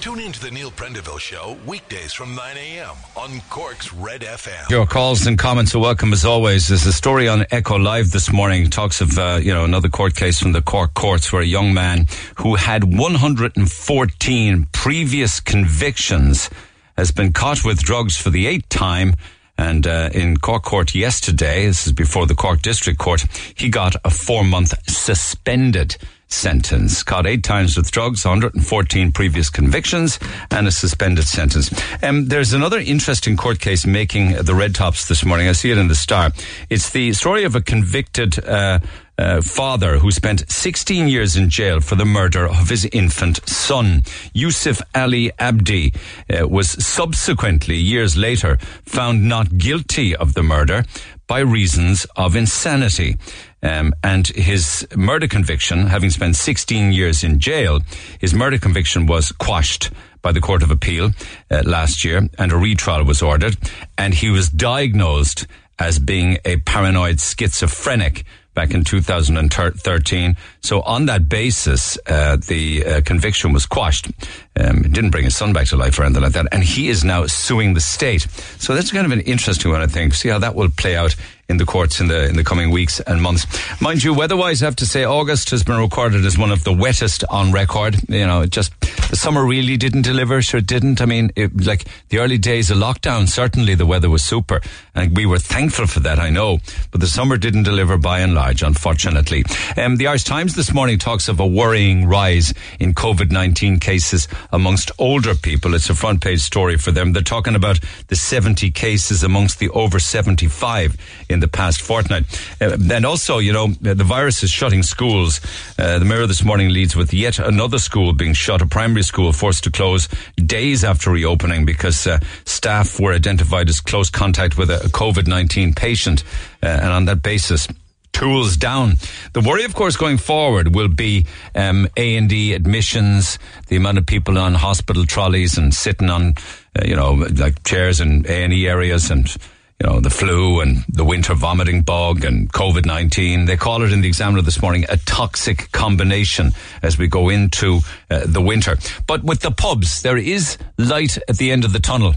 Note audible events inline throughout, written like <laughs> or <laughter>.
Tune in to the Neil Prendeville Show weekdays from 9 a.m. on Cork's Red FM. Your calls and comments are welcome as always. There's a story on Echo Live this morning. Talks of uh, you know another court case from the Cork courts where a young man who had 114 previous convictions has been caught with drugs for the eighth time. And uh, in Cork Court yesterday, this is before the Cork District Court, he got a four month suspended sentence. Caught eight times with drugs, 114 previous convictions, and a suspended sentence. Um, there's another interesting court case making the red tops this morning. I see it in the Star. It's the story of a convicted. Uh, uh, father who spent 16 years in jail for the murder of his infant son. Yusuf Ali Abdi uh, was subsequently, years later, found not guilty of the murder by reasons of insanity. Um, and his murder conviction, having spent 16 years in jail, his murder conviction was quashed by the Court of Appeal uh, last year, and a retrial was ordered. And he was diagnosed as being a paranoid schizophrenic back in 2013. So on that basis, uh, the uh, conviction was quashed. Um, it didn't bring his son back to life or anything like that. And he is now suing the state. So that's kind of an interesting one, I think. See how that will play out in the courts in the in the coming weeks and months. Mind you, weather-wise, I have to say August has been recorded as one of the wettest on record. You know, it just the summer really didn't deliver. Sure, didn't. I mean, it, like the early days of lockdown, certainly the weather was super, and we were thankful for that. I know, but the summer didn't deliver by and large, unfortunately. Um, the Irish Times this morning talks of a worrying rise in COVID nineteen cases amongst older people. It's a front page story for them. They're talking about the seventy cases amongst the over seventy five in the past fortnight. Uh, and also, you know, the virus is shutting schools. Uh, the Mirror this morning leads with yet another school being shut, a primary school forced to close days after reopening because uh, staff were identified as close contact with a, a COVID 19 patient. Uh, and on that basis, tools down. The worry, of course, going forward will be um, A and D admissions, the amount of people on hospital trolleys and sitting on, uh, you know, like chairs in A and E areas and you know, the flu and the winter vomiting bug and COVID 19. They call it in the examiner this morning a toxic combination as we go into uh, the winter. But with the pubs, there is light at the end of the tunnel.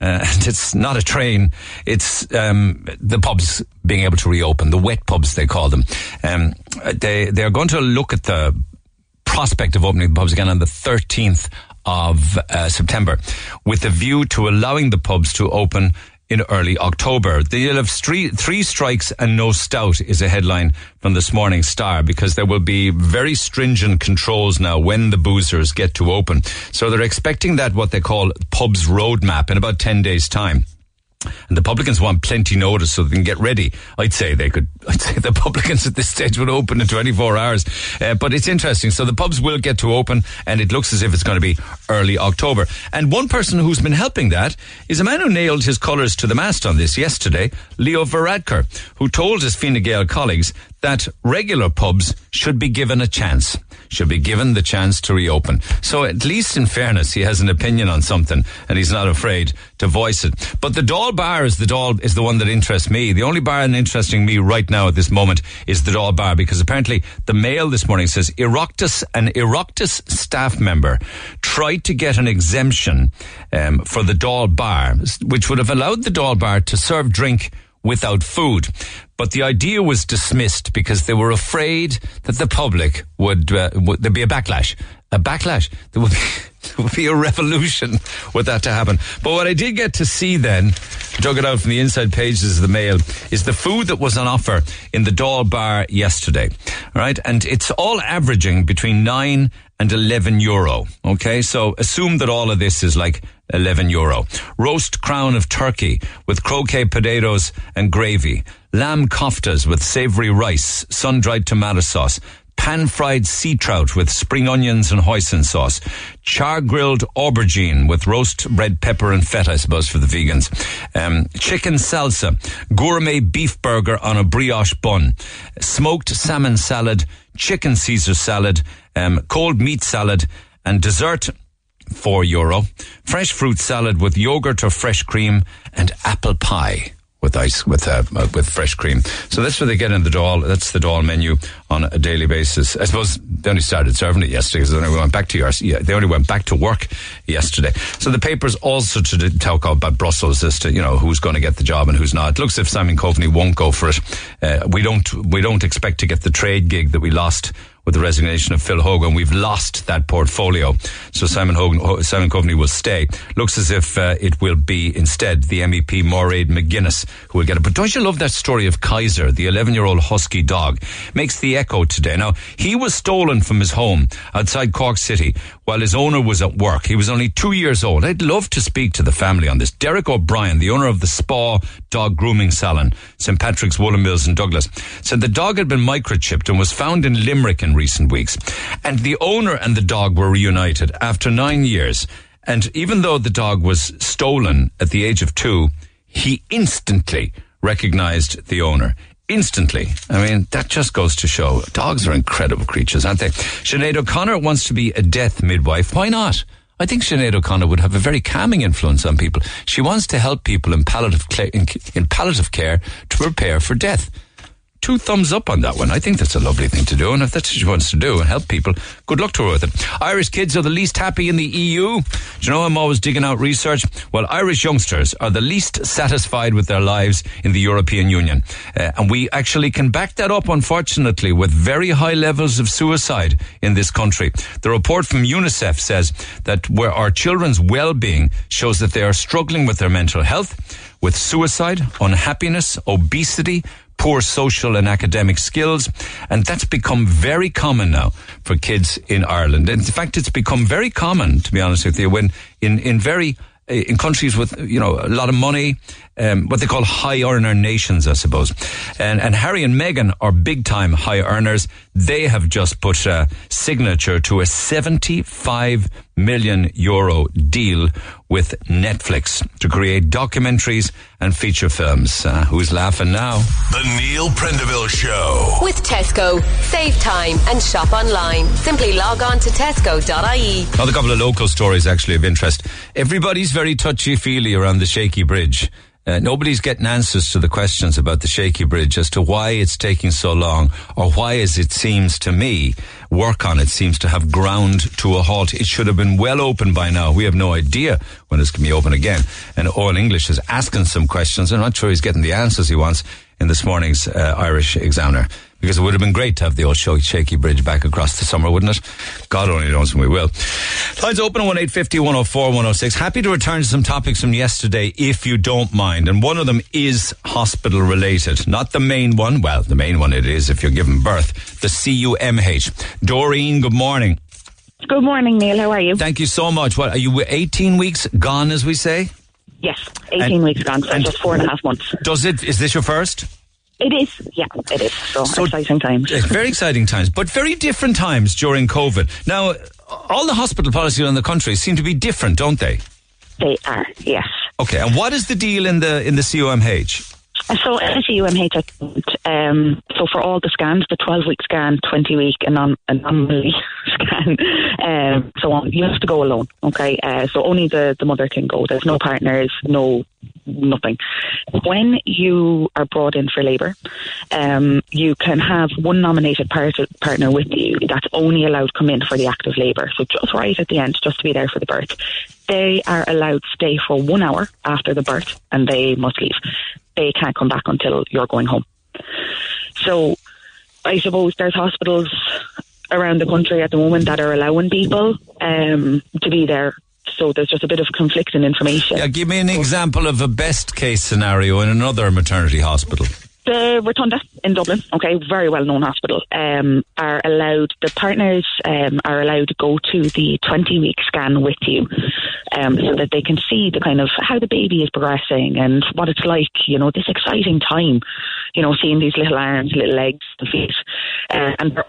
Uh, <laughs> and it's not a train. It's um, the pubs being able to reopen, the wet pubs they call them. Um, they they are going to look at the prospect of opening the pubs again on the 13th of uh, September, with a view to allowing the pubs to open in early October. They'll have three, three strikes and no stout is a headline from this morning Star because there will be very stringent controls now when the boozers get to open. So they're expecting that what they call pubs roadmap in about 10 days time. And the publicans want plenty notice so they can get ready. I'd say they could, <laughs> I'd say the publicans at this stage would open in 24 hours. Uh, but it's interesting. So the pubs will get to open and it looks as if it's going to be early October. And one person who's been helping that is a man who nailed his colours to the mast on this yesterday, Leo Varadkar, who told his Fine Gael colleagues that regular pubs should be given a chance should be given the chance to reopen. So at least in fairness, he has an opinion on something and he's not afraid to voice it. But the Dáil bar is the Dáil is the one that interests me. The only bar interesting me right now at this moment is the Dáil bar because apparently the Mail this morning says Oireachtas, an Oireachtas staff member tried to get an exemption um, for the Dáil bar, which would have allowed the Dáil bar to serve drink without food. But the idea was dismissed because they were afraid that the public would, uh, would there'd be a backlash. A backlash. There would be, <laughs> there would be a revolution with that to happen. But what I did get to see then, dug it out from the inside pages of the mail, is the food that was on offer in the Dáil bar yesterday. Right? And it's all averaging between nine and 11 euro. Okay. So assume that all of this is like 11 euro. Roast crown of turkey with croquette potatoes and gravy. Lamb koftas with savory rice, sun-dried tomato sauce. Pan-fried sea trout with spring onions and hoisin sauce. Char-grilled aubergine with roast red pepper and feta, I suppose, for the vegans. Um, chicken salsa. Gourmet beef burger on a brioche bun. Smoked salmon salad. Chicken Caesar salad. Um, cold meat salad. And dessert 4 euro. Fresh fruit salad with yogurt or fresh cream and apple pie. With ice with uh, uh, with fresh cream. So that's what they get in the Dáil. That's the Dáil menu on a daily basis. I suppose they only started serving it yesterday because they only went back to yours. Yeah, they only went back to work yesterday. So the papers also to talk about Brussels as to you know who's going to get the job and who's not. It looks if Simon Coveney won't go for it. Uh, we don't we don't expect to get the trade gig that we lost with the resignation of Phil Hogan. We've lost that portfolio. So Simon Hogan, Simon Coveney will stay. Looks as if uh, it will be instead the MEP Mairead McGuinness who will get it. But don't you love that story of Kaiser, the 11 year old husky dog? Makes the echo today. Now, he was stolen from his home outside Cork City while his owner was at work. He was only two years old. I'd love to speak to the family on this. Derek O'Brien, the owner of the Spa Dog Grooming Salon, St. Patrick's Woolen Mills in Douglas, said the dog had been microchipped and was found in Limerick in recent weeks. And the owner and the dog were reunited after nine years. And even though the dog was stolen at the age of two, he instantly recognized the owner instantly. I mean, that just goes to show dogs are incredible creatures, aren't they? Sinead O'Connor wants to be a death midwife. Why not? I think Sinead O'Connor would have a very calming influence on people. She wants to help people in palliative, in, in palliative care to prepare for death two thumbs up on that one. I think that's a lovely thing to do. And if that's what she wants to do and help people, good luck to her with it. Irish kids are the least happy in the EU. Do you know I'm always digging out research? Well, Irish youngsters are the least satisfied with their lives in the European Union. Uh, and we actually can back that up, unfortunately, with very high levels of suicide in this country. The report from UNICEF says that where our children's well-being shows that they are struggling with their mental health, with suicide, unhappiness, obesity, poor social and academic skills. And that's become very common now for kids in Ireland. In fact, it's become very common, to be honest with you, when in, in very eh, in countries with you know a lot of money, um, what they call high earner nations, I suppose. And, and Harry and Meghan are big time high earners. They have just put a signature to a 75 million euro deal with Netflix to create documentaries and feature films. Uh, who's laughing now? The Neil Prendeville Show. With Tesco. Save time and shop online. Simply log on to tesco.ie. Another couple of local stories actually of interest. Everybody's very touchy feely around the shaky bridge. Uh, nobody's getting answers to the questions about the shaky bridge as to why it's taking so long or why, as it seems to me, work on it seems to have ground to a halt. It should have been well open by now. We have no idea when it's going to be open again. And All English is asking some questions. I'm not sure he's getting the answers he wants in this morning's uh, Irish Examiner because it would have been great to have the old shaky bridge back across the summer, wouldn't it? God only knows when we will. Lines open 1850 104 106. Happy to return to some topics from yesterday if you don't mind. And one of them is hospital related. Not the main one. Well, the main one it is if you're giving birth. The CUMH. Doreen, good morning. Good morning, Neil. How are you? Thank you so much. What are you 18 weeks gone, as we say? Yes, 18 and, weeks gone, so just four and a half months. Does it, is this your first? It is, yeah, it is. So, so exciting times. Very exciting times, but very different times during COVID. Now, all the hospital policies in the country seem to be different, don't they? They are, yes. Okay, and what is the deal in the in the CUMH? So CUMH, um, so for all the scans, the 12 week scan, 20 week anom- anomaly <laughs> scan, um, so on, you have to go alone. Okay, uh, so only the, the mother can go. There's no partners, no nothing. When you are brought in for labour, um, you can have one nominated part- partner with you that's only allowed to come in for the active labour. So just right at the end, just to be there for the birth. They are allowed to stay for one hour after the birth and they must leave they can't come back until you're going home. So I suppose there's hospitals around the country at the moment that are allowing people um, to be there. So there's just a bit of conflicting information. Yeah, give me an example of a best case scenario in another maternity hospital the Rotunda in Dublin, okay, very well known hospital, um, are allowed, the partners um, are allowed to go to the 20 week scan with you um, so that they can see the kind of how the baby is progressing and what it's like, you know, this exciting time, you know, seeing these little arms, little legs, the feet, uh, and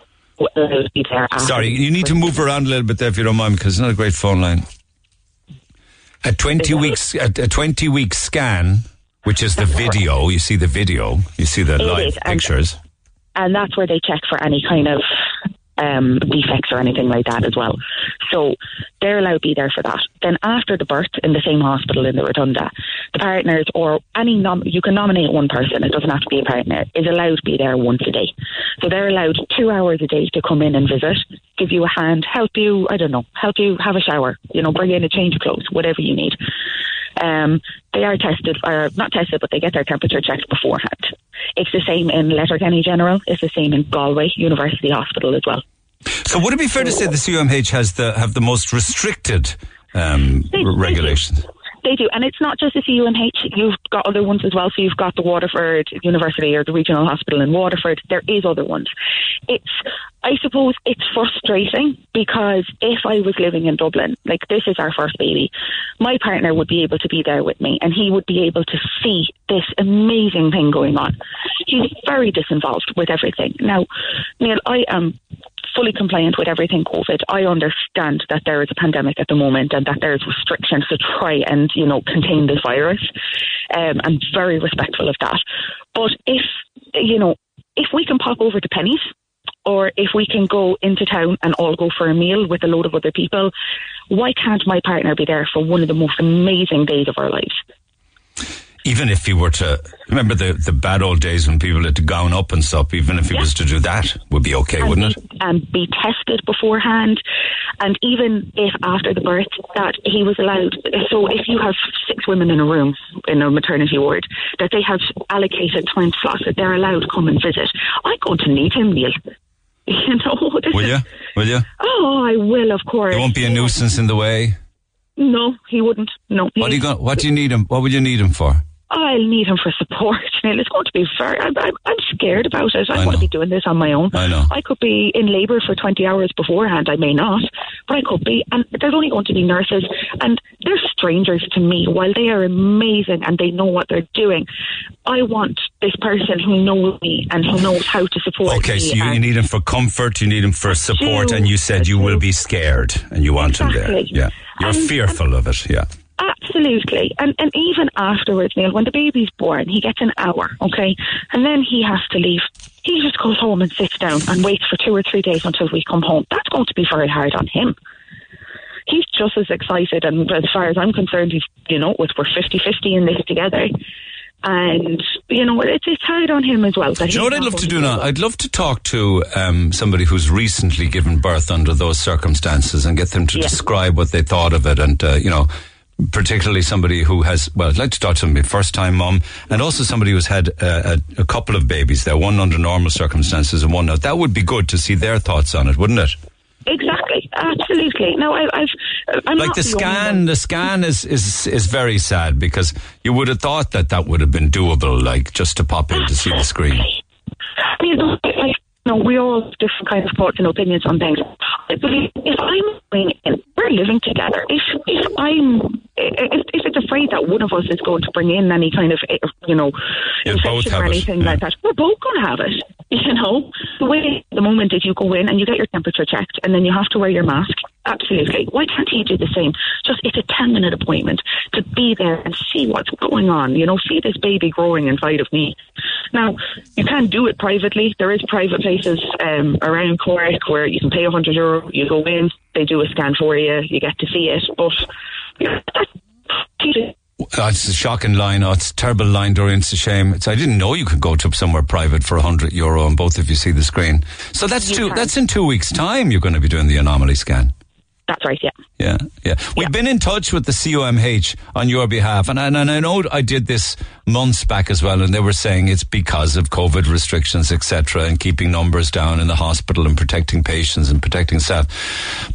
Sorry, you need to move around a little bit there if you don't mind because it's not a great phone line. A 20 weeks, a, a 20 week scan which is the video. You see the video. You see the it live is. pictures. And, and, that's where they check for any kind of um, defects or anything like that as well. So they're allowed to be there for that. Then after the birth in the same hospital in the Rotunda, the partners or any nom- you can nominate one person. It doesn't have to be a partner. Is allowed to be there once a day. So they're allowed two hours a day to come in and visit, give you a hand, help you. I don't know, help you have a shower. You know, bring in a change of clothes, whatever you need. Um, they are tested, or not tested, but they get their temperature checked beforehand. It's the same in Letterkenny General. It's the same in Galway University Hospital as well. So would it be fair to say the CUMH has the have the most restricted um, They- regulations? They do, and it's not just the CUMH. You've got other ones as well. So you've got the Waterford University or the Regional Hospital in Waterford. There is other ones. It's, I suppose, it's frustrating because if I was living in Dublin, like this is our first baby, my partner would be able to be there with me, and he would be able to see this amazing thing going on. He's very disinvolved with everything. Now, Neil, I am fully compliant with everything COVID. I understand that there is a pandemic at the moment and that there's restrictions to try and, you know, contain this virus. Um, I'm very respectful of that. But if, you know, if we can pop over to Pennies or if we can go into town and all go for a meal with a load of other people, why can't my partner be there for one of the most amazing days of our lives? Even if he were to remember the, the bad old days when people had to gown up and stuff, even if he Yeah. was to do that, would be okay, wouldn't it? and be tested beforehand. And even if after the birth that he was allowed, so if you have six women in a room in a maternity ward, that they have allocated time slots that they're allowed to come and visit. I'm going to need him, Neil. <laughs> You know, Will you? Will you? Oh, I will, of course. There won't be a nuisance in the way. No, he wouldn't. No, What do you What do you need him? What would you need him for? I'll need him for support. <laughs> Neil, it's going to be very. I'm, I'm, I'm scared about it. I, I want to be doing this on my own. I know. I could be in labour for 20 hours beforehand. I may not, but I could be. And there's only going to be nurses, and they're strangers to me. While they are amazing and they know what they're doing, I want this person who knows me and who knows how to support Okay, me. so you, you need him for comfort, you need him for support, do. and you said you will be scared and you want him there. Yeah. You're And- fearful of it, yeah. Absolutely. And and even afterwards, Neil, when the baby's born, he gets an hour, okay? And then he has to leave. He just goes home and sits down and waits for two or three days until we come home. That's going to be very hard on him. He's just as excited, and as far as I'm concerned, he's, you know, we're 50 50 in this together. And, you know, it's, it's hard on him as well. You know what I'd love to do now? I'd love to talk to um, somebody who's recently given birth under those circumstances and get them to Yeah. describe what they thought of it and, uh, you know, particularly somebody who has, well, I'd like to talk to somebody, first time mom, and also somebody who's had uh, a, a couple of babies there, one under normal circumstances and one not. That would be good to see their thoughts on it, wouldn't it? Exactly. Absolutely. No, I, I've. I'm like the the scan the scan is, is is very sad because you would have thought that that would have been doable like just to pop in to see the screen you know, like, know, we all have different kind of thoughts and opinions on things. I believe if I'm living in, we're living together. If if I'm if, if it's afraid that one of us is going to bring in any kind of eh, you know Yeah, infection or anything yeah. like that, we're both going to have it. <laughs> You know, the way the moment is you go in and you get your temperature checked, and then you have to wear your mask. Absolutely. Why can't he do the same? Just it's a ten minute appointment to be there and see what's going on. You know, see this baby growing inside of me. Now, you can do it privately. There is private places um, around Cork where you can pay a hundred euro. You go in, they do a scan for you, you get to see it. But yeah, that's- Oh, it's a shocking line. Oh, it's a terrible line, Doreen. It's a shame. It's, I didn't know you could go to somewhere private for 100 euro and both of you see the screen. So that's You two, can. that's in two weeks' time you're going to be doing the anomaly scan. That's right. Yeah. Yeah, yeah. We've Yeah. been in touch with the CUMH on your behalf, and, and, and I know I did this months back as well, and they were saying it's because of COVID restrictions, etc., and keeping numbers down in the hospital and protecting patients and protecting staff.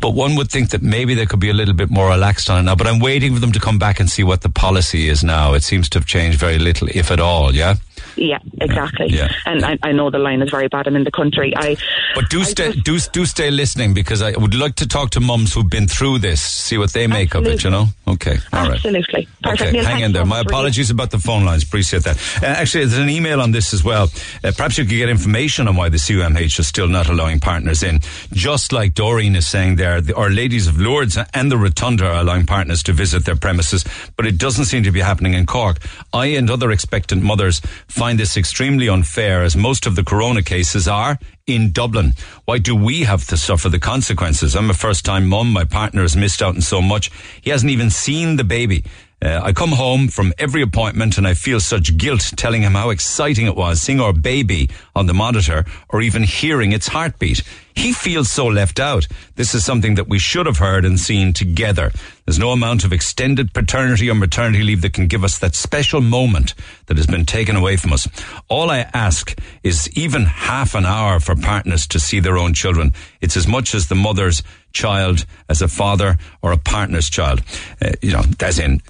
But one would think that maybe they could be a little bit more relaxed on it now. But I'm waiting for them to come back and see what the policy is now. It seems to have changed very little, if at all. Yeah. Yeah, exactly. Yeah. And I, I know the line is very bad. I'm in the country. I But do I stay, just- do do stay listening because I would like to talk to mums who've been through this, see what they make of it. You know? Okay, all right. Absolutely. Perfect. Okay, Neil, hang in there. My apologies about the phone lines. Appreciate that. Uh, actually, there's an email on this as well. Uh, perhaps you could get information on why the CUMH is still not allowing partners in. Just like Doreen is saying there, the, Our Ladies of Lourdes and the Rotunda are allowing partners to visit their premises, but it doesn't seem to be happening in Cork. I and other expectant mothers find find this extremely unfair as most of the corona cases are in Dublin. Why do we have to suffer the consequences? I'm a first time mum. My partner has missed out on so much. He hasn't even seen the baby. Uh, I come home from every appointment and I feel such guilt telling him how exciting it was seeing our baby on the monitor or even hearing its heartbeat. He feels so left out. This is something that we should have heard and seen together. There's no amount of extended paternity or maternity leave that can give us that special moment that has been taken away from us. All I ask is even half an hour for partners to see their own children. It's as much as the mother's child as a father or a partner's child. Uh, you know, as in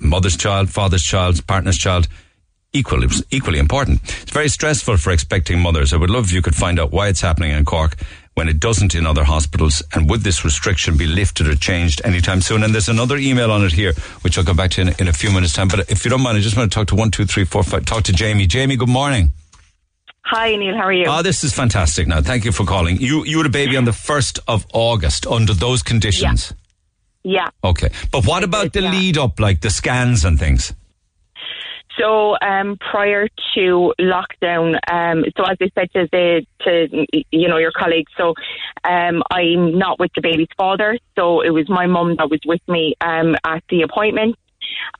mother's child, father's child, partner's child, equally equally important. It's very stressful for expecting mothers. I would love if you could find out why it's happening in Cork when it doesn't in other hospitals, and would this restriction be lifted or changed anytime soon? And there's another email on it here, which I'll come back to in, in a few minutes' time. But if you don't mind, I just want to talk to one, two, three, four, five. Talk to Jamie. Jamie, good morning. Hi, Neil. How are you? Oh, this is fantastic. Now, thank you for calling. You you had a baby on the first of August under those conditions. Yeah. Okay, but what about the yeah. lead up, like the scans and things? So um, prior to lockdown, um, so as I said to the to you know your colleagues, so um, I'm not with the baby's father, so it was my mum that was with me um, at the appointment.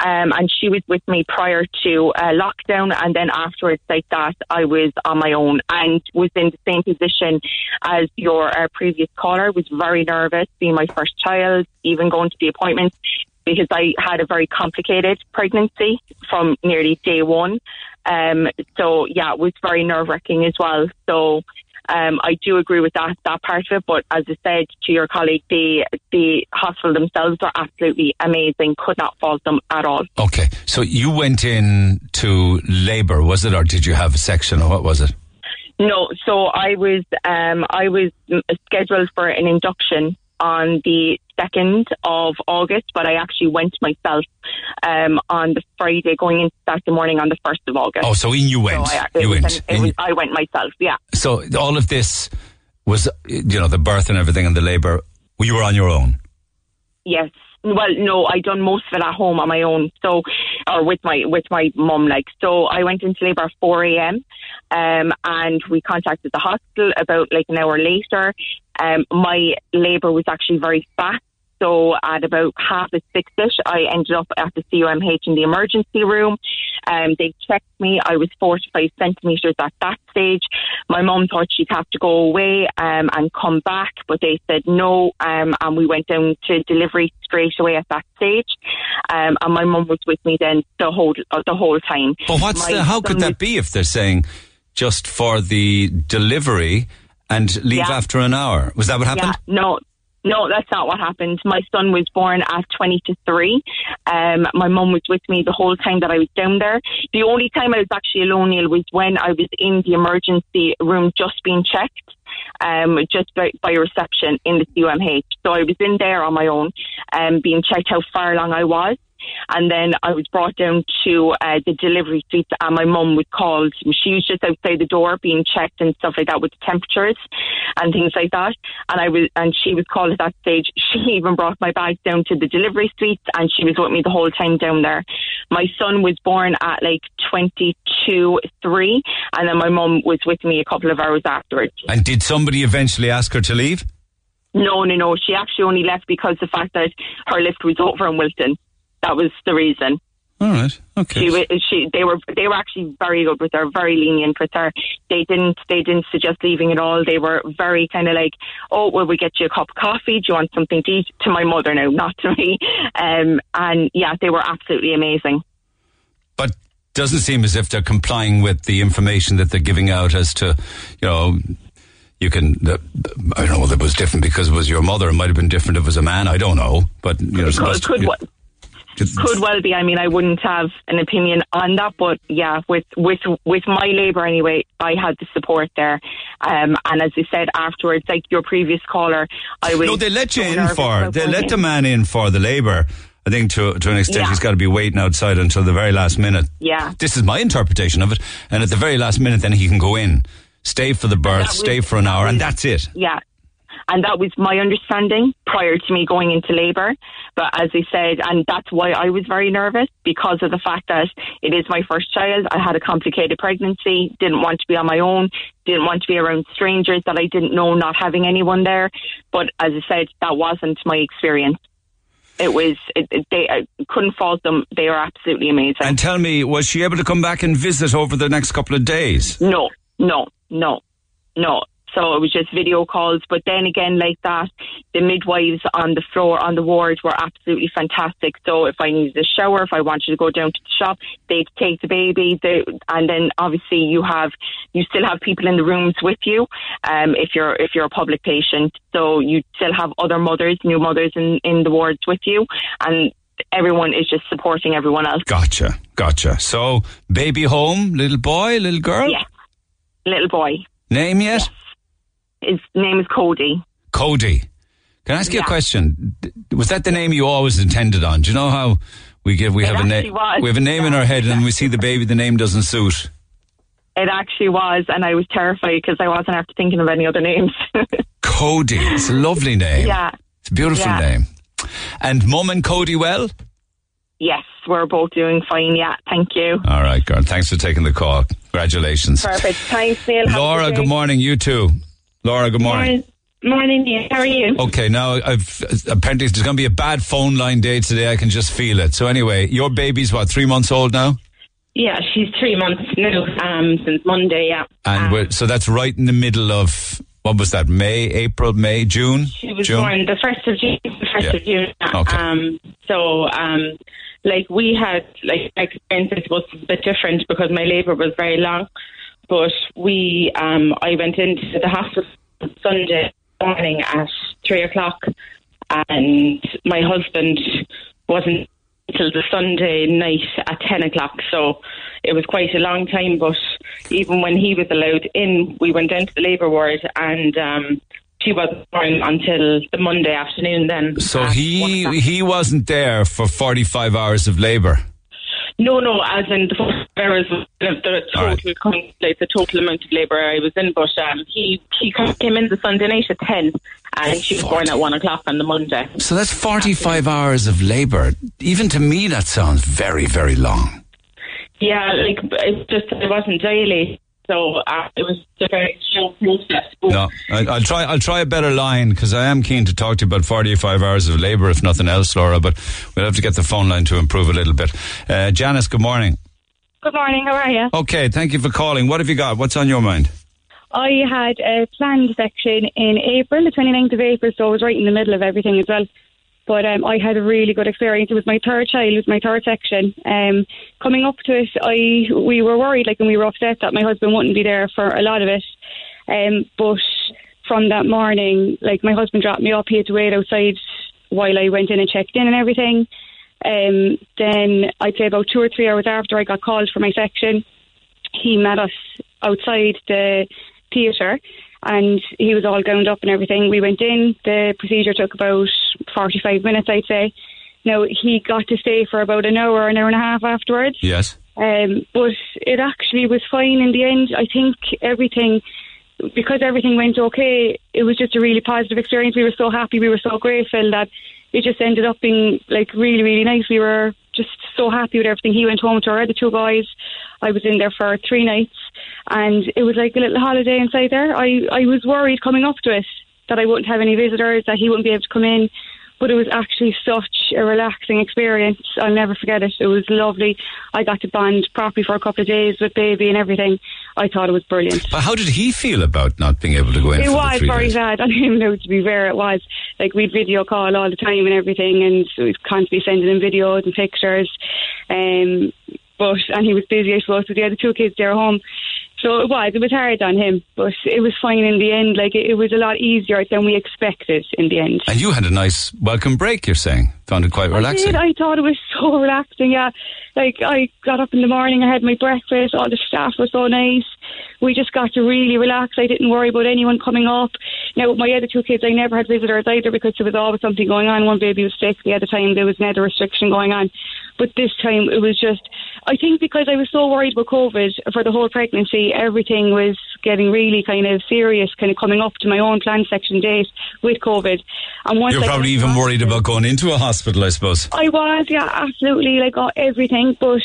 Um, and she was with me prior to uh, lockdown, and then afterwards, like that, I was on my own and was in the same position as your uh, previous caller. Was very nervous, being my first child, even going to the appointment because I had a very complicated pregnancy from nearly day one. Um, so yeah, it was very nerve wracking as well. So um, I do agree with that that part of it. But as I said to your colleague, the the hospital themselves are absolutely amazing. Could not fault them at all. Okay, so you went in to labour, was it, or did you have a section, or what was it? No, so I was um, I was scheduled for an induction on the 2nd of August, but I actually went myself um, on the Friday going into Saturday morning on the 1st of August. Oh, so in you went. So I, you went. an- In- was- I went myself, yeah. so all of this was, you know, the birth and everything and the labour. You were on your own. Yes. Well, no, I done most of it at home on my own. So, or with my with my mum, like. So I went into labour at four a.m. Um, and we contacted the hospital about like an hour later. Um, my labour was actually very fast. So at about half past six-ish, I ended up at the CUMH in the emergency room. Um, they checked me. I was 45 centimetres at that stage. My mum thought she'd have to go away um, and come back, but they said no. Um, and we went down to delivery straight away at that stage. Um, and my mum was with me then the whole uh, the whole time. But what's My the, how could that be if they're saying just for the delivery and leave Yeah. after an hour? Was that what happened? Yeah, no, no, that's not what happened. My son was born at 20 to 3. Um, my mum was with me the whole time that I was down there. The only time I was actually alone, Neil, was when I was in the emergency room just being checked. Um, just by, by reception in the CUMH. So I was in there on my own, um, being checked how far along I was. And then I was brought down to uh, the delivery suite, and my mum was called. She was just outside the door being checked and stuff like that with the temperatures and things like that. And I was, and she was called at that stage. <laughs> She even brought my bag down to the delivery suite, and she was with me the whole time down there. My son was born at like twenty two three, and then my mum was with me a couple of hours afterwards. And did somebody eventually ask her to leave? No, no, no. She actually only left because the fact that her lift was over in Wilton. That was the reason. All right. Okay. She, she, they were, they were actually very good with her, very lenient with her. They didn't, they didn't suggest leaving at all. They were very kind of like, oh, will we get you a cup of coffee? Do you want something to eat? To my mother now, <laughs> not to me. Um, and yeah, they were absolutely amazing. but doesn't seem as if they're complying with the information that they're giving out as to, you know, you can. Uh, I don't know whether it was different because it was your mother. It might have been different if it was a man. I don't know, but you know, Could, supposed could, to, wa- could well be. I mean, I wouldn't have an opinion on that, but yeah, with with with my labour anyway, I had the support there. Um, and as I said afterwards, like your previous caller, I was No, they let you so in for. They let in. the man in for the labour. I think to to an extent Yeah. he's got to be waiting outside until the very last minute. Yeah. This is my interpretation of it. And at the very last minute, then he can go in, stay for the birth, stay for an hour, and that's it. Yeah. And that was my understanding prior to me going into labour. But as I said, and that's why I was very nervous because of the fact that it is my first child. I had a complicated pregnancy, didn't want to be on my own, didn't want to be around strangers that I didn't know, not having anyone there. But as I said, that wasn't my experience. It was, it, it, they I couldn't fault them. They were absolutely amazing. And tell me, was she able to come back and visit over the next couple of days? No, no, no, no. So it was just video calls. But then again, like that, the midwives on the floor, on the ward, were absolutely fantastic. So if I needed a shower, if I wanted to go down to the shop, they'd take the baby. They, and then obviously you have, you still have people in the rooms with you. Um, if you're, if you're a public patient. So you still have other mothers, new mothers in, in the wards with you. And everyone is just supporting everyone else. Gotcha, gotcha. So, baby home, little boy, little girl? Yeah. Little boy. Name yet? His name is Cody. Cody. Can I ask you a question? Was that the name you always intended on? Do you know how we give we It have a name we have a name in our head and we see the baby the name doesn't suit. It actually was, and I was terrified because I wasn't after thinking of any other names. <laughs> Cody. It's a lovely name. yeah. It's a beautiful Yeah. name. And mum and Cody well? Yes, we're both doing fine. Yeah, thank you. All right, girl. Thanks for taking the call. Congratulations. Perfect. Thanks, Neil. Laura, good morning. You too. Laura, good morning. Morning, Neil. How are you? Okay, now I've apparently there's going to be a bad phone line day today. I can just feel it. So anyway, your baby's what three months old now, Yeah, she's three months now, um, since Monday, yeah. and Um, we're, so that's right in the middle of what was that? May, April, May, June. She was June? born the first of June. The first Yeah. of June. Okay. Um, so, um, like we had like my experience was a bit different because my labour was very long. But we, um, I went into the hospital Sunday morning at three o'clock, and my husband wasn't until the Sunday night at ten o'clock. So it was quite a long time. But even when he was allowed in, we went down to the labour ward, and um, she wasn't born until the Monday afternoon. Then, So he he wasn't there for 45 hours of labour. No, no, as in the hours of the right. total, con- like the total amount of labour I was in. But um, he he came in the Sunday night at ten, and she was born at one o'clock on the Monday. So that's 45 hours of labour. Even to me, that sounds very, very long. Yeah, like it's just it wasn't daily, so uh, it was a very slow process. But No, I, I'll try. I'll try a better line because I am keen to talk to you about 45 hours of labour, if nothing else, Laura. But we'll have to get the phone line to improve a little bit. Uh, Janice, good morning. Good morning, how are you? Okay, thank you for calling. What have you got? What's on your mind? I had a planned section in April, the 29th of April, so I was right in the middle of everything as well. But um, I had a really good experience. It was my third child, it was my third section. Um, coming up to it, I we were worried, like, and we were upset that my husband wouldn't be there for a lot of it. Um, but from that morning, like, my husband dropped me up. He had to wait outside while I went in and checked in and everything. Um, then I'd say about two or three hours after I got called for my section, he met us outside the theatre and he was all gowned up and everything. We went in, the procedure took about 45 minutes, I'd say. Now, he got to stay for about an hour, an hour and a half afterwards. Yes. Um, but it actually was fine in the end. I think everything, because everything went okay, it was just a really positive experience. We were so happy, we were so grateful that it just ended up being like really, really nice. We were just so happy with everything. He went home to our other two boys. I was in there for three nights, and it was like a little holiday inside there. I, I was worried coming up to it that I wouldn't have any visitors, that he wouldn't be able to come in but it was actually such a relaxing experience. I'll never forget it. It was lovely. I got to bond properly for a couple of days with baby and everything. I thought it was brilliant. But how did he feel about not being able to go in? It was very days? sad on him now, to be fair. It was. Like, we'd video call all the time and everything, and we'd constantly sending him videos and pictures. Um, but, and he was busy, I suppose, with the other two kids there at home. So it was. It was hard on him, but it was fine in the end. Like, it, it was a lot easier than we expected in the end. And you had a nice welcome break. You're saying found it quite relaxing. I did. I thought it was <laughs> so relaxing. Yeah, like I got up in the morning, I had my breakfast. All the staff were so nice. we just got to really relax. I didn't worry about anyone coming up. Now, with my other two kids, I never had visitors either because there was always something going on. One baby was sick. The other time there was another restriction going on. But this time it was just, I think because I was so worried about COVID for the whole pregnancy, everything was getting really kind of serious, kind of coming up to my own planned section date with COVID. And once You're I probably even worried about going into a hospital, I suppose. I was, yeah, absolutely, like got everything. But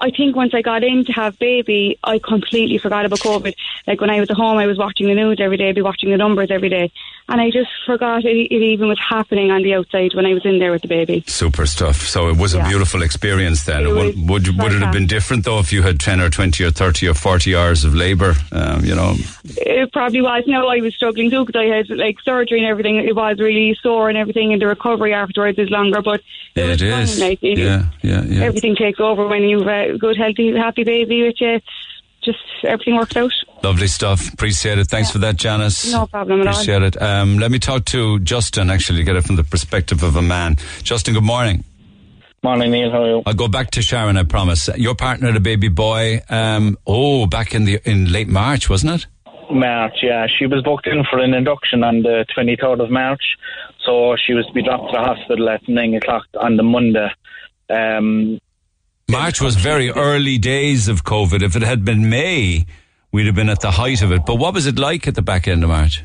I think once I got in to have baby, I completely forgot about COVID. Like when I was at home, I was watching the news every day, I'd be watching the numbers every day, and I just forgot it, it even was happening on the outside when I was in there with the baby. Super stuff. So it was a Yeah. beautiful experience then. It would, would, would it have been different though if you had 10 or 20 or 30 or 40 hours of labour? Um, you know, It probably was. No, I was struggling too because I had like surgery and everything. It was really sore and everything, and the recovery afterwards is longer. But it, it. Like, it- yeah, yeah, yeah. everything takes over when you've a good, healthy, happy baby with you. It's just everything worked out. Lovely stuff. Appreciate it. Thanks for that, Janice. No problem at all. Appreciate it. Um, let me talk to Justin actually to get it from the perspective of a man. Justin, good morning. Morning, Neil. How are you? I'll go back to Sharon, I promise. Your partner had a baby boy, um, oh, back in the in late March, wasn't it? March, yeah. She was booked in for an induction on the 23rd of March, so she was to be dropped to the hospital at 9 o'clock on the Monday. Um, March was very early days of COVID. If it had been May, we'd have been at the height of it. But what was it like at the back end of March?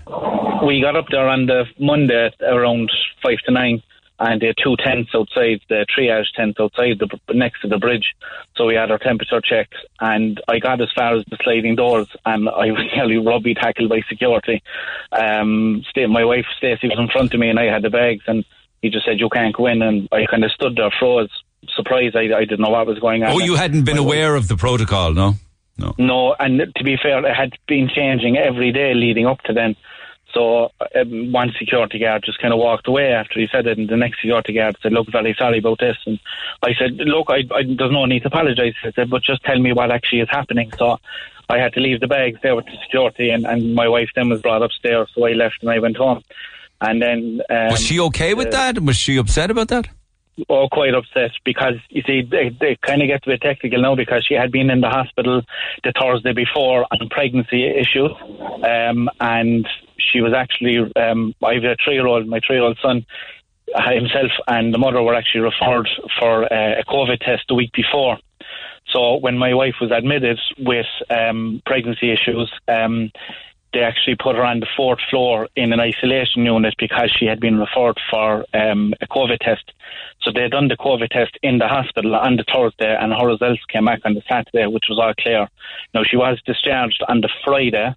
we got up there on the Monday around 5 to 9, and there had two tents outside, the triage tent outside, the, next to the bridge. So we had our temperature checks, and I got as far as the sliding doors, and I was <laughs> nearly rugby tackled by security. Um, my wife, Stacey, was in front of me, and I had the bags, and he just said, You can't go in. And I kind of stood there, froze, surprised. I, I didn't know what was going on. Oh, you hadn't been aware of the protocol, no? No. no, and to be fair, it had been changing every day leading up to then. So um, one security guard just kind of walked away after he said it, and the next security guard said, "Look, very sorry about this." And I said, "Look, I, I, there's no need to apologise." I said, "But just tell me what actually is happening." So I had to leave the bags there with the security, and, and my wife then was brought upstairs, so I left and I went home. And then um, Was she okay with uh, that? Was she upset about that? Oh, quite upset because you see, they, they kind of get a bit technical now because she had been in the hospital the Thursday before on pregnancy issues, um, and she was actually. Um, I have a three-year-old, my three-year-old son. uh, Himself and the mother were actually referred for uh, a COVID test the week before. So when my wife was admitted with um, pregnancy issues, um, they actually put her on the fourth floor in an isolation unit because she had been referred for um, a COVID test. So they done the COVID test in the hospital on the Thursday, and her results came back on the Saturday, which was all clear. Now she was discharged on the Friday.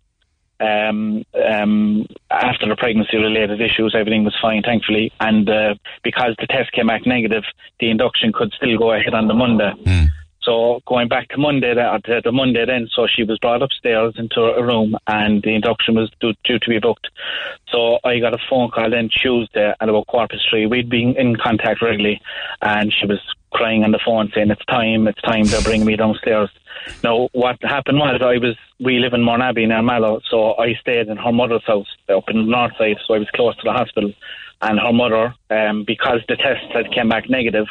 Um, um, after the pregnancy-related issues, everything was fine, thankfully. And uh, because the test came back negative, the induction could still go ahead on the Monday. So going back to Monday, the Monday then, so she was brought upstairs into a room, and the induction was due, due to be booked. So I got a phone call then Tuesday at about quarter past three. We'd been in contact regularly, and she was crying on the phone saying, "It's time, it's time. They're bringing me downstairs." Now, what happened was I was we live in Mourneabbey near Mallow, so I stayed in her mother's house up in the north side, so I was close to the hospital. And her mother, um, because the test had came back negative,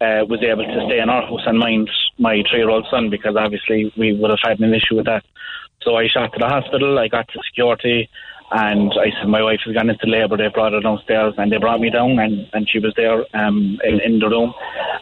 uh, was able to stay in our house and mind my three-year-old son because obviously we would have had an issue with that. So I shot to the hospital. I got to security, and I said my wife has gone into labour. They brought her downstairs, and they brought me down, and, and she was there um, in, in the room.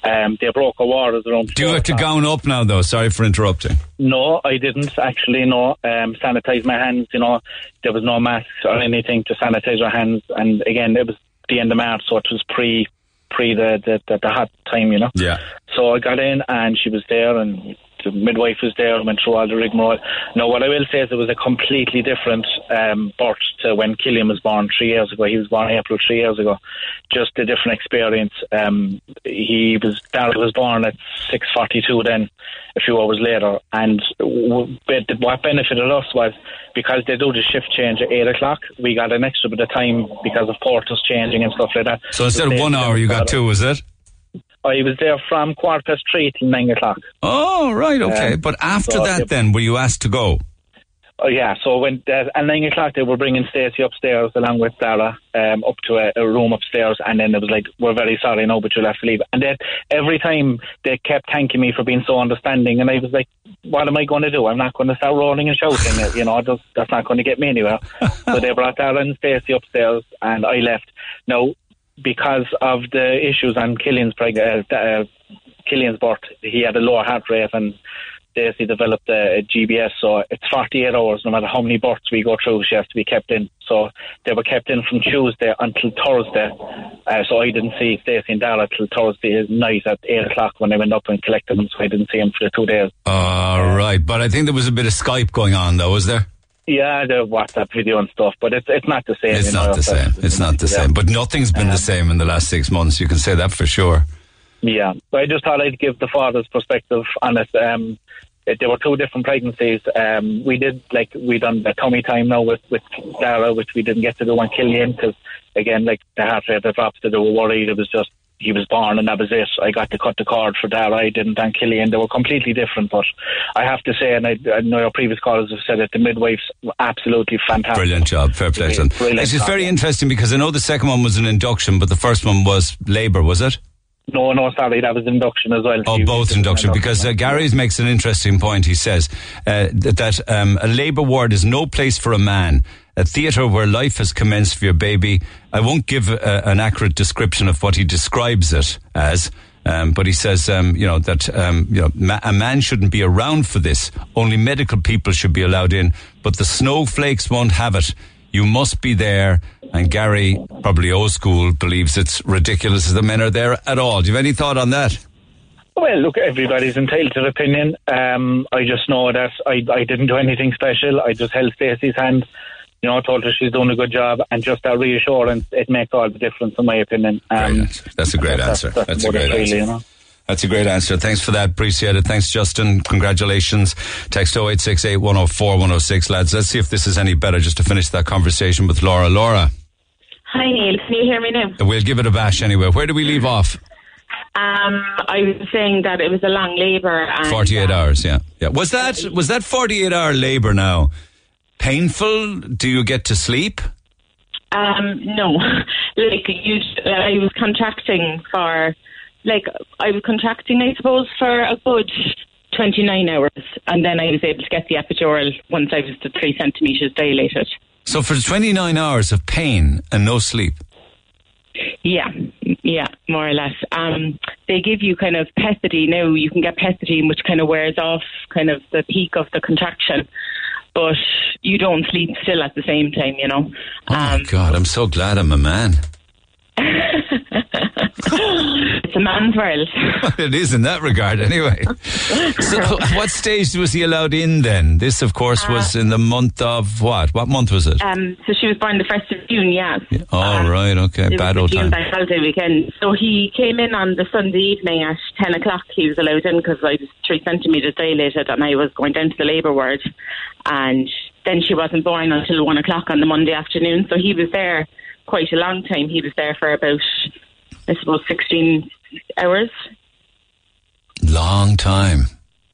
Um, they broke her waters around. Do you have to gown up now, though? Sorry for interrupting. No, I didn't actually. No, um, sanitize my hands. You know, there was no masks or anything to sanitize our hands. And again, it was the end of March, so it was pre pre the the, the, the hot time. You know. Yeah. So I got in, and she was there, and the midwife was there, and went through all the rigmarole. Now, what I will say is it was a completely different um, birth to when Killian was born three years ago. He was born April three years ago. Just a different experience. Um, he was was born at six forty two. Then a few hours later, and w- but what benefited us was because they do the shift change at eight o'clock. We got an extra bit of time because of porters changing and stuff like that. So instead of one hour, you got two, was it? I was there from quarter past three till nine o'clock. Oh, right, okay. Um, but after so that, it- then, were you asked to go? Oh yeah, so when uh, at nine o'clock they were bringing Stacey upstairs along with Dara um, up to a, a, room upstairs, and then it was like, "We're very sorry, no, but you'll have to leave." And then every time they kept thanking me for being so understanding, and I was like, "What am I going to do? I'm not going to start rolling and shouting. <laughs> you know, just, that's not going to get me anywhere." <laughs> so they brought Dara and Stacey upstairs, and I left. Now, because of the issues on Killian's preg- uh, uh, Killian's birth, he had a lower heart rate and Daisy developed a, a, GBS, so it's 48 hours no matter how many births we go through, she has to be kept in. So they were kept in from Tuesday until Thursday. Uh, so I didn't see Daisy and Dara till Thursday night at 8 o'clock when I went up and collected them, so I didn't see them for the two days. All right, but I think there was a bit of Skype going on though, was there? Yeah, the WhatsApp video and stuff, but it's it's not the same. It's not know, the same. It's not the same. But nothing's been um, the same in the last six months. You can say that for sure. Yeah, but I just thought I'd give the father's perspective on it. Um, there were two different pregnancies. Um, we did like we done the tummy time now with with Dara, which we didn't get to do on Killian because again, like the heart rate dropped, they were worried. It was just he was born and that was it. I got to cut the cord for Dara. I didn't on Killian. They were completely different, but I have to say, and I, I know your previous callers have said it, the midwives were absolutely fantastic. Brilliant job, fair play them. It's just very interesting because I know the second one was an induction, but the first one was labour, was it? No, no, sorry, that was induction as well. Oh, both induction, because uh, Gary makes an interesting point. He says uh, that, that um, a labour ward is no place for a man. A theatre where life has commenced for your baby. I won't give a, uh, an accurate description of what he describes it as, um, but he says, um, you know, that um, you know, ma- a man shouldn't be around for this. Only medical people should be allowed in, but the snowflakes won't have it. You must be there. And Gary, probably old school, believes it's ridiculous that the men are there at all. Do you have any thought on that? Well, look, everybody's entitled to their opinion. Um, I just know that I, I didn't do anything special. I just held Stacey's hand, you know, I told her she's doing a good job, and just that reassurance, it makes all the difference, in my opinion. Um, That's a great answer. That's, that's, that's a great answer. Really, you know? That's a great answer. Thanks for that. Appreciate it. Thanks, Justin. Congratulations. Text 0868 104 106, lads. Let's see if this is any better just to finish that conversation with Laura. Laura. Hi, Neil. Can you hear me now? We'll give it a bash anyway. Where do we leave off? Um, I was saying that it was a long labour. Forty-eight um, hours, yeah, yeah. Was that was that forty-eight hour labour now painful? Do you get to sleep? Um, no, <laughs> like you, I was contracting for like I was contracting, I suppose, for a good 29 hours, and then I was able to get the epidural once I was the three centimetres dilated. So for 29 hours of pain and no sleep? Yeah, yeah, more or less. Um, they give you kind of pethidine now. You can get pethidine, which kind of wears off kind of the peak of the contraction, but you don't sleep still at the same time, you know. Oh my um, God, I'm so glad I'm a man. <laughs> it's a man's world. <laughs> it is in that regard, anyway. so, <laughs> what stage was he allowed in then? This, of course, uh, was in the month of what? What month was it? Um, so she was born the first of June. Yeah. yeah. Oh, um, right. Okay. Bad old time. Bank holiday weekend. So he came in on the Sunday evening at ten o'clock. He was allowed in because I was three centimeters dilated, and I was going down to the labour ward, and then she wasn't born until one o'clock on the Monday afternoon. So he was there quite a long time. He was there for about, I suppose, 16 hours. Long time.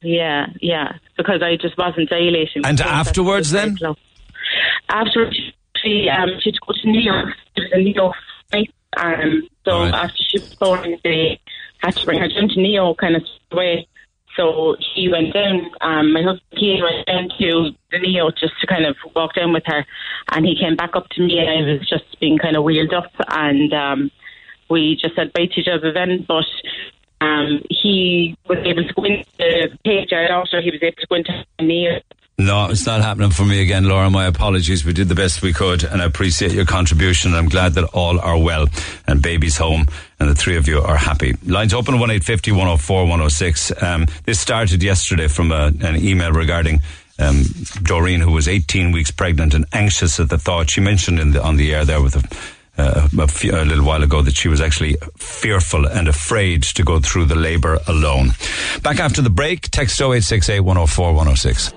Yeah, yeah, because I just wasn't dilating. And afterwards, then? Afterwards, she um, she'd go to New York. It was a New York. Um, so right. after she was born, they had to bring her down to Neo, kind of away. So he went down. Um, my husband he went down to the Neo just to kind of walk down with her, and he came back up to me, and I was just being kind of wheeled up, and um, we just said bye to each other then. But um, he was able to go into the page also. he was able to go into the Neo no, it's not happening for me again, Laura. My apologies. We did the best we could, and I appreciate your contribution. I'm glad that all are well and baby's home, and the three of you are happy. Lines open one eight fifty one zero oh four one zero oh six. Um, this started yesterday from a, an email regarding um, Doreen, who was 18 weeks pregnant and anxious at the thought. She mentioned in the, on the air there with a uh, a, few, a, little while ago that she was actually fearful and afraid to go through the labour alone. Back after the break, text 0868 104 106.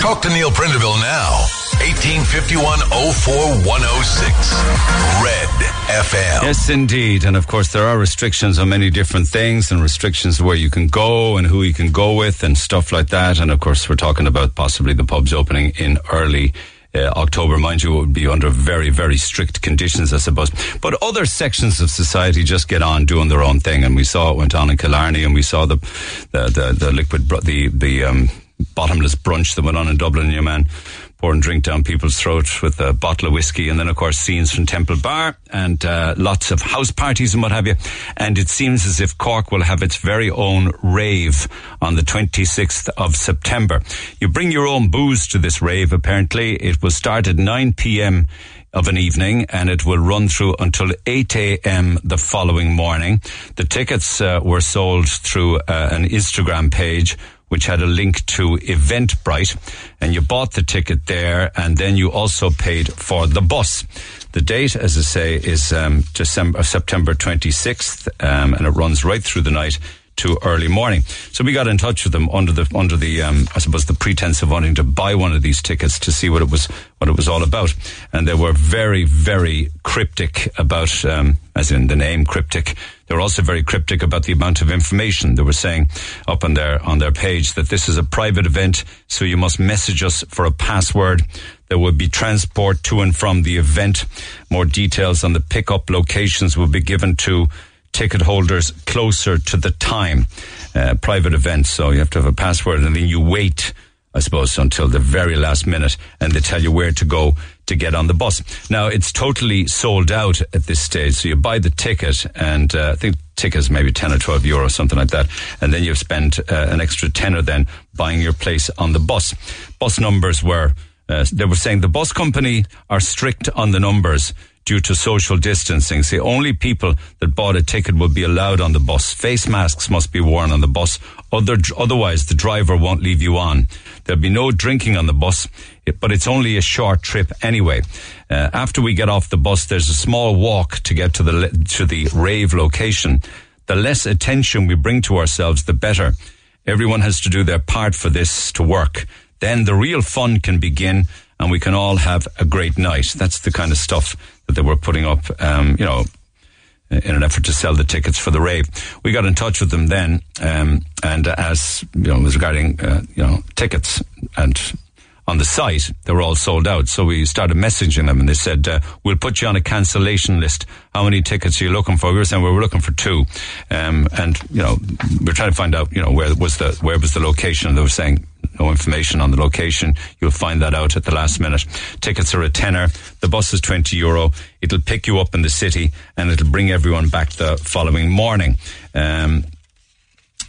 Talk to Neil Prendeville now. 1851 04106. Red FM. Yes, indeed. And of course, there are restrictions on many different things and restrictions where you can go and who you can go with and stuff like that. And of course, we're talking about possibly the pubs opening in early uh, October, mind you, would be under very, very strict conditions, I suppose. But other sections of society just get on doing their own thing, and we saw it went on in Killarney, and we saw the the the, the liquid the the um, bottomless brunch that went on in Dublin. your man pouring drink down people's throats with a bottle of whiskey, and then of course scenes from Temple Bar and uh, lots of house parties and what have you. And it seems as if Cork will have its very own rave on the 26th of September. You bring your own booze to this rave. Apparently, it will start at 9 p.m of an evening and it will run through until 8 a.m. the following morning. The tickets uh, were sold through uh, an Instagram page which had a link to Eventbrite, and you bought the ticket there, and then you also paid for the bus. The date, as I say, is um, December, September 26th, um, and it runs right through the night to early morning. So we got in touch with them under the under the um, I suppose the pretense of wanting to buy one of these tickets to see what it was what it was all about, and they were very very cryptic about um, as in the name cryptic. They were also very cryptic about the amount of information. They were saying up on their on their page that this is a private event, so you must message us for a password. There will be transport to and from the event. More details on the pickup locations will be given to ticket holders closer to the time. Uh, private events, so you have to have a password and then you wait, I suppose, until the very last minute and they tell you where to go to get on the bus. Now, it's totally sold out at this stage. So you buy the ticket and uh, I think tickets maybe 10 or 12 euro, something like that. And then you've spent uh, an extra tenner then buying your place on the bus. Bus numbers were, uh, they were saying the bus company are strict on the numbers due to social distancing. See, only people that bought a ticket will be allowed on the bus. Face masks must be worn on the bus. Other, otherwise, the driver won't leave you on. There'll be no drinking on the bus, but it's only a short trip anyway. Uh, after we get off the bus, there's a small walk to get to the to the rave location. The less attention we bring to ourselves, the better. Everyone has to do their part for this to work. Then the real fun can begin and we can all have a great night. That's the kind of stuff that they were putting up, um, you know, in an effort to sell the tickets for the rave. We got in touch with them then, um, and as you know, was regarding uh, you know tickets and on the site, they were all sold out. So we started messaging them, and they said, uh, "We'll put you on a cancellation list. How many tickets are you looking for?" We were saying we were looking for two, um, and you know, we are trying to find out, you know, where was the where was the location. And they were saying no information on the location. You'll find that out at the last minute. Tickets are a tenner. The bus is 20 euro. It'll pick you up in the city and it'll bring everyone back the following morning. Um,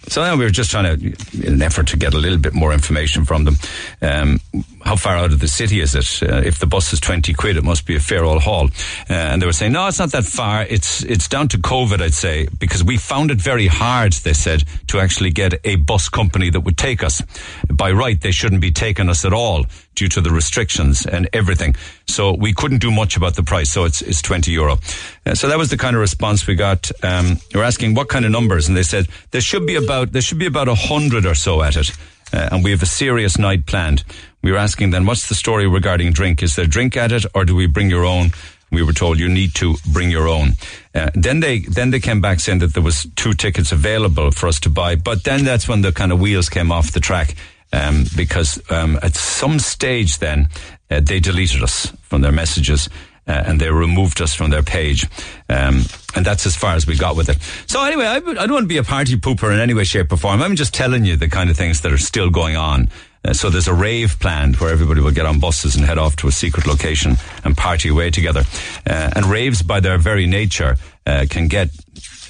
so now we were just trying to, in an effort to get a little bit more information from them. Um, how far out of the city is it? Uh, if the bus is 20 quid, it must be a fair old haul. Uh, and they were saying, no, it's not that far. It's, it's down to COVID, I'd say, because we found it very hard, they said, to actually get a bus company that would take us. By right, they shouldn't be taking us at all due to the restrictions and everything. So we couldn't do much about the price. So it's, it's 20 euro. Uh, so that was the kind of response we got. Um, we were asking what kind of numbers and they said there should be about, there should be about a hundred or so at it. Uh, and we have a serious night planned. We were asking then, what's the story regarding drink? Is there drink at it or do we bring your own? We were told you need to bring your own. Uh, then they then they came back saying that there was two tickets available for us to buy. But then that's when the kind of wheels came off the track um, because um, at some stage then uh, they deleted us from their messages. Uh, and they removed us from their page. Um, and that's as far as we got with it. So anyway, I, I, don't want to be a party pooper in any way, shape or form. I'm just telling you the kind of things that are still going on. Uh, so there's a rave planned where everybody will get on buses and head off to a secret location and party away together. Uh, and raves by their very nature uh, can get,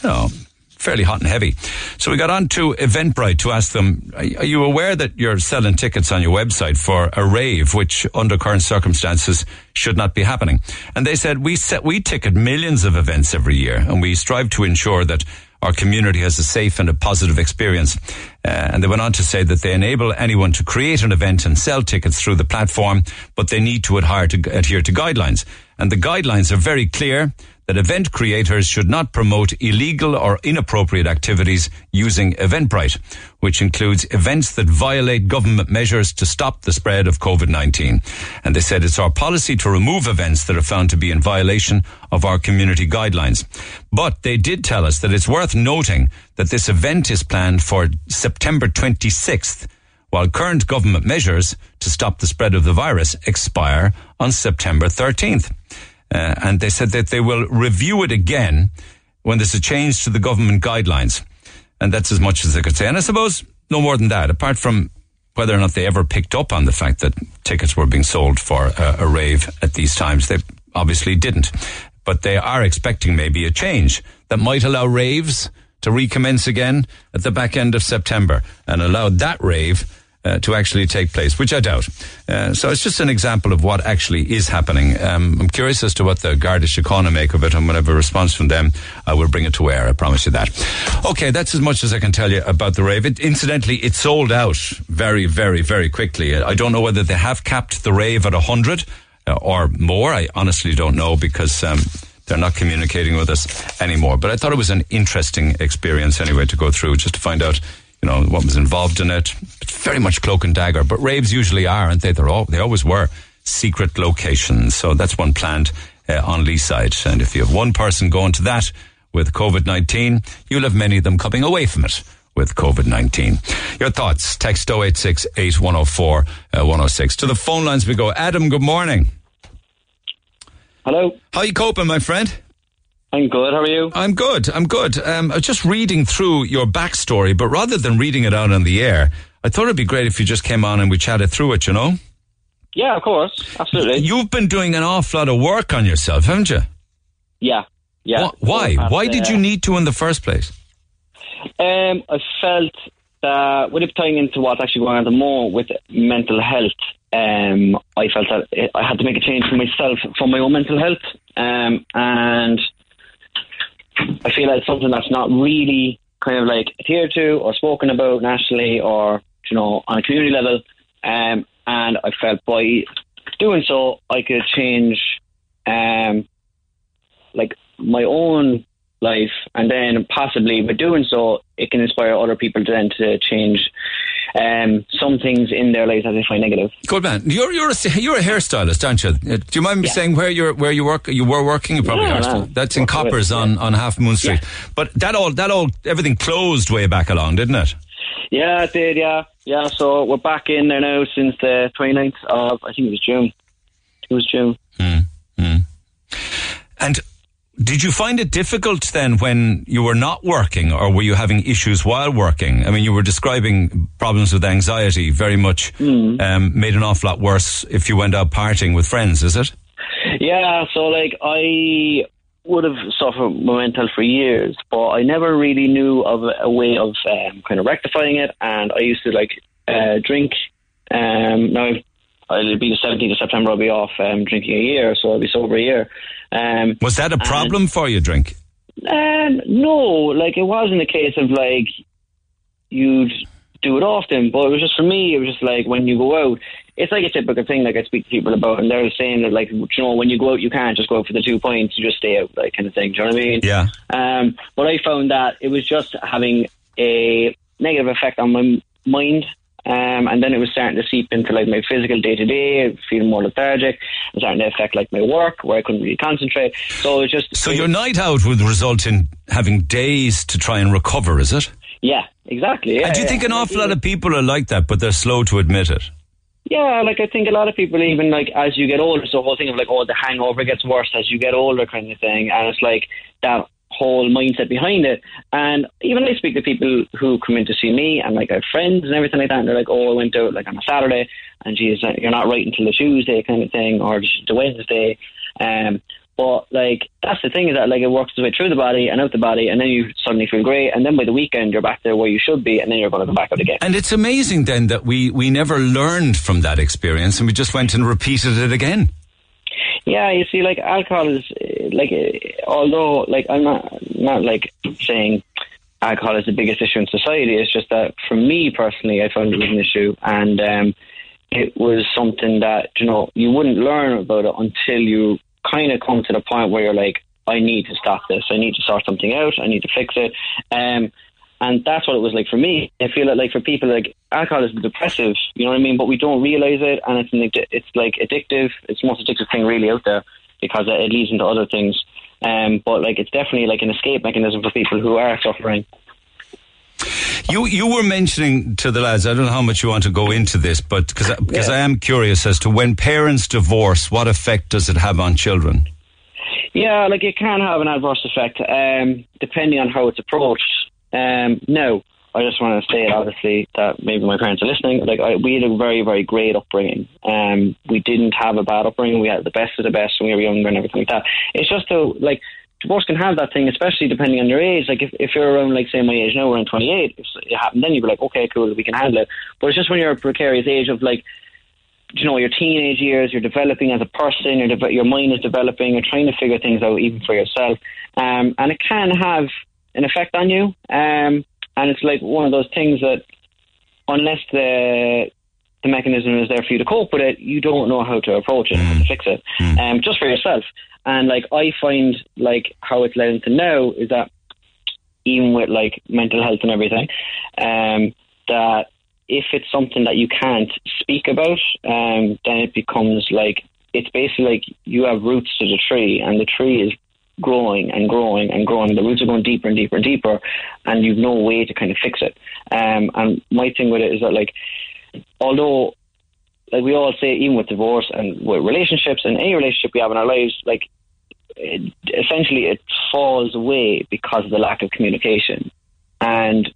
you know, fairly hot and heavy. So we got on to Eventbrite to ask them, are you aware that you're selling tickets on your website for a rave, which under current circumstances should not be happening? And they said, we set, we ticket millions of events every year and we strive to ensure that our community has a safe and a positive experience. Uh, and they went on to say that they enable anyone to create an event and sell tickets through the platform, but they need to adhere to, adhere to guidelines. And the guidelines are very clear. That event creators should not promote illegal or inappropriate activities using Eventbrite, which includes events that violate government measures to stop the spread of COVID-19. And they said it's our policy to remove events that are found to be in violation of our community guidelines. But they did tell us that it's worth noting that this event is planned for September 26th while current government measures to stop the spread of the virus expire on September 13th. Uh, and they said that they will review it again when there's a change to the government guidelines. And that's as much as they could say. And I suppose no more than that, apart from whether or not they ever picked up on the fact that tickets were being sold for a, a rave at these times. They obviously didn't. But they are expecting maybe a change that might allow raves to recommence again at the back end of September and allow that rave uh, to actually take place, which I doubt. Uh, so it's just an example of what actually is happening. Um, I'm curious as to what the Garda Síochána make of it, and whenever a response from them, I will bring it to air. I promise you that. Okay, that's as much as I can tell you about the rave. It, incidentally, it sold out very, very, very quickly. I don't know whether they have capped the rave at 100 uh, or more. I honestly don't know because. Um, they're not communicating with us anymore. But I thought it was an interesting experience anyway to go through just to find out you know, what was involved in it. It's very much cloak and dagger, but raves usually are, aren't they? They're all, they always were secret locations. So that's one planned uh, on Leeside. And if you have one person going to that with COVID-19, you'll have many of them coming away from it with COVID-19. Your thoughts, text 086 8104 106. To the phone lines we go. Adam, good morning. Hello. How are you coping, my friend? I'm good. How are you? I'm good. I'm good. Um, I was just reading through your backstory, but rather than reading it out on the air, I thought it'd be great if you just came on and we chatted through it, you know? Yeah, of course. Absolutely. You've been doing an awful lot of work on yourself, haven't you? Yeah. Yeah. Wh- Why? Why did you uh, need to in the first place? Um, I felt that with it tying into what's actually going on at the moment with mental health, um, I felt that I had to make a change for myself for my own mental health, um, and I feel like it's something that's not really kind of like adhered to or spoken about nationally or you know on a community level. Um, and I felt by doing so, I could change, um, like my own life, and then possibly by doing so, it can inspire other people to then to change um, some things in their lives that they find negative. Good man. You're you're a, you're a hairstylist, aren't you? Uh, Do you mind me Yeah. saying where you're where you work? You were working. You probably Yeah, are still. That's in Coppers on on Half Moon Street. But that all that all everything closed way back along, didn't it? Yeah, it did. Yeah, yeah. So we're back in there now since the 29th of I think it was June. It was June. And did you find it difficult then when you were not working, or were you having issues while working? I mean, you were describing problems with anxiety, very much um, made an awful lot worse if you went out partying with friends. Is it? Yeah, so like I would have suffered mental for years, but I never really knew of a, way of um, kind of rectifying it. And I used to like uh, drink. Um, now it'll be the seventeenth of September. I'll be off um, drinking a year, so I'll be sober a year. Um, Was that a problem for you? Drink? um, no, like it wasn't a case of like you'd do it often, but it was just for me. It was just like when you go out, it's like a typical thing. Like I speak to people about, and they're saying that like you know when you go out, you can't just go out for the two points. You just stay out, like kind of thing. Do you know what I mean? Yeah. Um, but I found that it was just having a negative effect on my mind. Um, and then it was starting to seep into like my physical day to day, feeling more lethargic, and starting to affect like my work where I couldn't really concentrate. So it just So your night out would result in having days to try and recover, is it? yeah, exactly. Yeah, and do you yeah. think an awful lot of people are like that, but they're slow to admit it? Yeah, like I think a lot of people, even like as you get older, so the whole thing of like, oh, the hangover gets worse as you get older, kind of thing, and it's like that whole mindset behind it. And even I speak to people who come in to see me, and like I have friends and everything like that, and they're like, oh, I went out like on a Saturday, and geez, you're not right until the Tuesday, kind of thing, or the Wednesday. Um, but like that's the thing is that like it works its way through the body and out the body, and then you suddenly feel great, and then by the weekend you're back there where you should be, and then you're going to go back out again. And it's amazing then that we, we never learned from that experience and we just went and repeated it again. Yeah, you see, like alcohol is uh, like, uh, although like I'm not not like saying alcohol is the biggest issue in society. It's just that for me personally, I found it was an issue, and um, it was something that you know you wouldn't learn about it until you kind of come to the point where you're like, I need to stop this. I need to sort something out. I need to fix it. Um, and that's what it was like for me. I feel that like for people like alcohol is depressive, you know what I mean? But we don't realize it, and it's an, it's like addictive. It's the most addictive thing really out there because it leads into other things. Um, but like it's definitely like an escape mechanism for people who are suffering. You you were mentioning to the lads. I don't know how much you want to go into this, but because because yeah. I am curious as to when parents divorce, what effect does it have on children? Yeah, like it can have an adverse effect, um, depending on how it's approached. Um, no, I just want to say, it obviously, that maybe my parents are listening. Like, I, we had a very, very great upbringing. Um, we didn't have a bad upbringing. We had the best of the best when we were younger and everything like that. It's just though, like, divorce can have that thing, especially depending on your age. Like, if, if you're around, like, say, my age now, around 28, if it happened, then you'd be like, okay, cool, we can handle it. But it's just when you're a precarious age of, like, you know, your teenage years, you're developing as a person, your, de- your mind is developing, you're trying to figure things out even for yourself. Um, and it can have an effect on you. Um, and it's like one of those things that unless the the mechanism is there for you to cope with it, you don't know how to approach it, how to fix it, mm. um, just for yourself. And like I find, like how it's led into now is that even with like mental health and everything, um, that if it's something that you can't speak about, um, then it becomes like it's basically like you have roots to the tree, and the tree is growing and growing and growing. The roots are going deeper and deeper and deeper, and you've no way to kind of fix it. Um, and my thing with it is that, like, although, like we all say, even with divorce and with relationships and any relationship we have in our lives, like, it, essentially it falls away because of the lack of communication. And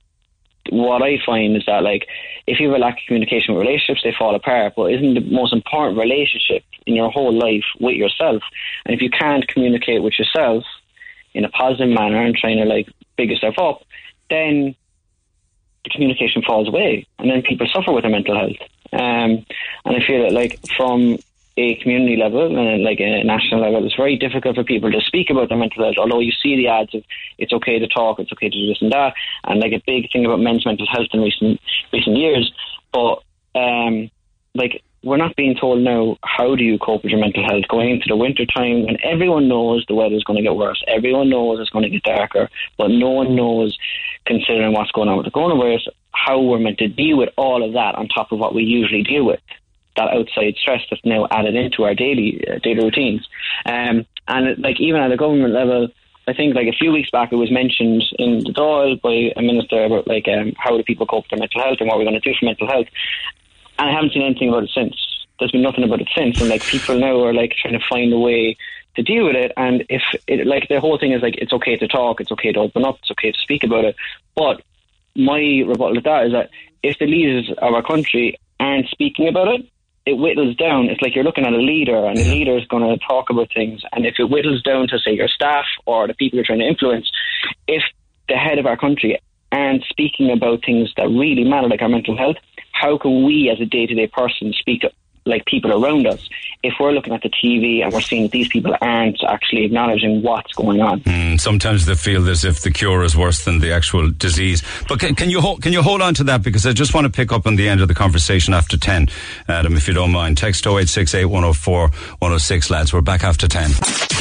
what I find is that like if you have a lack of communication with relationships, they fall apart. But isn't the most important relationship in your whole life with yourself? And if you can't communicate with yourself in a positive manner and trying to like big yourself up, then the communication falls away, and then people suffer with their mental health. Um, and I feel that like from a community level and like a national level, it's very difficult for people to speak about their mental health. Although you see the ads of it's okay to talk, it's okay to do this and that, and like a big thing about men's mental health in recent recent years. But um, like we're not being told now how do you cope with your mental health going into the winter time when everyone knows the weather's going to get worse, everyone knows it's going to get darker, but no one knows, considering what's going on with the coronavirus, how we're meant to deal with all of that on top of what we usually deal with that outside stress that's now added into our daily uh, daily routines. Um, and like even at a government level, I think like a few weeks back it was mentioned in the Dáil by a minister about like um, how do people cope with their mental health and what we're going to do for mental health. And I haven't seen anything about it since. There's been nothing about it since, and like people now are like trying to find a way to deal with it. And if it, like the whole thing is like it's okay to talk, it's okay to open up, it's okay to speak about it. But my rebuttal to that is that if the leaders of our country aren't speaking about it, it whittles down. It's like you're looking at a leader, and the leader is going to talk about things. And if it whittles down to, say, your staff or the people you're trying to influence, if the head of our country aren't speaking about things that really matter, like our mental health, how can we, as a day to day person, speak like people around us, if we're looking at the TV and we're seeing that these people aren't actually acknowledging what's going on. Mm, sometimes they feel as if the cure is worse than the actual disease. But can, can you hold, can you hold on to that because I just want to pick up on the end of the conversation after ten, Adam, if you don't mind. Text 0868 104 106, lads. We're back after ten.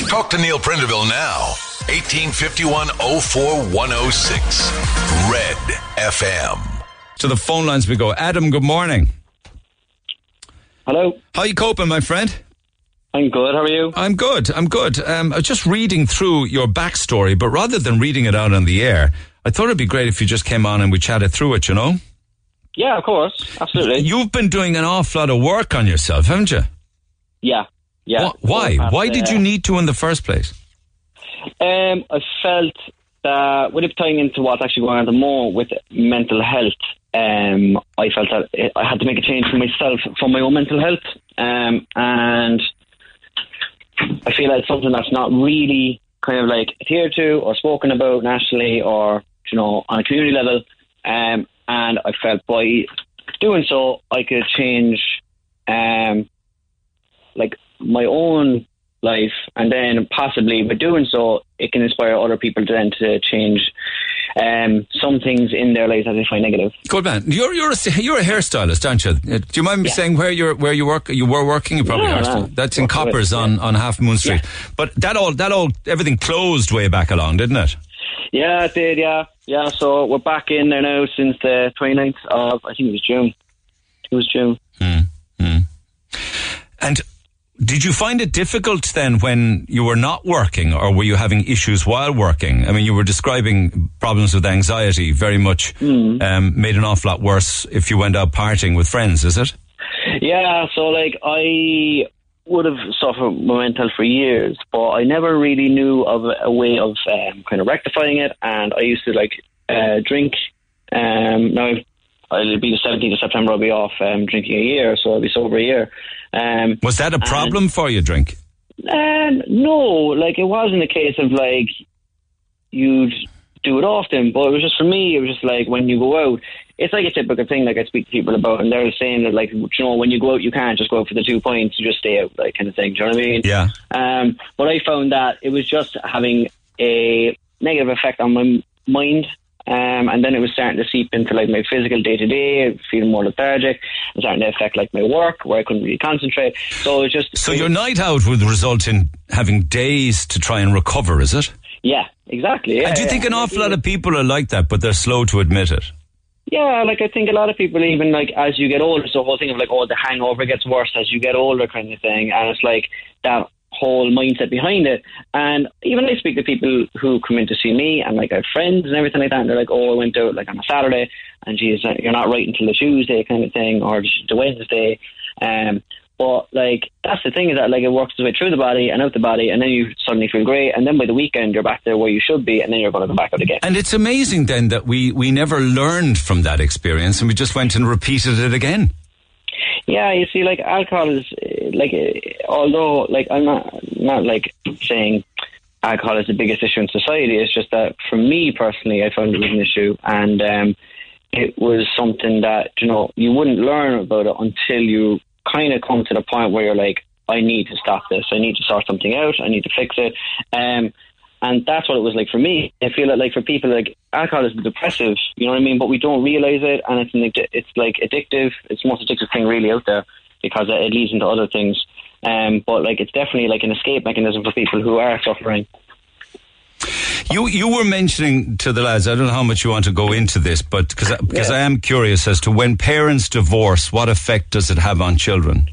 Talk to Neil Prendeville now. 1851 04106. Red FM. To the phone lines we go. Adam, good morning. Hello. How are you coping, my friend? I'm good. How are you? I'm good. I'm good. Um, I was just reading through your backstory, but rather than reading it out on the air, I thought it'd be great if you just came on and we chatted through it, you know? Yeah, of course. Absolutely. You've been doing an awful lot of work on yourself, haven't you? Yeah. Yeah. Why? Why did you need to in the first place? Um, I felt that, with it tying into what's actually going on at the moment with mental health, um, I felt that I had to make a change for myself for my own mental health, um, and I feel like it's something that's not really kind of like adhered to or spoken about nationally or you know on a community level. Um, and I felt by doing so, I could change, um, like my own life, and then possibly by doing so, it can inspire other people then to change um, some things in their lives that they find negative. Good man. You're you're a, you're a hairstylist, aren't you? Uh, Do you mind me Yeah. saying where you're where you work? You were working. You probably Yeah, are still. That's in Coppers on, on Half Moon Street. But that all that all everything closed way back along, didn't it? Yeah, it did. Yeah, yeah. So we're back in there now since the 29th of I think it was June. It was June. And did you find it difficult then when you were not working, or were you having issues while working? I mean, you were describing problems with anxiety, very much Hmm. um, made an awful lot worse if you went out partying with friends. Is it? Yeah, so like I would have suffered mental for years, but I never really knew of a, way of um, kind of rectifying it. And I used to like uh, drink. Um, now it'll be the 17th of September. I'll be off um, drinking a year, so I'll be sober a year. Um, Was that a problem for you? Drink? Um, no, like it wasn't a case of like you'd do it often, but it was just for me. It was just like when you go out, it's like a typical thing. Like I speak to people about, and they're saying that like you know when you go out, you can't just go out for the two points. You just stay out, like kind of thing. Do you know what I mean? Yeah. Um, but I found that it was just having a negative effect on my mind. Um, and then it was starting to seep into like my physical day to day, feeling more lethargic, and starting to affect like my work where I couldn't really concentrate. So it was just So your night out would result in having days to try and recover, is it? Yeah, exactly. Yeah, and do you yeah. think an awful lot of people are like that, but they're slow to admit it? Yeah, like I think a lot of people even like as you get older, so the whole thing of like, oh, the hangover gets worse as you get older, kind of thing, and it's like that whole mindset behind it. And even I speak to people who come in to see me, and like I have friends and everything like that, and they're like, oh, I went out like on a Saturday, and geez, you're not right until the Tuesday, kind of thing, or the Wednesday. Um, but like that's the thing is that like it works its way through the body and out the body, and then you suddenly feel great, and then by the weekend you're back there where you should be, and then you're going to go back out again. And it's amazing then that we, we never learned from that experience and we just went and repeated it again. Yeah, you see, like alcohol is uh, like, uh, although like I'm not not like saying alcohol is the biggest issue in society. It's just that for me personally, I found it was an issue, and um, it was something that you know you wouldn't learn about it until you kind of come to the point where you're like, I need to stop this. I need to sort something out. I need to fix it. Um, and that's what it was like for me. I feel that like for people like alcohol is depressive, you know what I mean? But we don't realize it, and it's an, it's like addictive. It's the most addictive thing really out there because it leads into other things. Um, but like it's definitely like an escape mechanism for people who are suffering. You you were mentioning to the lads. I don't know how much you want to go into this, but because because Yeah. I am curious as to when parents divorce, what effect does it have on children?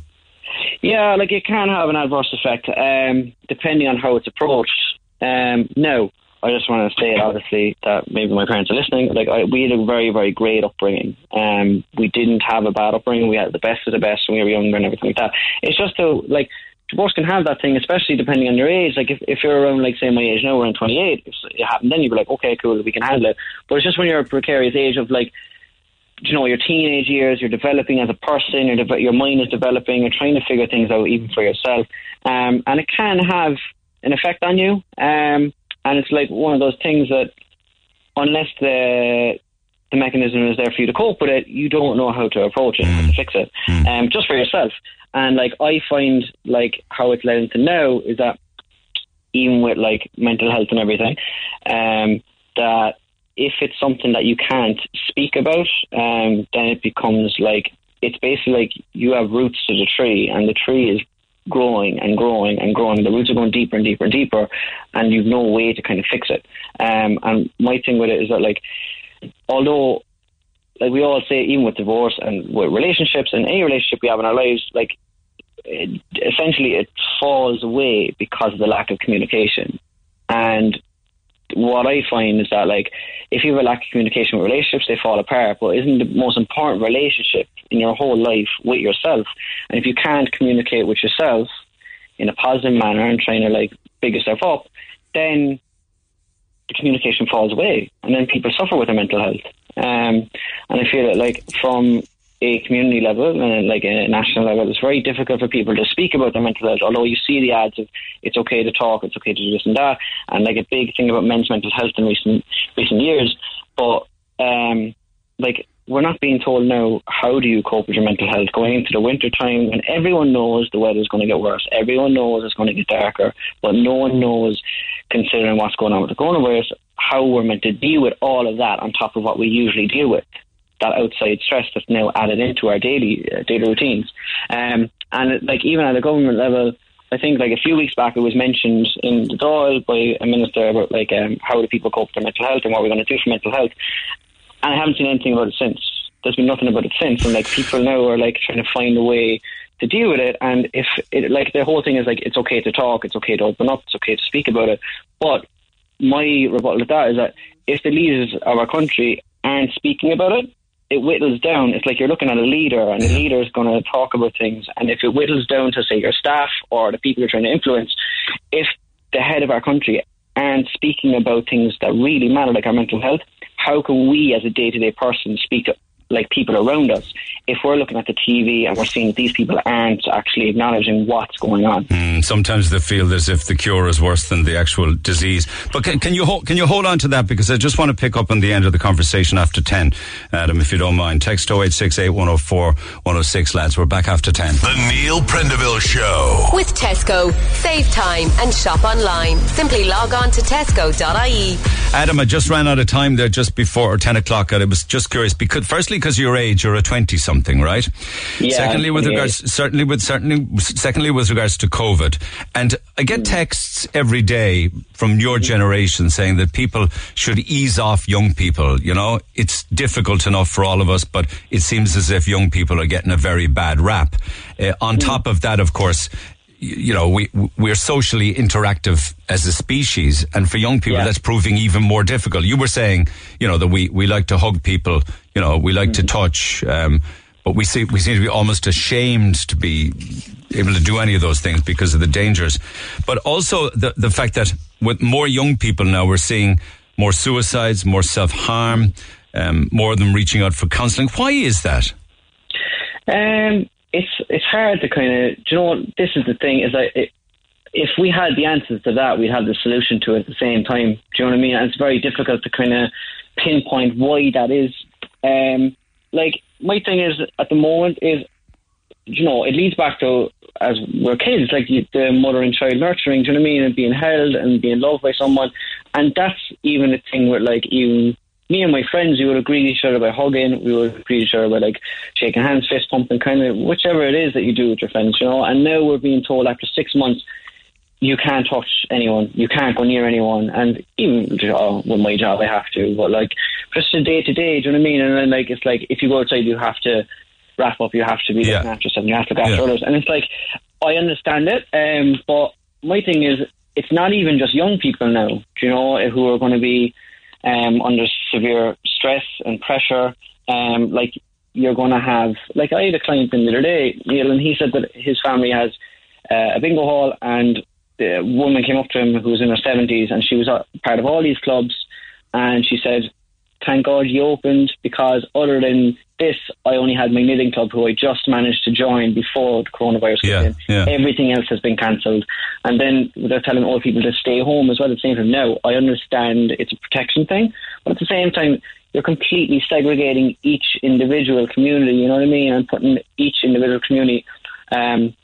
Yeah, like it can have an adverse effect, um, depending on how it's approached. Um, no, I just want to say, obviously, that maybe my parents are listening. Like, I, we had a very, very great upbringing. Um, we didn't have a bad upbringing. We had the best of the best when we were younger and everything like that. It's just though, like, divorce can have that thing, especially depending on your age. Like, if, if you're around, like, say, my age now, around 28, if it happened, then you'd be like, okay, cool, we can handle it. But it's just when you're a precarious age of, like, you know, your teenage years, you're developing as a person, your deve- your mind is developing, you're trying to figure things out even for yourself, um, and it can have an effect on you. Um, and it's like one of those things that, unless the the mechanism is there for you to cope with it, you don't know how to approach it, how to fix it, um, just for yourself. And like I find, like how it's led into now is that even with like mental health and everything, um, that if it's something that you can't speak about, um, then it becomes like it's basically like you have roots to the tree, and the tree is growing and growing and growing. The roots are going deeper and deeper and deeper, and you've no way to kind of fix it. Um, and my thing with it is that like, although like we all say, even with divorce and with relationships and any relationship we have in our lives, like it, essentially it falls away because of the lack of communication. And what I find is that like if you have a lack of communication with relationships, they fall apart. But isn't the most important relationship in your whole life with yourself? And if you can't communicate with yourself in a positive manner and trying to like big yourself up, then the communication falls away, and then people suffer with their mental health. Um, and I feel that like from a community level and like a national level, it's very difficult for people to speak about their mental health. Although you see the ads of it's okay to talk, it's okay to do this and that, and like a big thing about men's mental health in recent recent years. But um, like we're not being told now how do you cope with your mental health going into the winter time when everyone knows the weather's going to get worse, everyone knows it's going to get darker, but no one knows, considering what's going on with the coronavirus, how we're meant to deal with all of that on top of what we usually deal with. That outside stress that's now added into our daily uh, daily routines, um, and like even at a government level, I think like a few weeks back it was mentioned in the Dáil by a minister about like um, how do people cope with their mental health and what we're going to do for mental health, and I haven't seen anything about it since. There's been nothing about it since, and like people now are like trying to find a way to deal with it. And if it like the whole thing is like it's okay to talk, it's okay to open up, it's okay to speak about it. But my rebuttal to that is that if the leaders of our country aren't speaking about it, it whittles down. It's like you're looking at a leader, and the leader is going to talk about things. And if it whittles down to say your staff or the people you're trying to influence, if the head of our country aren't speaking about things that really matter, like our mental health, how can we as a day to day person speak like people around us if we're looking at the TV and we're seeing that these people aren't actually acknowledging what's going on. Mm, sometimes they feel as if the cure is worse than the actual disease. But can, can you hold, can you hold on to that because I just want to pick up on the end of the conversation after ten, Adam, if you don't mind. Text 0868 104 106, lads. We're back after ten. The Neil Prendeville Show. With Tesco. Save time and shop online. Simply log on to tesco.ie. Adam, I just ran out of time there just before 10 o'clock, and I was just curious because, firstly, because your age, you're a 20 something, right? Yeah, Secondly, with regards, certainly with, certainly, secondly, with regards to COVID. And I get mm. texts every day from your mm. generation saying that people should ease off young people. You know, it's difficult enough for all of us, but it seems as if young people are getting a very bad rap. Uh, on mm. top of that, of course, you know, we we're socially interactive as a species, and for young people, Yeah. that's proving even more difficult. You were saying, you know, that we we like to hug people, you know, we like to touch, um, but we see we seem to be almost ashamed to be able to do any of those things because of the dangers. But also the the fact that with more young people now, we're seeing more suicides, more self harm, um, more of them reaching out for counselling. Why is that? Um, it's it's hard to kind of. Do you know what? This is the thing. Is that it, if we had the answers to that, we'd have the solution to it at the same time. Do you know what I mean? And it's very difficult to kind of pinpoint why that is. Um, like my thing is at the moment is, you know, it leads back to as we're kids, like the mother and child nurturing. Do you know what I mean? And being held and being loved by someone, and that's even a thing with like even me and my friends, we would agree each other by hugging, we would agree each other by like shaking hands, fist pumping, kind of whichever it is that you do with your friends, you know. And now we're being told after six months, you can't touch anyone, you can't go near anyone, and even oh, with my job, I have to, but like just a day to day, do you know what I mean? And then like it's like if you go outside, you have to wrap up, you have to be Yeah. looking after yourself, you have to look after Yeah. others, and it's like I understand it, um, but my thing is it's not even just young people now, do you know, who are going to be um, under severe stress and pressure. Um, like you're going to have, like I had a client in the other day, Neil, and he said that his family has uh, a bingo hall, and the woman came up to him who was in her seventies, and she was part of all these clubs, and she said, "Thank God you opened because other than this, I only had my knitting club, who I just managed to join before the coronavirus Yeah, came in. yeah. Everything else has been cancelled, and then they're telling all people to stay home as well. At the same time, now I understand it's a protection thing, but at the same time, you're completely segregating each individual community. You know what I mean? And putting each individual community um,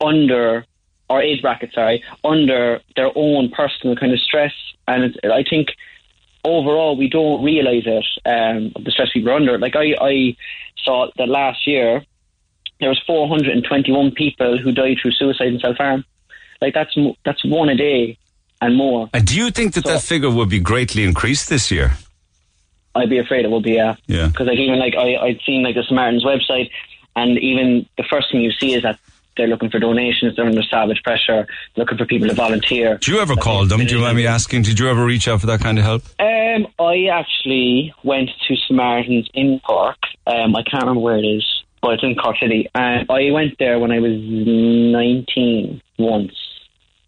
under or age bracket, sorry, under their own personal kind of stress. And it's, I think overall we don't realise it, um, the stress people are under. Like I, I saw that last year there was 421 people who died through suicide and self harm. Like that's that's one a day and more. And do you think that that figure will be greatly increased this year? I'd be afraid it will be yeah. Yeah. Because like even like I I'd seen like the Samaritans website, and even the first thing you see is that they're looking for donations. They're under savage pressure, looking for people to volunteer. Do you ever call them? Do you mind me asking? Did you ever reach out for that kind of help? Um, I actually went to Samaritans in Cork. Um, I can't remember where it is, but it's in Cork City. And I went there when I was 19 once.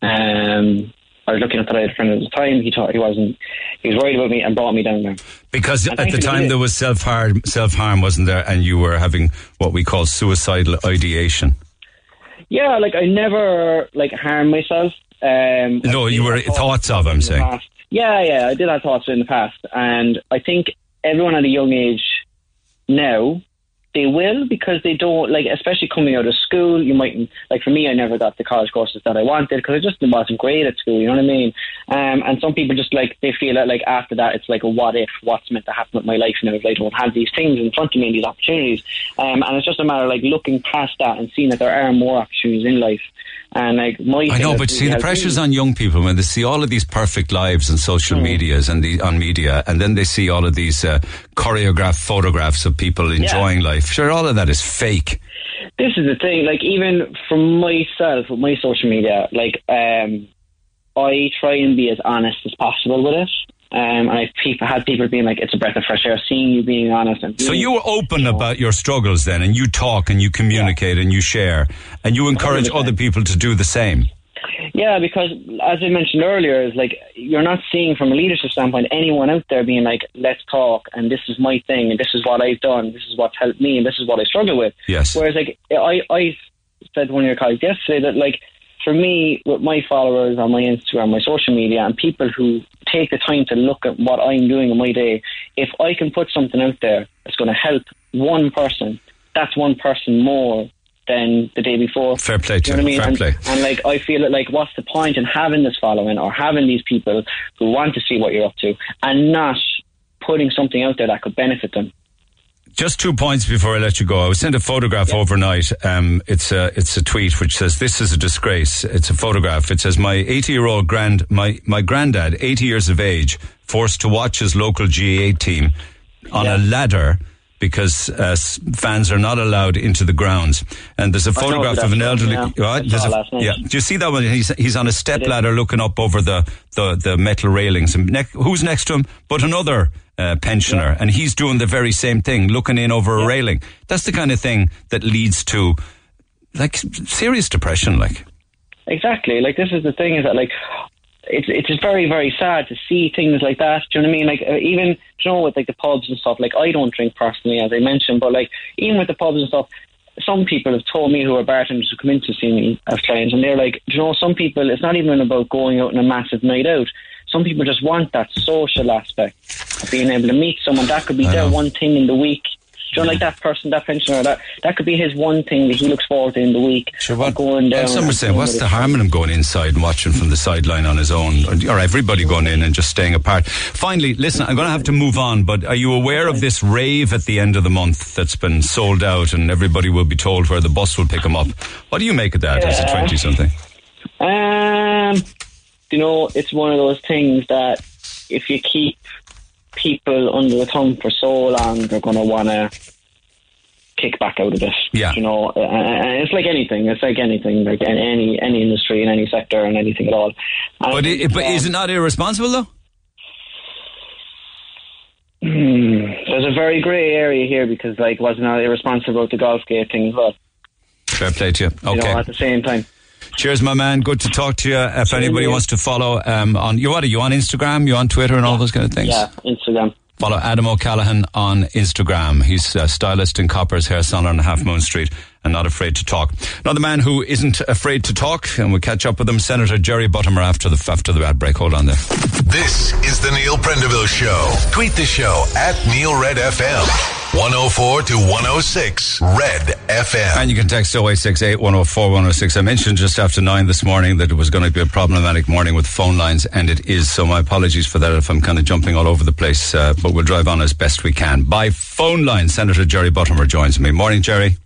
Um, I was looking at that I had a friend at the time. He thought he wasn't. He was worried about me and brought me down there. Because And at the time there was self harm, self harm, wasn't there? And you were having what we call suicidal ideation. Yeah, like I never like harmed myself. Um, No, you were have thoughts of. I'm saying. past. Yeah, yeah, I did have thoughts in the past, and I think everyone at a young age now, they will because they don't like, especially coming out of school. You might like for me, I never got the college courses that I wanted because I just wasn't great at school. You know what I mean? Um, and some people just like they feel that like after that, it's like a what if, what's meant to happen with my life now if I don't have these things in front of me, and these opportunities. Um, and it's just a matter of like looking past that and seeing that there are more opportunities in life. And like my I know, but see, the pressure's on young people when they see all of these perfect lives on social mm. medias and the, on media, and then they see all of these uh, choreographed photographs of people enjoying yeah. life. Sure, all of that is fake. This is the thing. Like even for myself with my social media, like um, I try and be as honest as possible with it. Um, and I've people, had people being like, it's a breath of fresh air, seeing you being honest. And being, so you were open you know, about your struggles then, and you talk and you communicate yeah. and you share, and you encourage 100%. other people to do the same. Yeah, because as I mentioned earlier, is like you're not seeing from a leadership standpoint anyone out there being like, "Let's talk," and this is my thing, and this is what I've done, this is what's helped me, and this is what I struggle with. Yes. Whereas, like I, I said to one of your colleagues yesterday that like for me, with my followers on my Instagram, my social media, and people who take the time to look at what I'm doing in my day, if I can put something out there that's going to help one person, that's one person more than the day before. Fair play to you. Know what I mean? Fair and, play. And like, I feel like, what's the point in having this following or having these people who want to see what you're up to and not putting something out there that could benefit them? Just two points before I let you go. I was sent a photograph yeah. overnight. Um, it's a it's a tweet which says this is a disgrace. It's a photograph. It says my 80 year old grand my my granddad, 80 years of age, forced to watch his local GAA team on yeah. a ladder because uh, fans are not allowed into the grounds. And there's a photograph of an elderly. Yeah. A, yeah. Do you see that one? He's he's on a step ladder looking up over the the, the metal railings. And ne- who's next to him? But another uh, pensioner, yeah. and he's doing the very same thing, looking in over yeah. a railing. That's the kind of thing that leads to like serious depression. Like exactly, like this is the thing is that like it's it's very very sad to see things like that. Do you know what I mean? Like uh, even you know with like the pubs and stuff. Like I don't drink personally, as I mentioned, but like even with the pubs and stuff. Some people have told me who are bartenders who come in to see me as clients, and they're like, you know, some people, it's not even about going out on a massive night out some people just want that social aspect of being able to meet someone. That could be their one thing in the week. Do you know, like that person, that pensioner, that that could be his one thing that he looks forward to in the week. Sure, what, going down. Some are saying, what's the harm in him going inside and watching from the sideline on his own, or, or everybody going in and just staying apart? Finally, listen, I'm going to have to move on, but are you aware of this rave at the end of the month that's been sold out, and everybody will be told where the bus will pick them up? What do you make of that yeah. as a twenty something? Um you know, it's one of those things that if you keep people under the thumb for so long, they're going to want to kick back out of it. Yeah. You know, and it's like anything. It's like anything, like any any industry in any sector and anything at all. And but it, but um, is it not irresponsible though? Hmm, there's a very grey area here because, like, wasn't it irresponsible to golf gate thing as well? Fair play to you. Okay. You know, at the same time. Cheers, my man. Good to talk to you. If Cheers, anybody wants to follow um, on, you what are you on Instagram? You on Twitter and yeah. all those kind of things? Yeah, Instagram. Follow Adam O'Callaghan on Instagram. He's a stylist in Coppers Hair Salon on Half Moon Street and not afraid to talk. Another man who isn't afraid to talk, and we'll catch up with him, Senator Jerry Buttimer after the after the ad break. Hold on there. This is the Neil Prendeville Show. Tweet the show at Neil Red FM. 104 to 106 Red FM. And you can text 0868 104 106. I mentioned just after 9 this morning that it was going to be a problematic morning with phone lines, and it is. So my apologies for that if I'm kind of jumping all over the place, uh, but we'll drive on as best we can. By phone line, Senator Jerry Buttimer joins me. Morning, Jerry.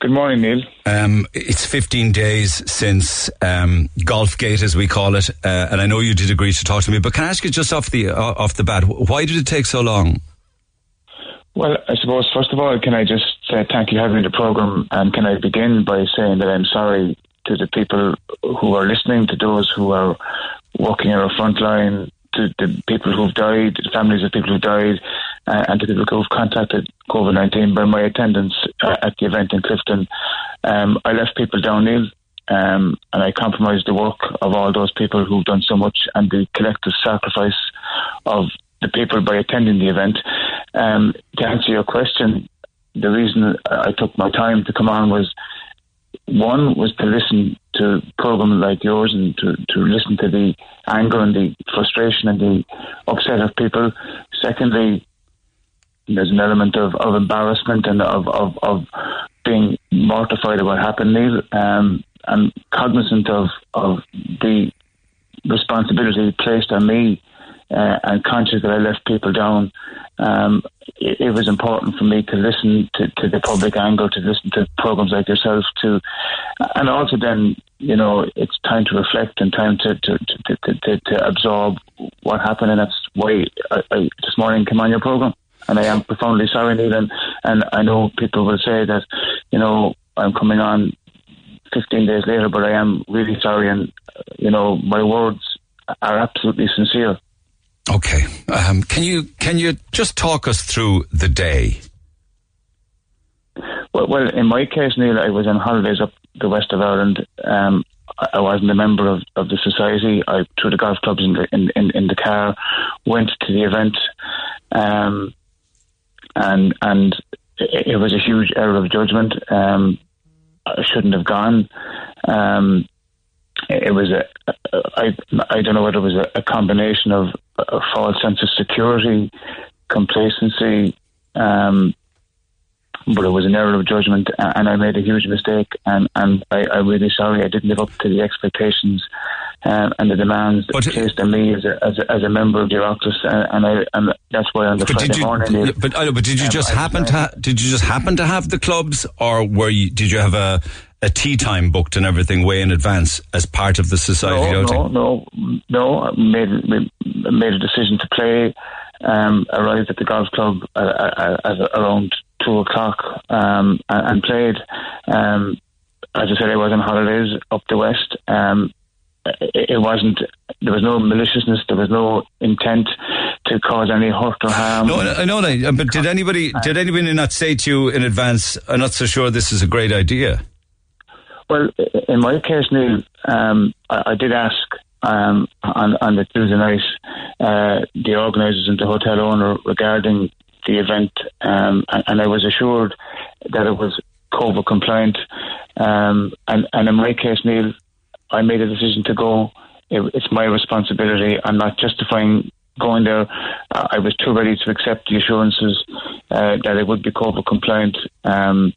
Good morning, Neil. Um, it's 15 days since um, Golfgate, as we call it, uh, and I know you did agree to talk to me. But can I ask you just off the uh, off the bat, why did it take so long? Well, I suppose, first of all, can I just say thank you for having the programme and can I begin by saying that I'm sorry to the people who are listening, to those who are working on our front line, to the people who've died, the families of people who died, uh, and to people who've contacted COVID 19 by my attendance uh, at the event in Clifden. Um, I left people down, Neil, um, and I compromised the work of all those people who've done so much and the collective sacrifice of the people by attending the event. Um, to answer your question, the reason I took my time to come on was one was to listen to programs like yours and to, to listen to the anger and the frustration and the upset of people. Secondly, there's an element of, of embarrassment and of, of, of being mortified about what happened, Neil. Um, cognizant of, of the responsibility placed on me uh, and conscious that I left people down. Um, it, it, was important for me to listen to, to, the public angle, to listen to programs like yourself, to, and also then, you know, it's time to reflect and time to to, to, to, to absorb what happened, and that's why I, I, this morning came on your program. And I am profoundly sorry, Neil, and, and I know people will say that, you know, I'm coming on 15 days later, but I am really sorry, and you know my words are absolutely sincere. Okay, um, can you can you just talk us through the day? Well, well, in my case, Neil, I was on holidays up the west of Ireland. Um, I wasn't a member of, of the society. I threw the golf clubs in the in, in, in the car, went to the event, um, and and it, it, was a huge error of judgment. Um, I shouldn't have gone. Um, it was a, I, I don't know whether it was a, a combination of a false sense of security, complacency, um, but it was an error of judgment, and I made a huge mistake, and, and I, I'm really sorry I didn't live up to the expectations um, and the demands but, placed on me as a, as a, as a member of the Oireachtas, and, I and that's why on the Friday you, morning. But, but did you um, just happen to ha- did you just happen to have the clubs, or were you did you have a a tee time booked and everything way in advance as part of the society? No, no, no, no. I made made a decision to play. Um, arrived at the golf club at, at, at around two o'clock um, and, and, played. Um, as I said, I was on holidays up the west. Um, it, it wasn't. There was no maliciousness. There was no intent to cause any hurt or harm. No, I know that. But did anybody did anybody not say to you in advance? I'm not so sure this is a great idea. Well, in my case, Neil, um, I, I, did ask um, on, on the Tuesday night uh, the organisers and the hotel owner regarding the event, um, and, and, I was assured that it was COVID compliant. Um, and, and in my case, Neil, I made a decision to go. It, it's my responsibility. I'm not justifying going there. Uh, I was too ready to accept the assurances uh, that it would be COVID compliant. Um,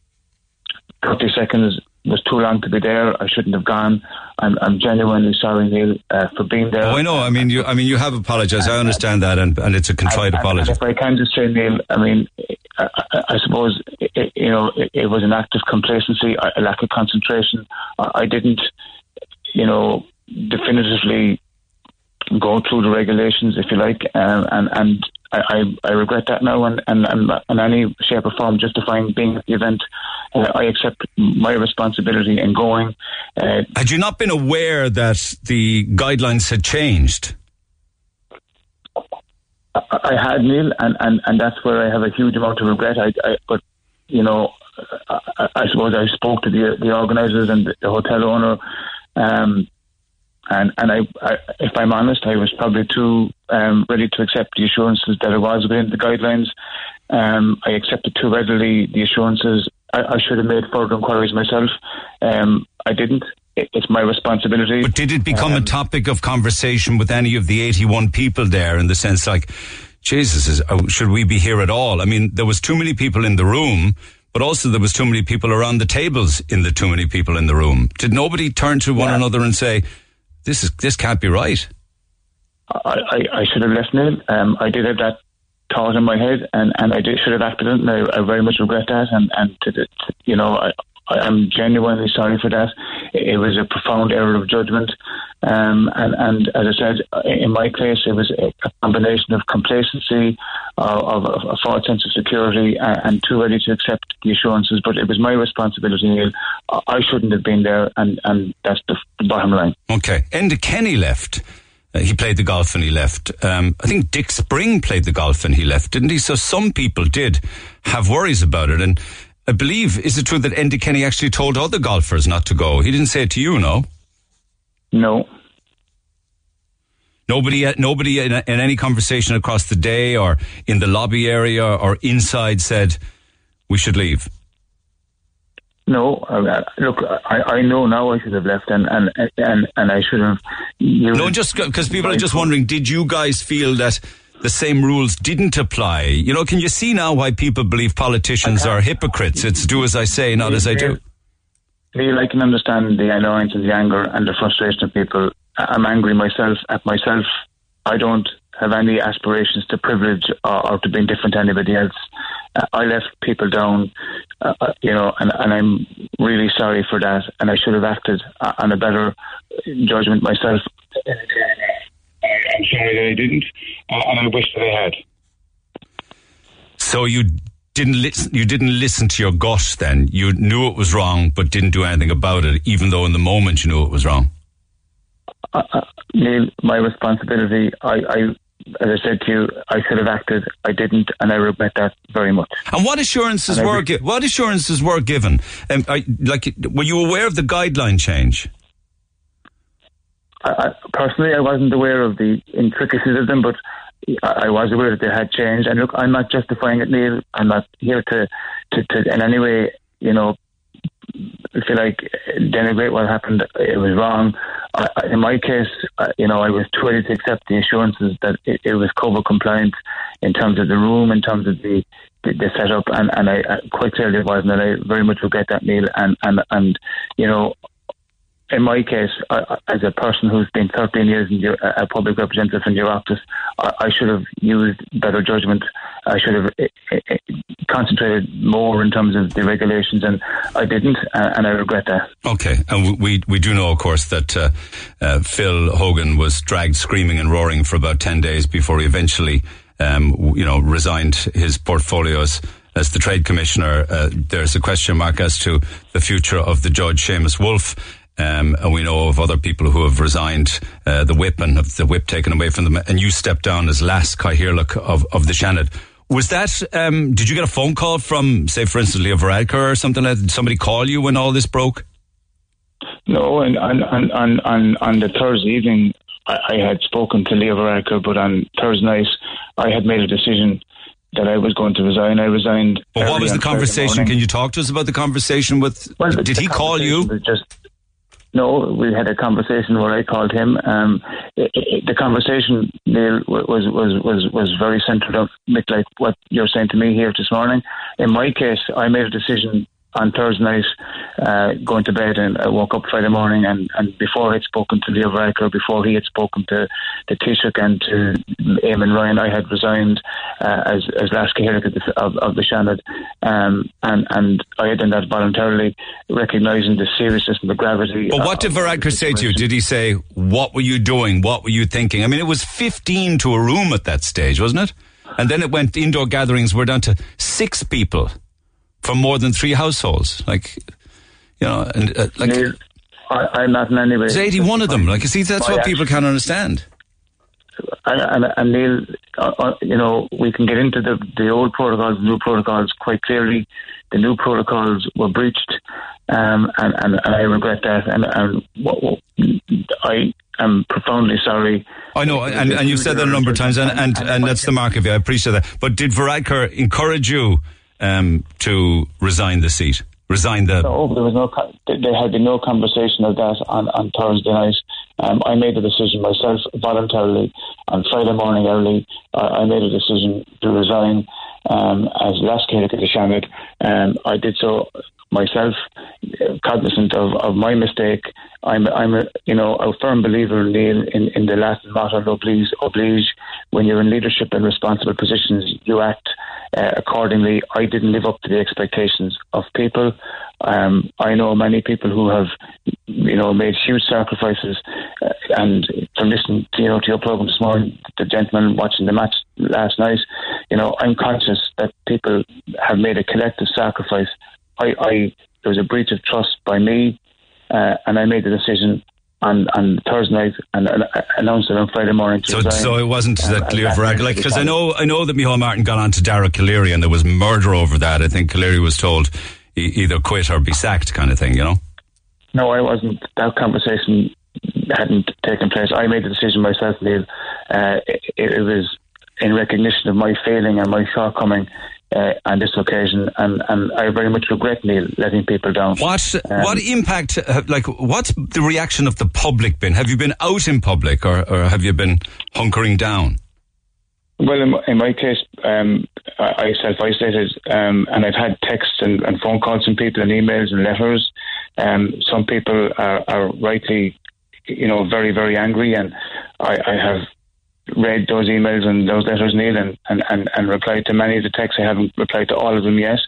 30 seconds was too long to be there. I shouldn't have gone. I'm, I'm genuinely sorry, Neil, uh, for being there. Oh, I know. I mean, you. I mean, you have apologised. I understand that, and, and it's a contrite apology. if I can just say, Neil, I mean, I, I suppose it, you know it, it, was an act of complacency, a lack of concentration. I, I didn't, you know, definitively go through the regulations, if you like, uh, and and I, I, regret that now, and, and, and in any shape or form justifying being at the event. Uh, I accept my responsibility in going. Uh, had you not been aware that the guidelines had changed? I, I had, Neil, and, and, and that's where I have a huge amount of regret. I, I but, you know, I, I, suppose I spoke to the, the organisers and the hotel owner. Um, and and I, I, if I'm honest, I was probably too um, ready to accept the assurances that it was within the guidelines. Um, I accepted too readily the assurances. I, I should have made further inquiries myself. Um, I didn't. It, it's my responsibility. But did it become a um, topic of conversation with any of the 81 people there, in the sense like, Jesus, uh, should we be here at all? I mean, there was too many people in the room but also there was too many people around the tables in the too many people in the room. Did nobody turn to one yeah. another and say, this is this can't be right. I, I, I should have left Neil. Um, I did have that thought in my head, and, and I did, should have acted on it, I, I very much regret that. And and to, to, you know, I, I'm genuinely sorry for that. It was a profound error of judgment. Um, and, and as I said, in my case, it was a combination of complacency, of, of a false sense of security, and, and, too ready to accept the assurances. But it was my responsibility, Neil. I shouldn't have been there, and, and that's the, the bottom line. Okay. Enda Kenny left. Uh, he played the golf and he left. Um, I think Dick Spring played the golf and he left, didn't he? So some people did have worries about it. And I believe, is it true that Enda Kenny actually told other golfers not to go? He didn't say it to you, no? No. Nobody, nobody in, in any conversation across the day or in the lobby area or inside said we should leave. No, uh, look, I, I know now I should have left, and and and, and I should have. No, just because people are just wondering, did you guys feel that the same rules didn't apply. You know, can you see now why people believe politicians are hypocrites? It's do as I say, not as I do. Neil, I can understand the annoyance and the anger and the frustration of people. I'm angry myself at myself. I don't have any aspirations to privilege or, or to be different to anybody else. Uh, I left people down, uh, uh, you know, and, and I'm really sorry for that. And I should have acted uh, on a better judgment myself. I'm sorry that I didn't, uh, and I wish that I had. So you didn't listen. You didn't listen to your gut. Then you knew it was wrong, but didn't do anything about it, even though in the moment you knew it was wrong. Uh, uh, Neil, my responsibility. I, I, as I said to you, I should have acted. I didn't, and I regret that very much. And what assurances And were re- gi- what assurances were given? Um, I, like, were you aware of the guideline change? I, personally, I wasn't aware of the intricacies of them, but I, I was aware that they had changed. And look, I'm not justifying it, Neil. I'm not here to, to, to in any way, you know, feel like denigrate what happened. It was wrong. I, in my case, you know, I was too ready to accept the assurances that it, it was COVID compliant in terms of the room, in terms of the the, the setup, and and I, I quite clearly wasn't. And I very much regret that, Neil. And and and you know, in my case, I, as a person who's been 13 years your, a public representative in your office, I, I should have used better judgment. I should have eh, eh, eh, concentrated more in terms of the regulations, and I didn't, and I regret that. Okay, and we we do know, of course, that uh, uh, Phil Hogan was dragged screaming and roaring for about ten days before he eventually, um, you know, resigned his portfolios as, as the trade commissioner. Uh, there's a question mark as to the future of the judge, Seamus Woulfe. Um, and we know of other people who have resigned uh, the whip and have the whip taken away from them. And you stepped down as Leas-Chathaoirleach of, of the Seanad. Was that, um, did you get a phone call from, say, for instance, Leo Varadkar or something like that? Did somebody call you when all this broke? No, and on on on on, on the Thursday evening, I, I had spoken to Leo Varadkar, but on Thursday night, I had made a decision that I was going to resign. I resigned. But what was the conversation? Can you talk to us about the conversation with? Well, did he call you? Just no, we had a conversation where I called him. Um, i i the conversation, Neil, was was was was very centred on like what you're saying to me here this morning. In my case, I made a decision on Thursday night, uh, going to bed, and I woke up Friday morning, and, and before I'd spoken to Leo Varadkar, before he had spoken to to Taoiseach and to Eamon Ryan, I had resigned uh, as as last Cahill of, the- of, of the Seanad, um, and and I had done that voluntarily, recognising the seriousness and the gravity. But what did Varadkar say to you? Did he say, "What were you doing? What were you thinking?" I mean, it was fifteen to a room at that stage, wasn't it? And then it went indoor gatherings were down to six people from more than three households. Like, you know, and uh, like Neil, I, I'm not in any way. there's eighty-one of them. Like, you see, that's what people can't understand. and, and, and Neil, uh, uh, you know, we can get into the, the old protocols, the new protocols quite clearly. The new protocols were breached, um, and, and, and I regret that. And, and what, what, I am profoundly sorry. I know, and, and you've said that a number of times, and, and, and that's the mark of you. I appreciate that. But did Varadkar encourage you um, to resign the seat? Resign the. No, there was no. There had been no conversation of that on, on Thursday night. Um, I made the decision myself voluntarily on Friday morning early. Uh, I made a decision to resign um, as last Gaelic of Seanad. Um, I did so myself, cognizant of, of my mistake. I'm, I'm a, you know, a firm believer Neil, in, in the Latin motto oblige, oblige. When you're in leadership and responsible positions, you act uh, accordingly. I didn't live up to the expectations of people. Um, I know many people who have, you know, made huge sacrifices. Uh, and from listening to, you know, to your program this morning, the gentleman watching the match last night, you know, I'm conscious that people have made a collective sacrifice. I, I there was a breach of trust by me, uh, and I made the decision on, on Thursday night and uh, announced it on Friday morning. So, so it wasn't Um, that Leo that like because I know I know that Micheál Martin got on to Dara Calleary and there was murder over that. I think Calleary was told either quit or be sacked, kind of thing. You know. No, I wasn't. That conversation hadn't taken place. I made the decision myself, Neil. Uh, it, it was in recognition of my failing and my shortcoming uh, on this occasion, and, and I very much regret, Neil, letting people down. What Um, what impact? uh, Like, what's the reaction of the public been? Have you been out in public, or, or have you been hunkering down? Well, in, in my case, um, I, I self-isolated, um, and I've had texts and, and, phone calls from people and emails and letters. Um, some people are, are, rightly, you know, very, very angry, and I, I, have read those emails and those letters, Neil, and, and, and, and, replied to many of the texts. I haven't replied to all of them yet.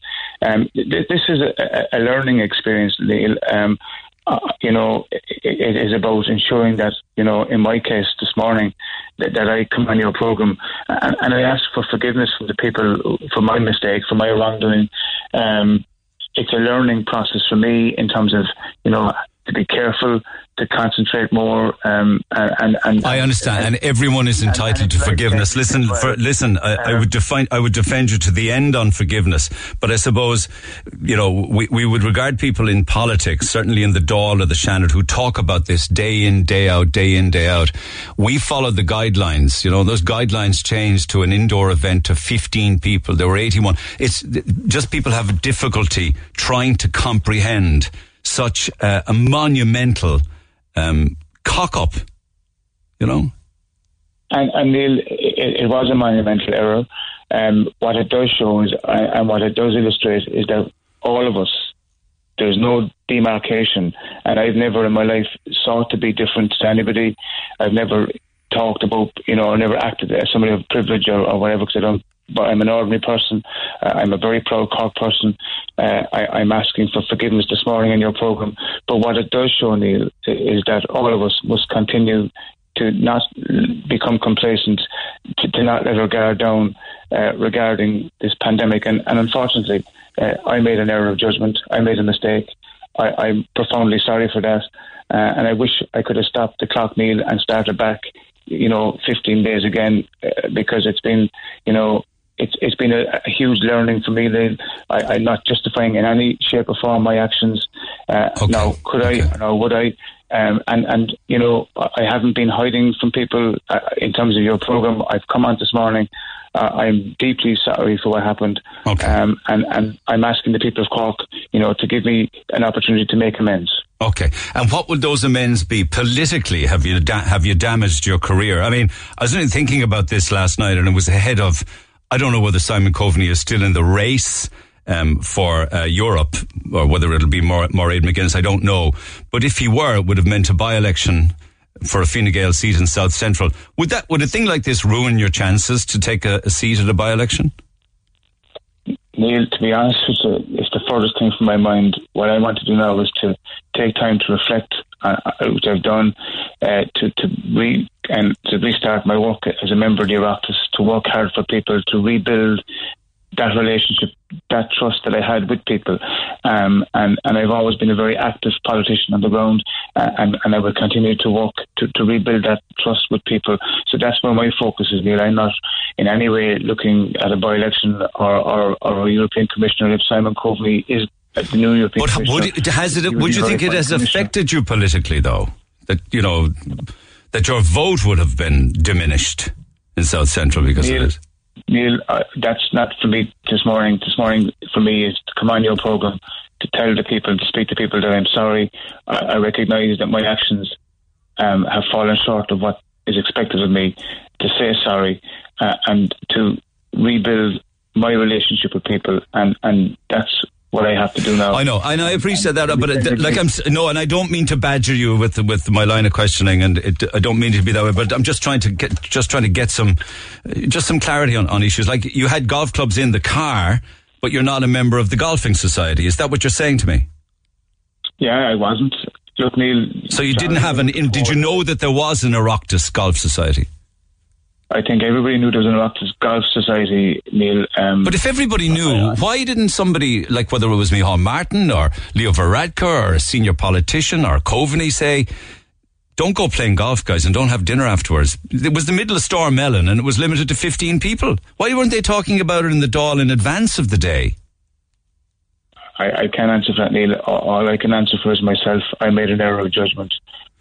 Um, th- this is a, a, learning experience, Neil. Um, uh, you know, it, it is about ensuring that, you know, in my case this morning, that, that I come on your program and, and, I ask for forgiveness from the people for my mistake, for my wrongdoing. Um, it's a learning process for me in terms of, you know, to be careful, to concentrate more. Um, and, and I understand, and, and everyone is entitled to forgiveness. Listen, for, listen. I, I, would define, I would defend you to the end on forgiveness. But I suppose, you know, we, we would regard people in politics, certainly in the Dáil or the Seanad, who talk about this day in, day out, day in, day out. We followed the guidelines. You know, those guidelines changed to an indoor event of 15 people. There were 81. It's just people have difficulty trying to comprehend such a, monumental um, cock up, you know? And, and Neil, it, it, was a monumental error. Um, what it does show is, and what it does illustrate, is that all of us, there's no demarcation. And I've never in my life sought to be different to anybody. I've never talked about, you know, I never acted as somebody of privilege or, or whatever because I don't but I'm an ordinary person. Uh, I'm a very proud Cork person. Uh, I, am asking for forgiveness this morning in your programme. But what it does show, Neil, is that all of us must continue to not become complacent, to, to not let our guard down uh, regarding this pandemic. And, and unfortunately, uh, I made an error of judgment. I made a mistake. I, am profoundly sorry for that. Uh, and I wish I could have stopped the clock, Neil, and started back you know, 15 days again uh, because it's been, you know, it's it's been a, a huge learning for me. Then I, am not justifying in any shape or form my actions. Uh, okay. Now, could okay. I or would I? Um, and and you know, I haven't been hiding from people uh, in terms of your program. I've come on this morning. Uh, I'm deeply sorry for what happened, okay. um, and and I'm asking the people of Cork, you know, to give me an opportunity to make amends. Okay, and what would those amends be politically? Have you da- have you damaged your career? I mean, I was only thinking about this last night, and it was ahead of I don't know whether Simon Coveney is still in the race um, for uh, Europe or whether it'll be more Mairead McGuinness. I don't know. But if he were, it would have meant a by-election for a Fine Gael seat in South Central. Would that would a thing like this ruin your chances to take a, a seat at a by-election? Neil, to be honest with it's the furthest thing from my mind. What I want to do now is to take time to reflect, uh, which I've done, uh, to to re and to restart my work as a member of the Oireachtas, to work hard for people, to rebuild that relationship, that trust that I had with people. Um, and, and I've always been a very active politician on the ground, uh, and, and I will continue to work to, to rebuild that trust with people. So that's where my focus is, Neil. I'm not in any way looking at a by election or, or, or a European Commissioner if Simon Coveney is the new European but would it, has it, would you think it has affected you politically, though? That, you know, that your vote would have been diminished in South Central because Neil, of it? Neil, uh, that's not for me this morning. This morning for me is to come on your program to tell the people, to speak to people that I'm sorry. I, I recognise that my actions um, have fallen short of what is expected of me. To say sorry uh, and to rebuild my relationship with people, and and that's what I have to do now. I know, and I appreciate that, but uh, like I'm no, and I don't mean to badger you with with my line of questioning, and it, I don't mean to be that way, but I'm just trying to get just trying to get some just some clarity on, on issues. Like you had golf clubs in the car, but you're not a member of the golfing society. Is that what you're saying to me? Yeah, I wasn't. Look, Neil. So you didn't have an? Did you know that there was an Oireachtas golf society? I think everybody knew there was an Oireachtas Golf Society, Neil. Um, but if everybody knew, uh, why didn't somebody, like whether it was Micheál Martin or Leo Varadkar or a senior politician or Coveney say, don't go playing golf, guys, and don't have dinner afterwards. It was the middle of Storm Ellen and it was limited to 15 people. Why weren't they talking about it in the Dáil in advance of the day? I, I can't answer for that, Neil. All I can answer for is myself. I made an error of judgment.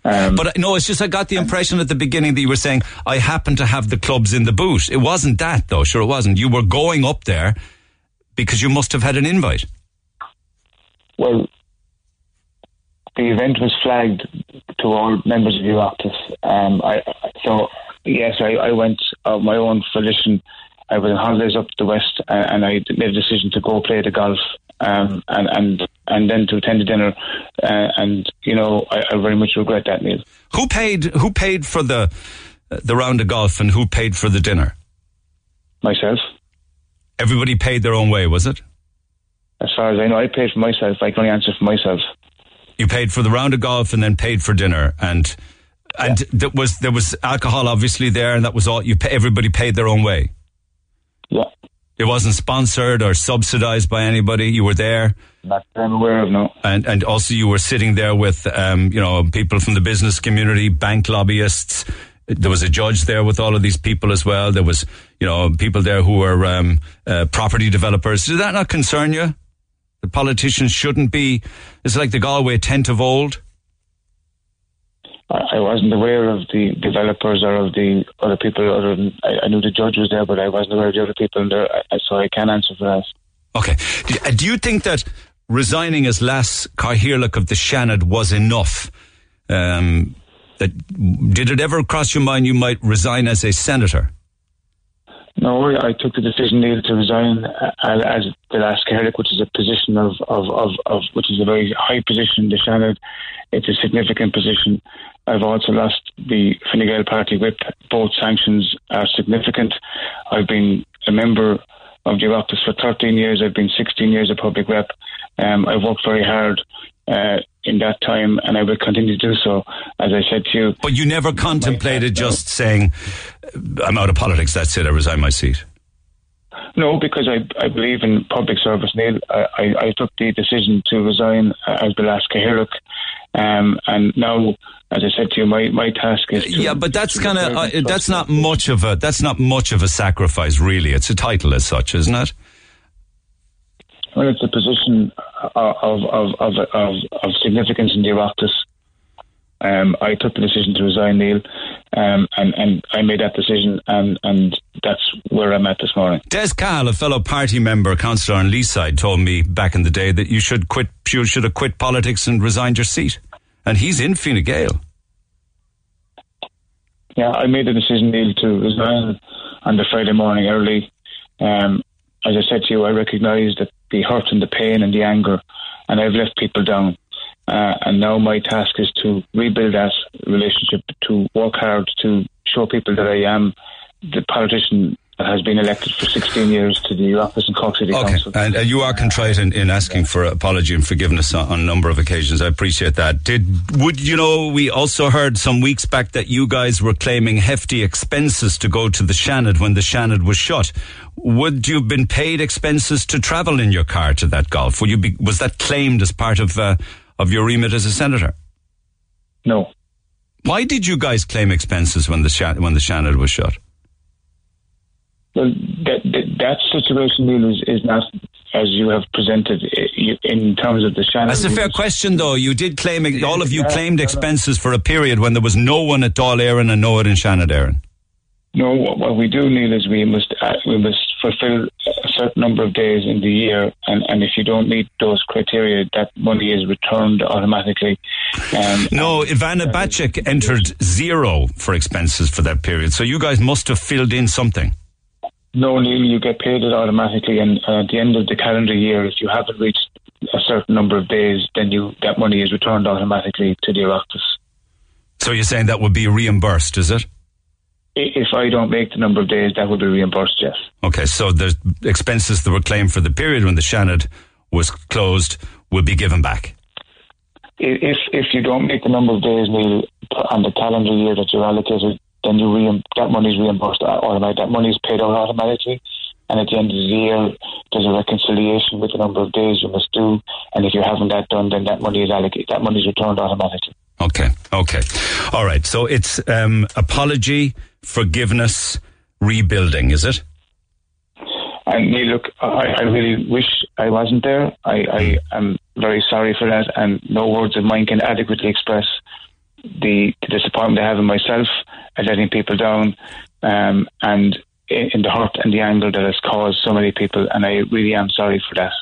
Um, but uh, no, it's just I got the impression at the beginning that you were saying I happen to have the clubs in the boot. It wasn't that though. Sure, it wasn't. You were going up there because you must have had an invite. Well, the event was flagged to all members of Oireachtas. Um, I, so yes, I, I went of my own volition. I was on holidays up to the west, and, and I made a decision to go play the golf, um, and and and then to attend the dinner, uh, and you know, I, I very much regret that, Neil. Who paid? Who paid for the the round of golf, and who paid for the dinner? Myself. Everybody paid their own way, was it? As far as I know, I paid for myself. I can only answer for myself. You paid for the round of golf and then paid for dinner, and and there was there was alcohol obviously there, and that was all. You pay, everybody paid their own way. Yeah. It wasn't sponsored or subsidized by anybody. You were there. Not that I'm aware of, no. And and also you were sitting there with um, you know people from the business community, bank lobbyists. There was a judge there with all of these people as well. There was you know people there who were um, uh, property developers. Did that not concern you? The politicians shouldn't be. It's like the Galway tent of old. I wasn't aware of the developers or of the other people. Other than I, I knew the judge was there, but I wasn't aware of the other people there. So I can't answer for that. Okay. Do, uh, you think that resigning as Las Carhirlock of the Seanad was enough? Um, that did it ever cross your mind you might resign as a senator? No, I took the decision Neil to resign uh, as the last Gaelic, which is a position of, of, of, of which is a very high position in the Seanad. It's a significant position. I've also lost the Fine Gael party whip. Both sanctions are significant. I've been a member of the Oireachtas for 13 years. I've been 16 years a public rep. Um, I've worked very hard uh, in that time, and I will continue to do so. As I said to you, But you never contemplated just saying, "I'm out of politics. That's it. I resign my seat." No, because I, I believe in public service, Neil. I, I, I took the decision to resign uh, as the last um, and now, as I said to you, my, my task is to. Yeah, but that's kind of uh, that's not much of a that's not much of a sacrifice, really. It's a title as such, isn't it? Well, it's a position of of of of, of, significance in the Oireachtas. Um, I took the decision to resign, Neil, um, and and I made that decision, and and that's where I'm at this morning. Des Cahill, a fellow party member, councillor on Leeside, told me back in the day that you should quit. You should have quit politics and resigned your seat, and he's in Fine Gael. Yeah, I made the decision, Neil, to resign on the Friday morning early. Um, as I said to you, I recognise that the hurt and the pain and the anger, and I've let people down. Uh, and now my task is to rebuild that relationship, to work hard, to show people that I am the politician has been elected for 16 years to the office in Cork City Okay, Council. and uh, you are contrite in, in asking for apology and forgiveness on, on a number of occasions. I appreciate that. Did would you know? We also heard some weeks back that you guys were claiming hefty expenses to go to the Seanad when the Seanad was shut. Would you have been paid expenses to travel in your car to that golf? Would you be? Was that claimed as part of uh, of your remit as a senator? No. Why did you guys claim expenses when the Shan- when the Seanad was shut? Well, that, that, that situation, Neil, is, is not as you have presented in terms of the Seanad. That's a fair question, though. You did claim all of you claimed expenses for a period when there was no one at Dáil Éireann and no one in Seanad Éireann. No, what, what we do, Neil, is we must uh, we must fulfil a certain number of days in the year, and, and if you don't meet those criteria, that money is returned automatically. Um, <laughs> No, Ivana Bacik entered zero for expenses for that period, so you guys must have filled in something. No, Neil, you get paid it automatically, and uh, at the end of the calendar year, if you haven't reached a certain number of days, then you that money is returned automatically to the Oireachtas. So you're saying that would be reimbursed, is it? If I don't make the number of days, that would be reimbursed, yes. Okay, so the expenses that were claimed for the period when the Seanad was closed will be given back. If if you don't make the number of days, Neil, on the calendar year that you're allocated, then you reim- that money is reimbursed automatically. That money is paid out automatically. And at the end of the year, there's a reconciliation with the number of days you must do. And if you haven't that done, then that money is allocated. That money is returned automatically. Okay, okay. All right, so it's um, apology, forgiveness, rebuilding, is it? And look, I, I really wish I wasn't there. I, I am very sorry for that, and no words of mine can adequately express the, the disappointment I have in myself at letting people down, um, and in, in the hurt and the anger that has caused so many people. And I really am sorry for that.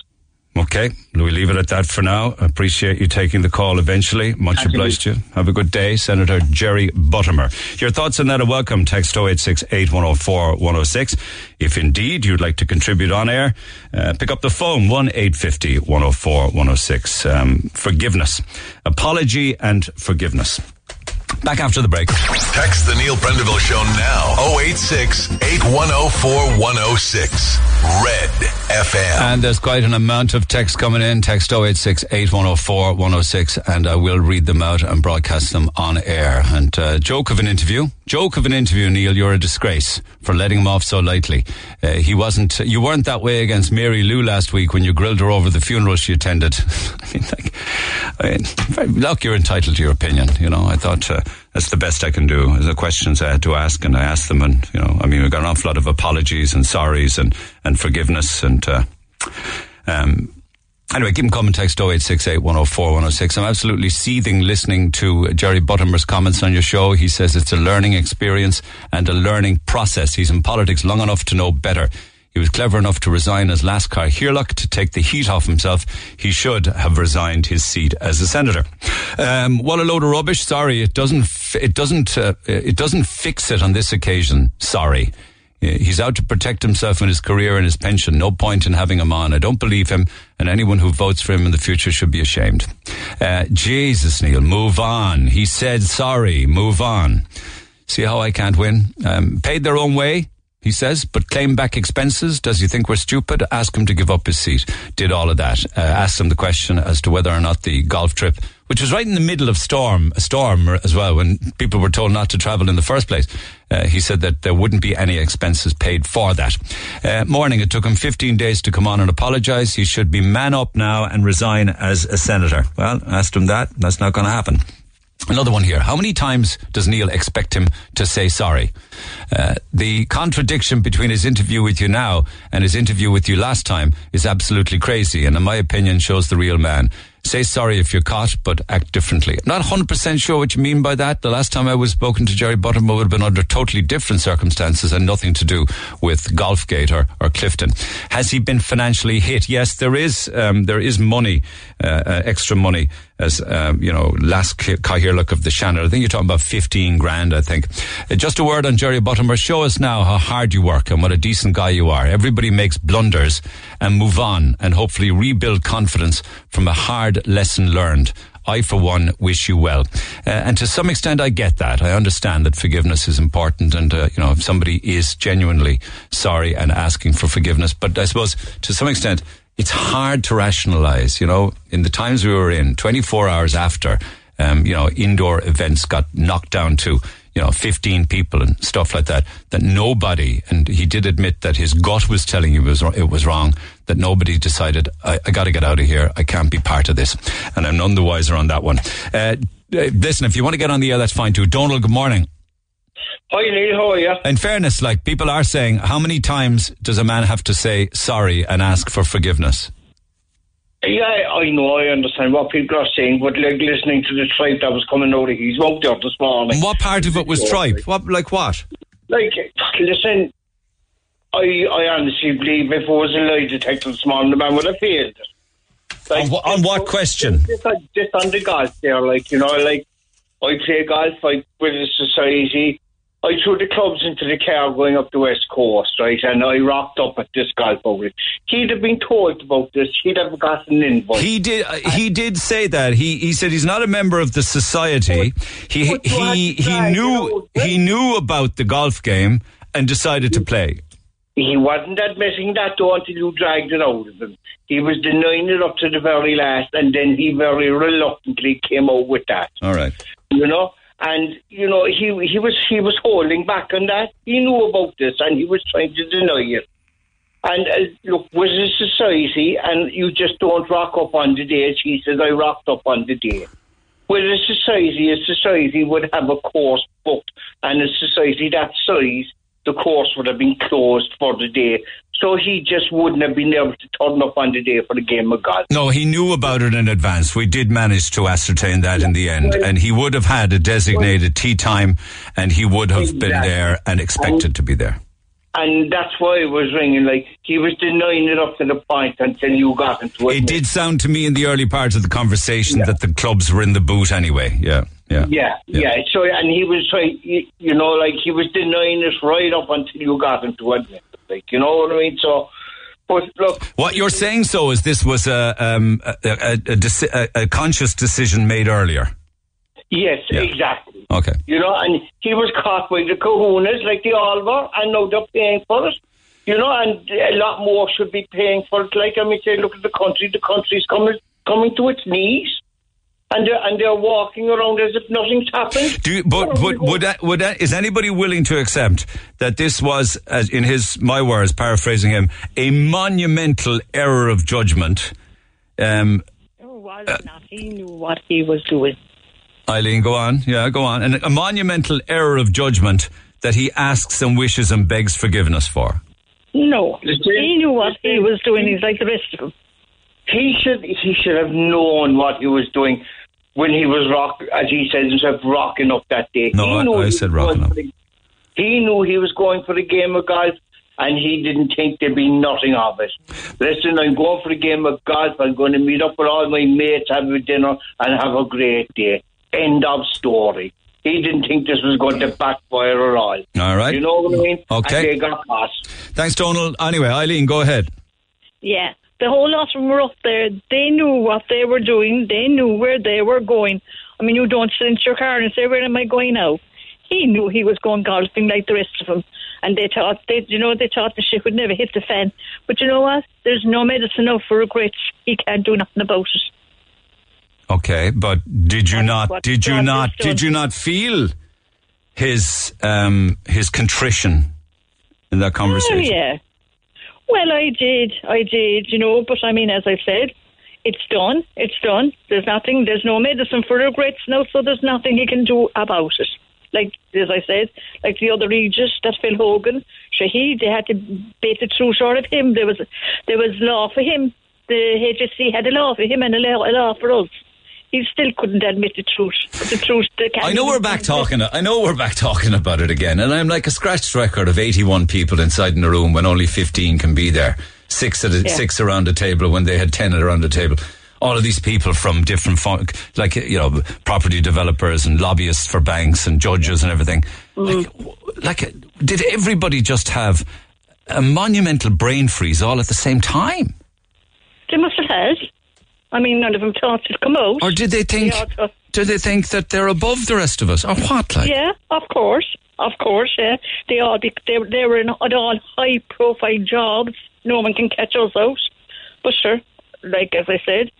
Okay, we leave it at that for now. Appreciate you taking the call eventually. Much obliged to you. Have a good day, Senator Jerry Buttimer. Your thoughts on that are welcome. Text 086 8104 106. If indeed you'd like to contribute on air, uh, pick up the phone 1 850 104 106. Um, forgiveness, apology, and forgiveness. Back after the break. Text the Neil Prendeville Show now. 086 8104 106. Red FM. And there's quite an amount of text coming in. Text 086 8104 106, and I will read them out and broadcast them on air. And uh, joke of an interview. Joke of an interview, Neil. You're a disgrace for letting him off so lightly. Uh, he wasn't. You weren't that way against Mary Lou last week when you grilled her over the funeral she attended. <laughs> I mean, like, I mean, look, you're entitled to your opinion. You know, I thought. Uh, that's the best I can do. The questions I had to ask, and I asked them, and you know, I mean, we got an awful lot of apologies and sorries and and forgiveness, and uh, um, Anyway, keep them coming. Text 0868 104 106. I'm absolutely seething listening to Jerry Buttimer's comments on your show. He says it's a learning experience and a learning process. He's in politics long enough to know better. Was clever enough to resign as Leas-Chathaoirleach to take the heat off himself. He should have resigned his seat as a senator. Um, what a load of rubbish! Sorry, it doesn't. It doesn't. Uh, it doesn't fix it on this occasion. Sorry. He's out to protect himself and his career and his pension. No point in having him on. I don't believe him, and anyone who votes for him in the future should be ashamed. Uh, Jesus, Neil, move on. He said sorry. Move on. See how I can't win? Um, paid their own way he says, but claim back expenses. Does he think we're stupid? Ask him to give up his seat. Did all of that. Uh, asked him the question as to whether or not the golf trip, which was right in the middle of storm, a storm as well, when people were told not to travel in the first place. Uh, he said that there wouldn't be any expenses paid for that. Uh, morning, it took him 15 days to come on and apologise. He should be man up now and resign as a senator. Well, asked him that. That's not going to happen. Another one here. How many times does Neil expect him to say sorry? Uh, the contradiction between his interview with you now and his interview with you last time is absolutely crazy, and in my opinion, shows the real man. Say sorry if you're caught, but act differently. Not 100% sure what you mean by that. The last time I was spoken to Jerry Buttimer would have been under totally different circumstances and nothing to do with Golfgate or, or Clifden. Has he been financially hit? Yes, there is, um, there is money, uh, uh, extra money as, um, you know, last Cathaoirleach of the Seanad. I think you're talking about 15 grand, I think. Uh, just a word on Jerry Buttimer. Show us now how hard you work and what a decent guy you are. Everybody makes blunders and move on and hopefully rebuild confidence from a hard lesson learned. I, for one, wish you well. Uh, and to some extent, I get that. I understand that forgiveness is important. And, uh, you know, if somebody is genuinely sorry and asking for forgiveness, but I suppose to some extent, it's hard to rationalize, you know, in the times we were in, 24 hours after, um, you know, indoor events got knocked down to, you know, 15 people and stuff like that, that nobody, and he did admit that his gut was telling him it was, it was wrong, that nobody decided, I, I got to get out of here. I can't be part of this. And I'm none the wiser on that one. Uh, listen, if you want to get on the air, that's fine too. Donald, good morning. Hi Neil, how are you? In fairness, like people are saying, how many times does a man have to say sorry and ask for forgiveness? Yeah, I know, I understand what people are saying, but like listening to the tripe that was coming out of his mouth there this morning. And what part of it was tripe? What, like what? Like, listen, I I honestly believe if it was a lie detector this morning, the man would have failed. Like, on, on what question? Just, just on the golf there, like, you know, like, I play golf, I with a society, I threw the clubs into the car going up the west coast, right? And I rocked up at this golf outlet. He'd have been told about this. He'd have gotten an invite. He did. Uh, he did say that. He he said he's not a member of the society. He he he knew he knew about the golf game and decided to play. He wasn't admitting that though until you dragged it out of him. He was denying it up to the very last, and then he very reluctantly came out with that. All right. You know and you know he he was he was holding back on that. He knew about this, and he was trying to deny it. And uh, look, with a society, and you just don't rock up on the day. He says, "I rocked up on the day." With a society, a society would have a course booked, and a society that size, the course would have been closed for the day. So he just wouldn't have been able to turn up on the day for the game of golf. No, he knew about it in advance. We did manage to ascertain that yeah. in the end. And he would have had a designated tee time and he would have exactly. been there and expected and, to be there. And that's why it was ringing. Like he was denying it up to the point until you got into it. It did sound to me in the early part of the conversation that the clubs were in the boot anyway. Yeah, yeah. Yeah, yeah. So, and he was you you know, like he was denying this right up until you got into it. Like, you know what I mean? So, but look, What you're saying, so, is this was a um, a, a, a, deci- a, a conscious decision made earlier. yes, exactly. Okay. You know, and he was caught by the kahunas like all were, and now they're paying for it. You know, and a lot more should be paying for it. Like I mean, say, look at the country. The country's coming coming to its knees, and they're and they're walking around as if nothing's happened. Do you, but would would that, would that, is anybody willing to accept that this was, as in his my words, paraphrasing him, a monumental error of judgment? Um, No, it was not. He knew what he was doing. Eileen, go on. Yeah, go on. And a monumental error of judgment that he asks and wishes and begs forgiveness for. No, he knew what he was doing. He's like the rest of them. He should he should have known what he was doing when he was rock, as he says himself, rocking up that day. No, he I- knew I he said rocking up. the- He knew he was going for a game of golf, and he didn't think there'd be nothing of it. Listen, I'm going for a game of golf. I'm going to meet up with all my mates, have a dinner, and have a great day. End of story. He didn't think this was going to backfire at all. All right. You know what I mean? Okay. And they got caught. Thanks, Donald. Anyway, Eileen, go ahead. Yeah, the whole lot of them were up there. They knew what they were doing. They knew where they were going. I mean, you don't sit in your car and say, "Where am I going now?" He knew he was going golfing like the rest of them, and they thought they, you know, they thought the ship would never hit the fan. But you know what? There's no medicine out for regrets. He can't do nothing about it. Okay, but did you not? Did you not? Did you not feel his um his contrition in that conversation? Oh, yeah. Well, I did. I did, you know, but I mean, as I said, it's done. It's done. There's nothing, there's no medicine for regrets now, so there's nothing he can do about it. Like, as I said, like the other Regis, that Phil Hogan, Shahid, they had to bait the truth out of him. There was, there was law for him. The HSC had a law for him and a law, a law for us. He still couldn't admit the truth. The truth, the I know we're back talking. I know we're back talking about it again, and I'm like a scratched record of 81 people inside in a room when only 15 can be there. Six at a, Yeah. six around the table when they had 10 around the table. All of these people from different, fun- like you know, property developers and lobbyists for banks and judges and everything. Mm. Like, like, did everybody just have a monumental brain freeze all at the same time? They must have had. I mean, none of them thought it'd come out. Or did they think? all Do they think that they're above the rest of us, or what? Like, Yeah, of course, of course. Yeah, they all be, they they were in at all high profile jobs. No one can catch us out. But sure, like as I said,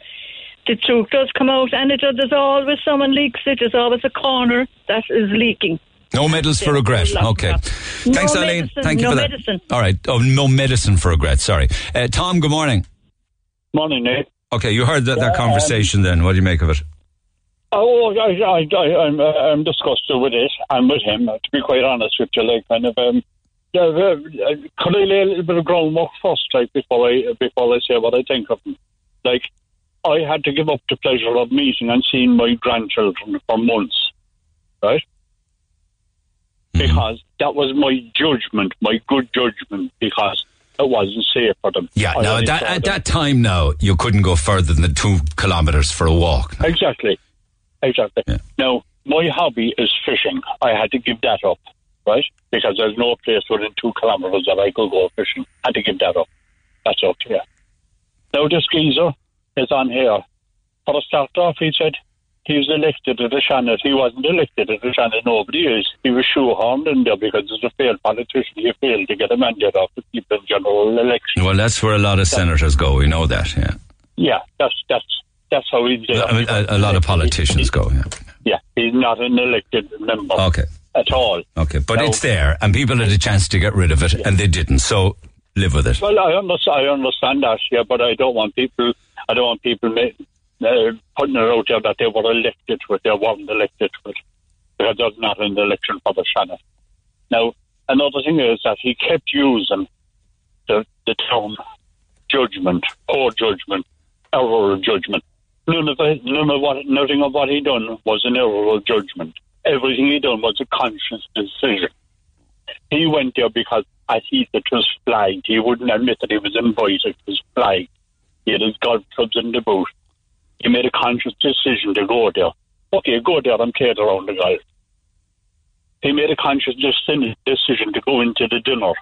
the truth does come out, and it, there's always someone leaks it. There's always a corner that is leaking. No medals for regret. Okay. Thanks, No Eileen. Thank you no for that. medicine. All right. Oh, no medicine for regret. Sorry. Uh, Tom, good morning. Morning, Nate. Okay, you heard that, Yeah, that conversation then. What do you make of it? Oh, I, I, I, I'm, uh, I'm disgusted with it. I'm with him, uh, to be quite honest with you. Like, kind of, um, yeah, uh, could I lay a little bit of groundwork first, like, before I, before I say what I think of him? Like, I had to give up the pleasure of meeting and seeing my grandchildren for months, right? Because that was my judgment, my good judgment, because it wasn't safe for them. Yeah, I now only that, at that time now, you couldn't go further than two kilometres for a walk. Exactly. Exactly. Now, my hobby is fishing. I had to give that up, right? Because there's no place within two kilometres that I could go fishing. I had to give that up. That's okay. Now, this geezer is on here. For a start off, he said he was elected at Seanad. He wasn't elected at the Seanad. Nobody is. He was shoehorned in there because he's a failed politician. He failed to get a mandate off the people general election. Well, that's where a lot of senators go. We know that, yeah. Yeah, that's that's that's how he did. I mean, a, a lot of politicians go, yeah. Yeah, he's not an elected member. Okay. At all. Okay, but No. it's there, and people had a chance to get rid of it, and they didn't, so live with it. Well, I understand, I understand that, yeah, but I don't want people, I don't want people putting it out there that they were elected with, they weren't elected with, because there's not an election for the Senate. Now, another thing is that he kept using the, the term judgment, poor judgment, error of judgment. None of it, none of what, nothing of what he done was an error of judgment. Everything he done was a conscious decision. He went there because as he said it was flagged. He wouldn't admit that he was invited. It was flagged. He had his golf clubs in the boot. He made a conscious decision to go there. Okay, go there and play it around the golf. He made a conscious deci- decision to go into the dinner.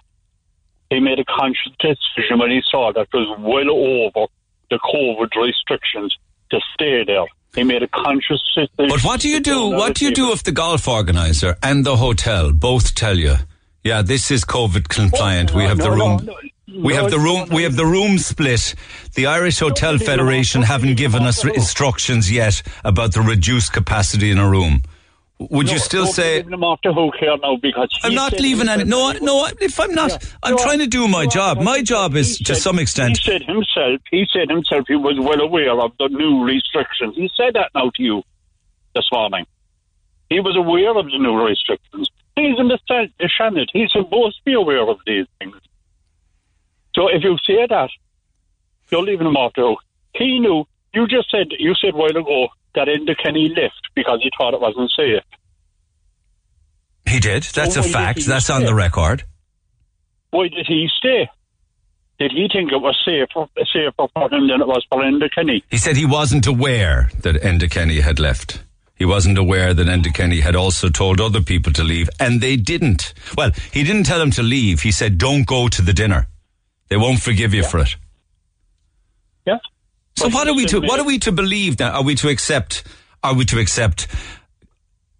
He made a conscious decision when he saw that it was well over the COVID restrictions to stay there. He made a conscious decision. But what do you do? What do you do if the golf organizer and the hotel both tell you, yeah, this is COVID compliant. we no, have the no, room. no, we have the room. We have the room split. The Irish Hotel leave them off- Federation haven't given us instructions yet about the reduced capacity in a room. Would you still say? leaving off the hook here now because I'm not leaving any. No, no. If I'm not, Yeah. I'm You trying to do my are- job. My job is, he to some extent, He said himself. He said himself. He was well aware of the new restrictions. He said that now to you this morning. He was aware of the new restrictions. He's in the, the Senate. He's supposed to be aware of these things. So if you say that, you're leaving him off the hook. He knew. You just said you said a while ago that Enda Kenny left because he thought it wasn't safe. he did. That's a fact. That's on the record. Why did he stay? Did he think it was safer, safer for him than it was for Enda Kenny? He said he wasn't aware that Enda Kenny had left. He wasn't aware that Enda Kenny had also told other people to leave, and they didn't. Well, he didn't tell them to leave. He said, "Don't go to the dinner. They won't forgive you for it." Yeah. So But what are we to what are we to believe now? Are we to accept? Are we to accept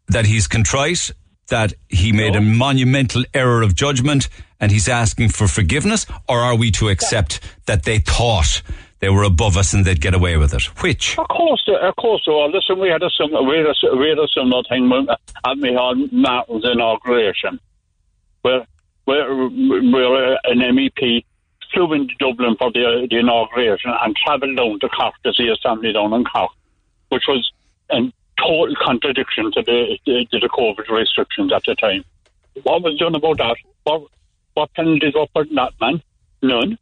that he's contrite? That he made a monumental error of judgment and he's asking for forgiveness, or are we to accept that they thought they were above us and they'd get away with it? Which? Of course, uh, of course. Well, listen, we had a similar, we had a, we had a similar thing at Micheál Martin's inauguration, where where, where an MEP flew into Dublin for the, the inauguration and travelled down to Cork to see his family down in Cork, which was in total contradiction to the, the, to the COVID restrictions at the time. What was done about that? What, what penalties were put on that man? None.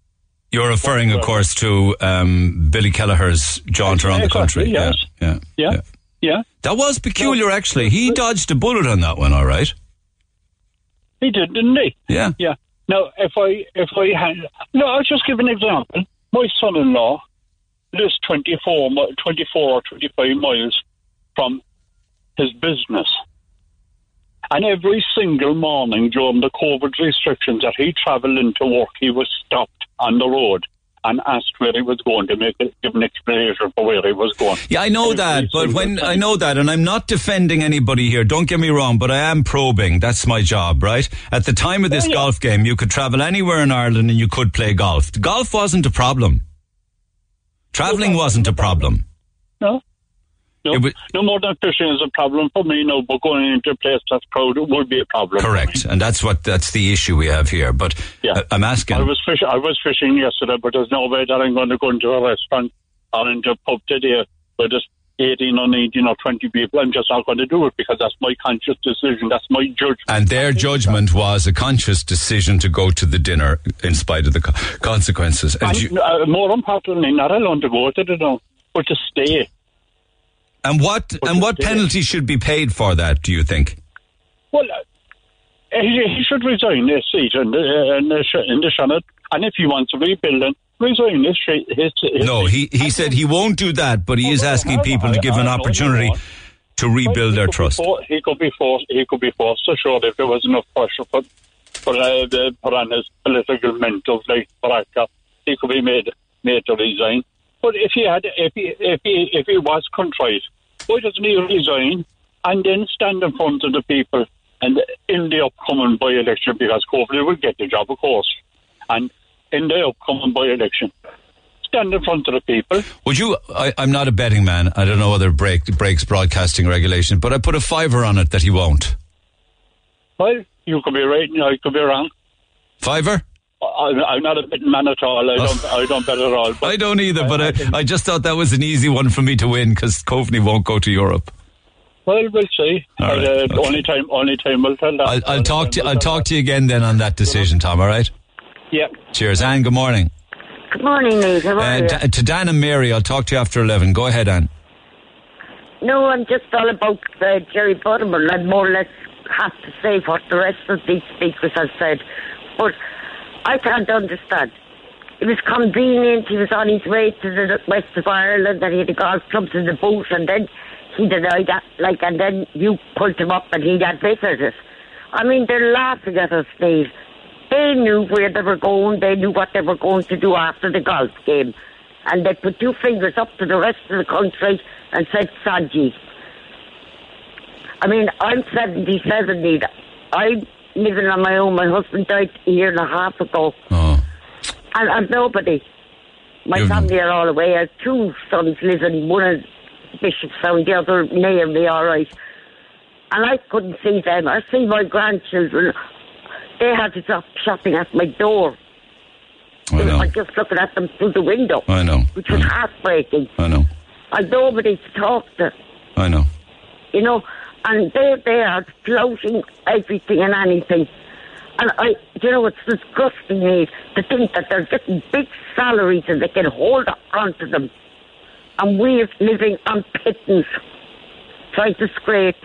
You're referring, of course, to um, Billy Kelleher's jaunt around the country. Yes. Yeah, yeah, Yeah. Yeah. That was peculiar, actually. He dodged a bullet on that one, all right. He did, didn't he? Yeah. Yeah. Now, if I if I had no, I'll just give an example. My son-in-law lives 24, 24 or 25 miles from his business. And every single morning during the COVID restrictions that he travelled into work, he was stopped on the road and asked where he was going to make give an explanation for where he was going. Yeah, I know that, but when. I know that, and I'm not defending anybody here. Don't get me wrong, but I am probing. That's my job, right? At the time of this golf game, you could travel anywhere in Ireland and you could play golf. Golf wasn't a problem. Traveling wasn't a problem. No. No, It wa- no more than fishing is a problem for me, no, but going into a place that's crowded would be a problem. Correct, and that's what that's the issue we have here. But Yeah. uh, I'm asking. I was fishing. I was fishing yesterday, but there's no way that I'm going to go into a restaurant or into a pub today where there's 18 or 19 or 20 people. I'm just not going to do it because that's my conscious decision. That's my judgment. And their judgment was a conscious decision to go to the dinner in spite of the consequences. And, And, you, uh, more importantly, not alone to go to the dinner, but to stay. And what and what penalty should be paid for that? Do you think? Well, uh, he, he should resign his seat in the, in the, in the Senate, and if he wants to rebuild it, resign his, his, his No, he he said he won't do that, but he is asking people to give an opportunity to rebuild their trust. For, he could be forced. He could be forced to show if there was enough pressure for for uh, the, put on his political mental like Baraka, he could be made made to resign. But if he had, if he if he if he was contrite, why doesn't he resign and then stand in front of the people and in the upcoming by election because Coveney will get the job, of course, and in the upcoming by election, stand in front of the people. Would you? I, I'm not a betting man. I don't know whether it break, breaks broadcasting regulation, but I put a fiver on it that he won't. Well, you could be right, and I could be wrong. Fiver? I'm, I'm not a betting man at all. I don't. I don't bet at all. But I don't either, but I, I just thought that was an easy one for me to win because Coveney won't go to Europe. well, we'll see. All right, uh, okay. Only time. Only time will tell that. I'll, I'll talk to I'll tell talk to you again then on that decision, Tom. All right. Yeah. Cheers, Anne. Good morning. Good morning, Nate. How are Uh, you? D- to Dan and Mary, I'll talk to you after eleven. Go ahead, Anne. No, I'm just all about uh, Jerry Buttimer. I more or less have to say what the rest of these speakers have said. But I can't understand. It was convenient. He was on his way to the west of Ireland, and he had the golf clubs in the boot, and then he denied that. Like, and then you pulled him up, and he admitted it. I mean, they're laughing at us, Steve. They knew where they were going. They knew what they were going to do after the golf game, and they put two fingers up to the rest of the country and said, "Sanji." I mean, I'm 77, Neil. I'm living on my own. My husband died a year and a half ago. Oh. And I've nobody. My You've- family are all away. I have two sons living, one in Bishopstown, the other near me, all right. And I couldn't see them. I see my grandchildren. They had to stop shopping at my door. I know. I'm just looking at them through the window, I know. which was heartbreaking. I know. I've nobody to talk to I know. you know, and they they are floating everything and anything. And I, you know, it's disgusting me to think that they're getting big salaries and they can hold on to them, and we're living on pittance, trying to scrape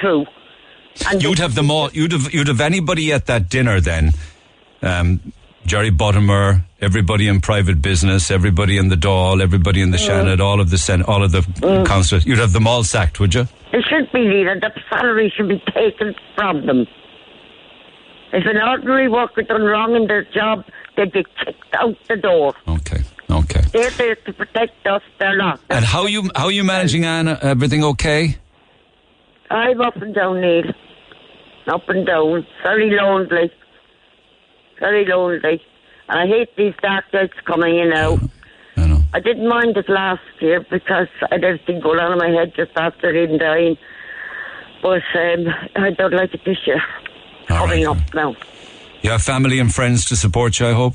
through. And You'd have them all. You'd have. You'd have anybody at that dinner then. Um, Jerry Buttimer, everybody in private business, everybody in the Dáil, everybody in the Mm. Seanad, all of the sen- all of the councillors. You'd have them all sacked, would you? It should be needed. The salary should be taken from them. If an ordinary worker done wrong in their job, they'd be kicked out the door. Okay. Okay. They're there to protect us. They're not. And how you how you managing, Anna? Everything okay? I'm up and down, Neil. Up and down. Very lonely. Very lonely. And I hate these dark nights coming in now. I know. I didn't mind it last year because I had everything going on in my head just after him dying. But um, I don't like it this year. coming up now. You have family and friends to support you. I hope.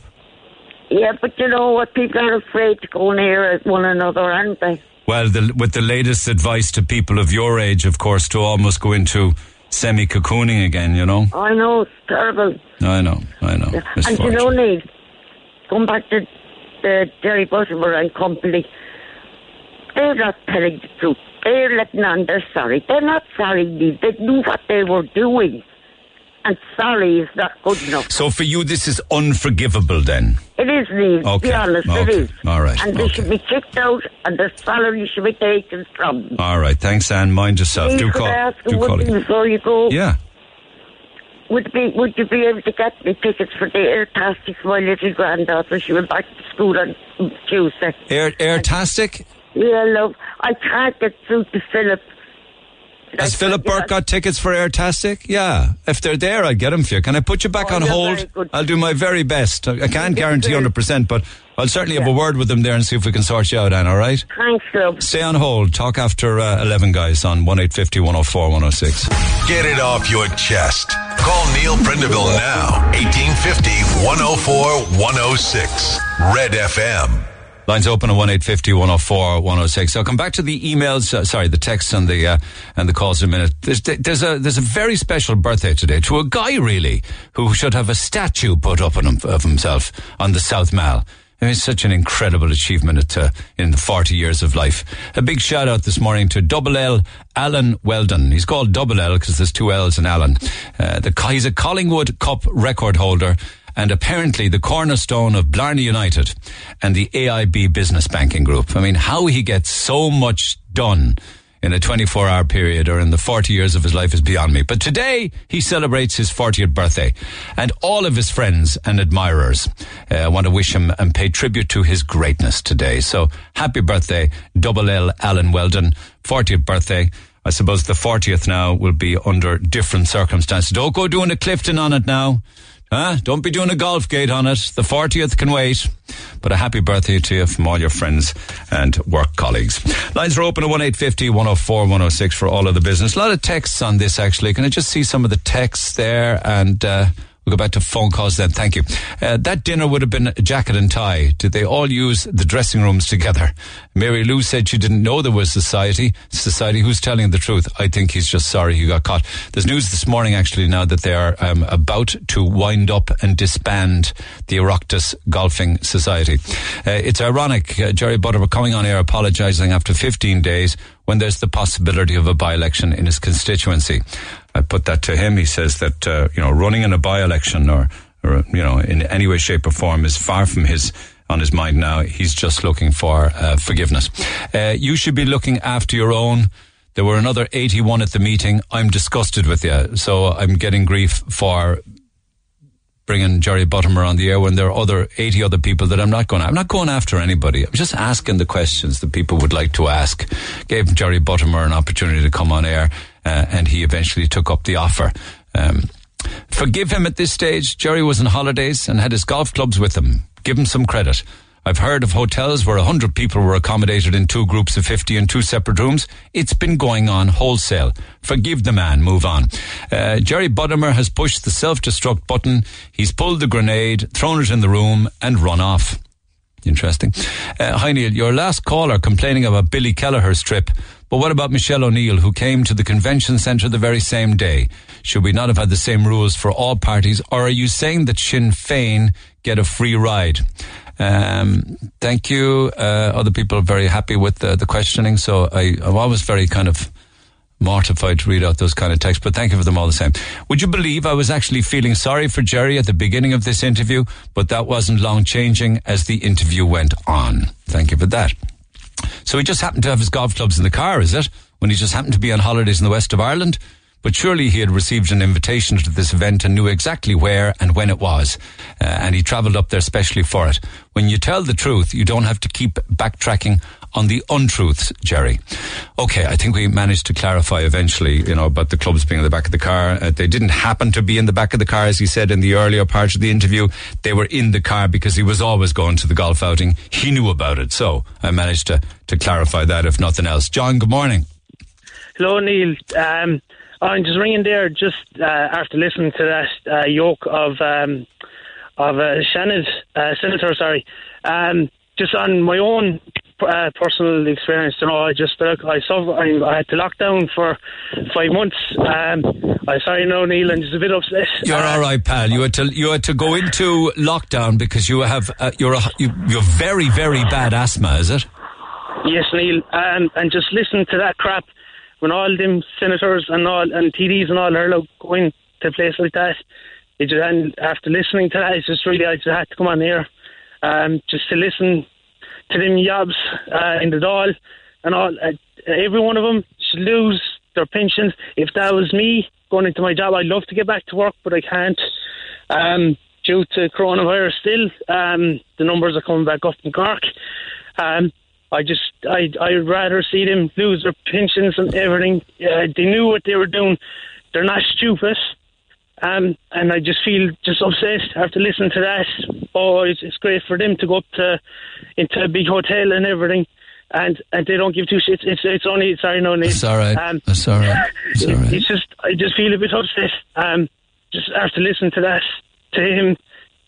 Yeah, but you know what? People are afraid to go near one another, aren't they? Well, the, with the latest advice to people of your age, of course, to almost go into semi cocooning again. You know. I know, it's terrible. I know. I know. It's And you know, Neil, going back to the Jerry Butler and company, they're not telling the truth. They're letting on they're sorry. They're not sorry. They knew what they were doing. And sorry is not good enough. So for you, this is unforgivable. Then. It is, Neil. Okay, be honest, okay. it is. All right, And they should be kicked out and their salary should be taken from them. All right. Thanks, Anne. Mind yourself. Please, Do call. Ask Do you call before you go? Yeah. Would be would you be able to get me tickets for the Airtastic for my little granddaughter? She went back to school on Tuesday. Air Airtastic. Yeah, love. I can't get through to Philip. Has Philip Burke got tickets for Airtastic? Yeah. If they're there, I'll get them for you. Can I put you back Oh, on hold? I'll do my very best. I I can't guarantee 100%, but I'll certainly have a word with them there and see if we can sort you out, Anne, all right? Thanks, love. Stay on hold. Talk after uh, 11, guys, on 1850 104 106. Get it off your chest. Neil Prendeville now. 1850 104 106. Red FM. Lines open at 1850 104 106. I'll come back to the emails, uh, sorry, the texts and the, uh, and the calls in a minute. There's, there's a, there's a very special birthday today to a guy really who should have a statue put up him, of himself on the South Mall. I mean, it's such an incredible achievement at, uh, in the 40 years of life. A big shout out this morning to Double L Alan Weldon. He's called Double L because there's two L's in Alan. Uh, the, he's a Collingwood Cup record holder and apparently the cornerstone of Blarney United and the AIB Business Banking Group. I mean, how he gets so much done in a 24 hour period or in the 40 years of his life is beyond me. But today he celebrates his 40th birthday and all of his friends and admirers uh, want to wish him and pay tribute to his greatness today. So happy birthday, Double L Alan Weldon, 40th birthday. I suppose the 40th now will be under different circumstances. Don't go doing a Clifden on it now. Huh? Don't be doing a golf gate on it. The 40th can wait. But a happy birthday to you from all your friends and work colleagues. Lines are open at 1850 104 106 for all of the business. A lot of texts on this actually. Can I just see some of the texts there and, uh, We'll go back to phone calls then. Thank you. Uh, that dinner would have been jacket and tie. Did they all use the dressing rooms together? Mary Lou said she didn't know there was society. Society, who's telling the truth? I think he's just sorry he got caught. There's news this morning actually now that they are um, about to wind up and disband the Oireachtas Golfing Society. Uh, it's ironic, uh, Jerry Buttimer coming on air apologising after 15 days when there's the possibility of a by-election in his constituency. I put that to him. He says that, uh, you know, running in a by-election or or you know, in any way, shape, or form, is far from his on his mind now. He's just looking for uh, forgiveness. Uh, you should be looking after your own. There were another 81 at the meeting. I'm disgusted with you. So I'm getting grief for bringing Jerry Buttimer on the air when there are other 80 other people that I'm not going. I'm not going after anybody. I'm just asking the questions that people would like to ask. Gave Jerry Buttimer an opportunity to come on air, uh, and he eventually took up the offer. Um, forgive him at this stage. Jerry was on holidays and had his golf clubs with him. Give him some credit. I've heard of hotels where 100 people were accommodated in two groups of 50 in two separate rooms. It's been going on wholesale. Forgive the man, move on. Uh, Jerry Buttimer has pushed the self-destruct button. He's pulled the grenade, thrown it in the room and run off. Interesting. Uh, hi Neil, your last caller complaining about Billy Kelleher's trip. But what about Michelle O'Neill, who came to the convention centre the very same day? Should we not have had the same rules for all parties? Or are you saying that Sinn Féin get a free ride? Um, thank you. Uh, other people are very happy with the, the questioning. So I, I'm always very kind of mortified to read out those kind of texts, but thank you for them all the same. Would you believe I was actually feeling sorry for Jerry at the beginning of this interview, but that wasn't long changing as the interview went on. Thank you for that. So he just happened to have his golf clubs in the car, is it? When he just happened to be on holidays in the west of Ireland? But surely he had received an invitation to this event and knew exactly where and when it was. Uh, and he travelled up there specially for it. When you tell the truth, you don't have to keep backtracking on the untruths, Jerry. Okay, I think we managed to clarify eventually, you know, about the clubs being in the back of the car. Uh, they didn't happen to be in the back of the car, as he said in the earlier part of the interview. They were in the car because he was always going to the golf outing. He knew about it. So I managed to, to clarify that, if nothing else. John, good morning. Hello, Neil. Um, I'm just ringing there just uh, after listening to that uh, yoke of um, of uh, Seanad, uh, Senator, sorry. Um, just on my own uh, personal experience, you know, I just uh, I saw I, I had to lock down for five months. Um, I'm sorry, no, Neil, I'm just a bit upset. You're all right, pal. You had to you had to go into lockdown because you have uh, you're a, you, you're very very bad asthma, is it? Yes, Neil, um, and just listen to that crap when all them senators and all and TDs and all are going to a place like that. It just, and after listening to that, it's just really I just had to come on here, um, just to listen to them yobs uh, in the Dáil and all. Uh, every one of them should lose their pensions. If that was me going into my job, I'd love to get back to work, but I can't. Um, due to coronavirus, still um, the numbers are coming back up in Cork. Um, I just, I, I'd rather see them lose their pensions and everything. Uh, they knew what they were doing. They're not stupid. Um, and I just feel just upset after listening to that. Oh, it's, it's great for them to go up to into a big hotel and everything, and and they don't give two shits. It's it's only sorry, no, Nate. It's all right. Um, It's all right. <laughs> It's all right. It's just I just feel a bit upset. Um, just after listening to that, to him,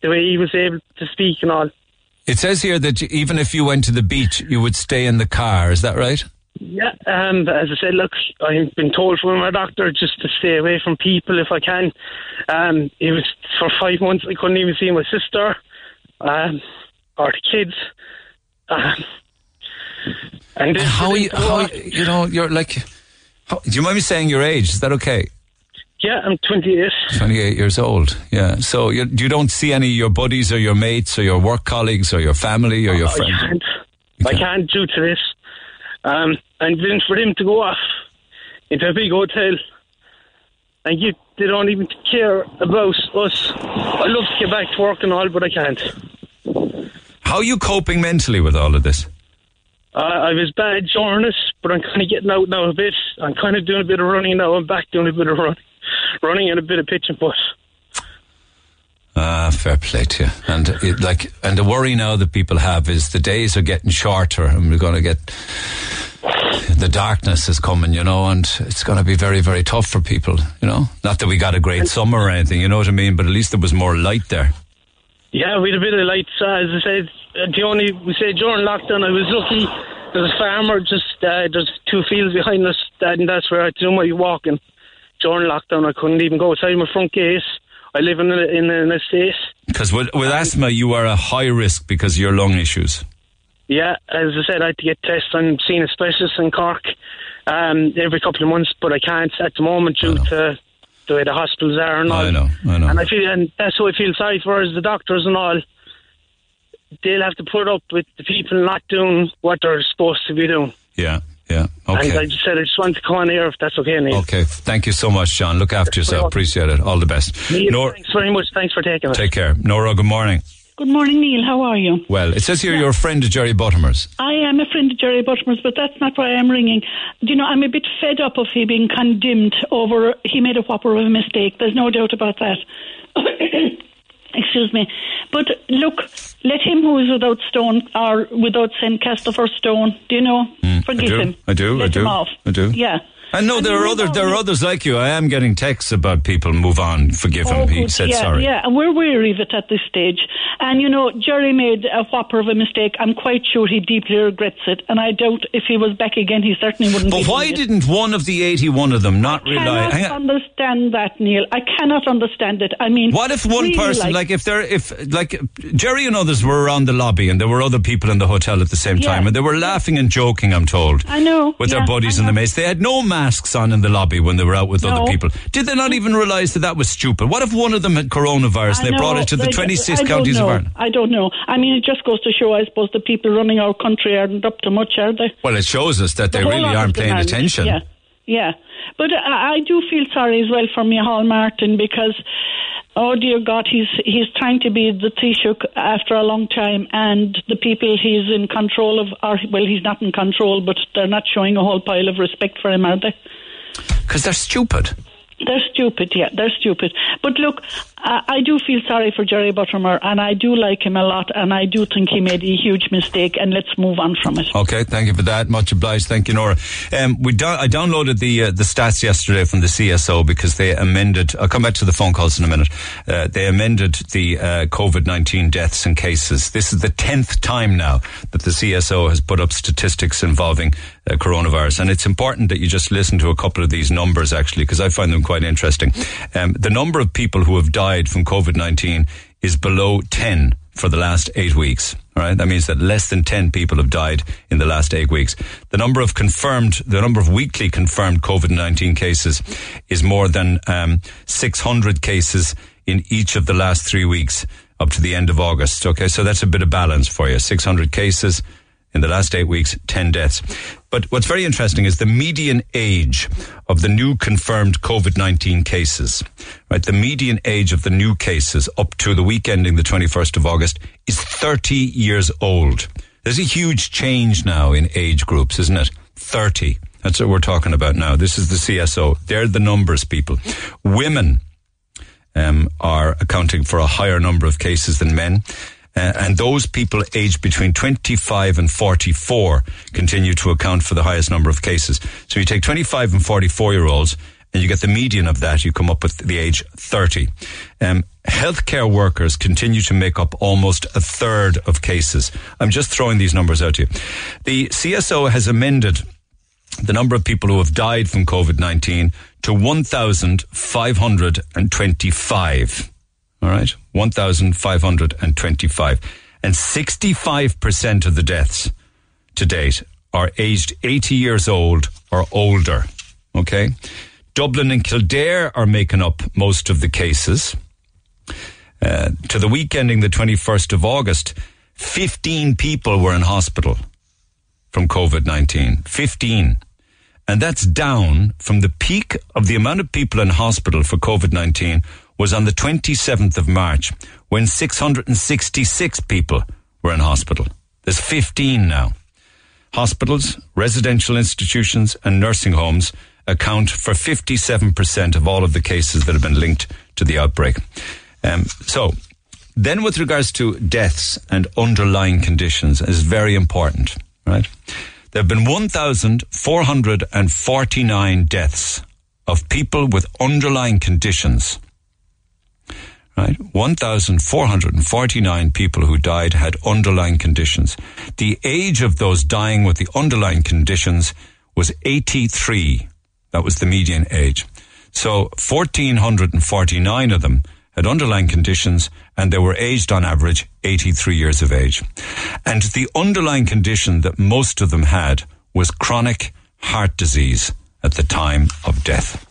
the way he was able to speak and all. It says here that you- even if you went to the beach, you would stay in the car. Is that right? Yeah, um, but as I said, look, I've been told from my doctor just to stay away from people if I can. Um, it was for five months I couldn't even see my sister um, or the kids. Um, and then How you, how you know you're like? How, do you mind me saying your age? Is that okay? Yeah, I'm 28. 28 years old. Yeah. So you, you don't see any of your buddies or your mates or your work colleagues or your family or your I friends. can't. I can't due to this. Um, and then for them to go off into a big hotel and you, they don't even care about us. I love to get back to work and all, but I can't. How are you coping mentally with all of this? Uh, I was bad journalist, but I'm kind of getting out now a bit. I'm kind of doing a bit of running now. I'm back doing a bit of running, running and a bit of pitching, but Ah, fair play to you. And it, like, and the worry now that people have is the days are getting shorter, and we're going to get the darkness is coming, you know, and it's going to be very, very tough for people, you know. Not that we got a great summer or anything, you know what I mean, but at least there was more light there. yeah, we had a bit of light. Uh, as I said, uh, the only we say during lockdown, I was lucky. There's a farmer just uh, there's two fields behind us, and that's where I do my walking. During lockdown, I couldn't even go outside my front gate. I live in, a, in an estate. Because with, with asthma, you are a high risk because of your lung issues. Yeah, as I said, I had to get tests. I'm seeing a specialist in Cork um, every couple of months, but I can't at the moment due to the way the hospitals are and all. I know, I know. And I feel, and that's who I feel sorry for is the doctors and all. They'll have to put up with the people not doing what they're supposed to be doing. Yeah, yeah. Okay. And I just said I just want to come on here if that's okay, Neil. Okay. Thank you so much, John. Look after yourself. Appreciate it. All the best. Neil, Nor- thanks very much. Thanks for taking it. take care. Nora, good morning. Good morning, Neil. How are you? Well, it says here you're a friend of Jerry Buttimer's. I am a friend of Jerry Buttimer's, but that's not why I'm ringing. Do you know, I'm a bit fed up of him being condemned over he made a whopper of a mistake. There's no doubt about that. <coughs> Excuse me. But look, let him who is without stone or without sin cast the first stone. Do you know? Mm. Forgive I him. I do. Let I do. him off. I do. Yeah. Uh, I know there are other there are others like you. I am getting texts about people move on, forgive him. Oh, he said Oh, yeah, sorry. Yeah, and we're weary of it at this stage. And you know, Jerry made a whopper of a mistake. I'm quite sure he deeply regrets it. And I doubt if he was back again, he certainly wouldn't. But why didn't one of the eighty-one of them not rely? I cannot understand that, Neil. I cannot understand it. I mean, What if one really, person, like, if there, if like Jerry and others were around the lobby and there were other people in the hotel at the same Yeah. time and they were laughing and joking, I'm told, I know with yeah, their buddies I in the maze, they had no masks on in the lobby when they were out with No. other people. Did they not even realise that that was stupid? What if one of them had coronavirus? And They brought it to the they- 26 I don't counties of know. Ireland. I don't know. I mean, it just goes to show, I suppose, the people running our country aren't up to much, are they? Well, it shows us that they The whole really aren't paying attention. Yeah, yeah. But I, I do feel sorry as well for Micheál Martin because, oh dear God, he's he's trying to be the Taoiseach after a long time, and the people he's in control of are well, he's not in control, but they're not showing a whole pile of respect for him, are they? Because they're stupid. They're stupid, yeah, they're stupid. But look, I, do feel sorry for Jerry Buttimer, and I do like him a lot, and I do think he made a huge mistake, and let's move on from it. Okay, thank you for that. Much obliged. Thank you, Nora. Um, we do- I downloaded the uh, the stats yesterday from the CSO because they amended. I'll come back to the phone calls in a minute. Uh, they amended the uh, COVID nineteen deaths and cases. This is the tenth time now that the CSO has put up statistics involving uh, coronavirus, and it's important that you just listen to a couple of these numbers actually because I find them quite interesting. Um, the number of people who have died from COVID nineteen is below ten for the last eight weeks. All right, that means that less than ten people have died in the last eight weeks. The number of confirmed, the number of weekly confirmed COVID nineteen cases is more than um, six hundred cases in each of the last three weeks up to the end of August. Okay, so that's a bit of balance for you. Six hundred cases in the last eight weeks, 10 deaths. But what's very interesting is the median age of the new confirmed COVID-19 cases, right? The median age of the new cases up to the week ending the 21st of August is 30 years old. There's a huge change now in age groups, isn't it? 30. That's what we're talking about now. This is the CSO. They're the numbers, people. Women um, are accounting for a higher number of cases than men. Uh, and those people aged between 25 and 44 continue to account for the highest number of cases. So you take 25 and 44 year olds and you get the median of that, you come up with the age 30. Um, healthcare workers continue to make up almost a third of cases. I'm just throwing these numbers out to you. The CSO has amended the number of people who have died from COVID 19 to 1,525. All right, 1,525. And 65% of the deaths to date are aged 80 years old or older. Okay? Dublin and Kildare are making up most of the cases. Uh, to the week ending the 21st of August, 15 people were in hospital from COVID 19. 15. And that's down from the peak of the amount of people in hospital for COVID 19 was on the 27th of March when 666 people were in hospital. There's 15 now. Hospitals, residential institutions, and nursing homes account for 57% of all of the cases that have been linked to the outbreak. Um, so, then with regards to deaths and underlying conditions is very important, right? There have been 1,449 deaths of people with underlying conditions right? 1,449 people who died had underlying conditions. The age of those dying with the underlying conditions was 83. That was the median age. So 1,449 of them had underlying conditions and they were aged on average 83 years of age. And the underlying condition that most of them had was chronic heart disease at the time of death.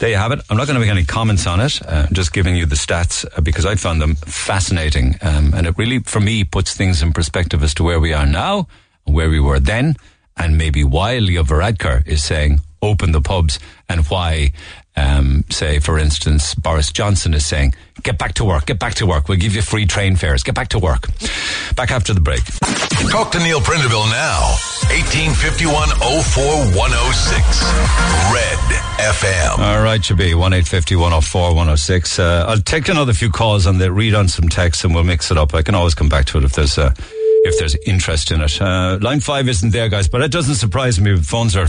There you have it. I'm not going to make any comments on it. Uh, just giving you the stats uh, because I found them fascinating, um, and it really, for me, puts things in perspective as to where we are now, where we were then, and maybe why Leo Varadkar is saying open the pubs, and why, um, say, for instance, Boris Johnson is saying get back to work, get back to work. We'll give you free train fares. Get back to work. Back after the break. Talk to Neil Prendeville now. 1851 04106. Red FM. All right, should be 1 104 106. Uh, I'll take another few calls and the read on some texts and we'll mix it up. I can always come back to it if there's uh, if there's interest in it. Uh, line five isn't there, guys, but it doesn't surprise me. Phones are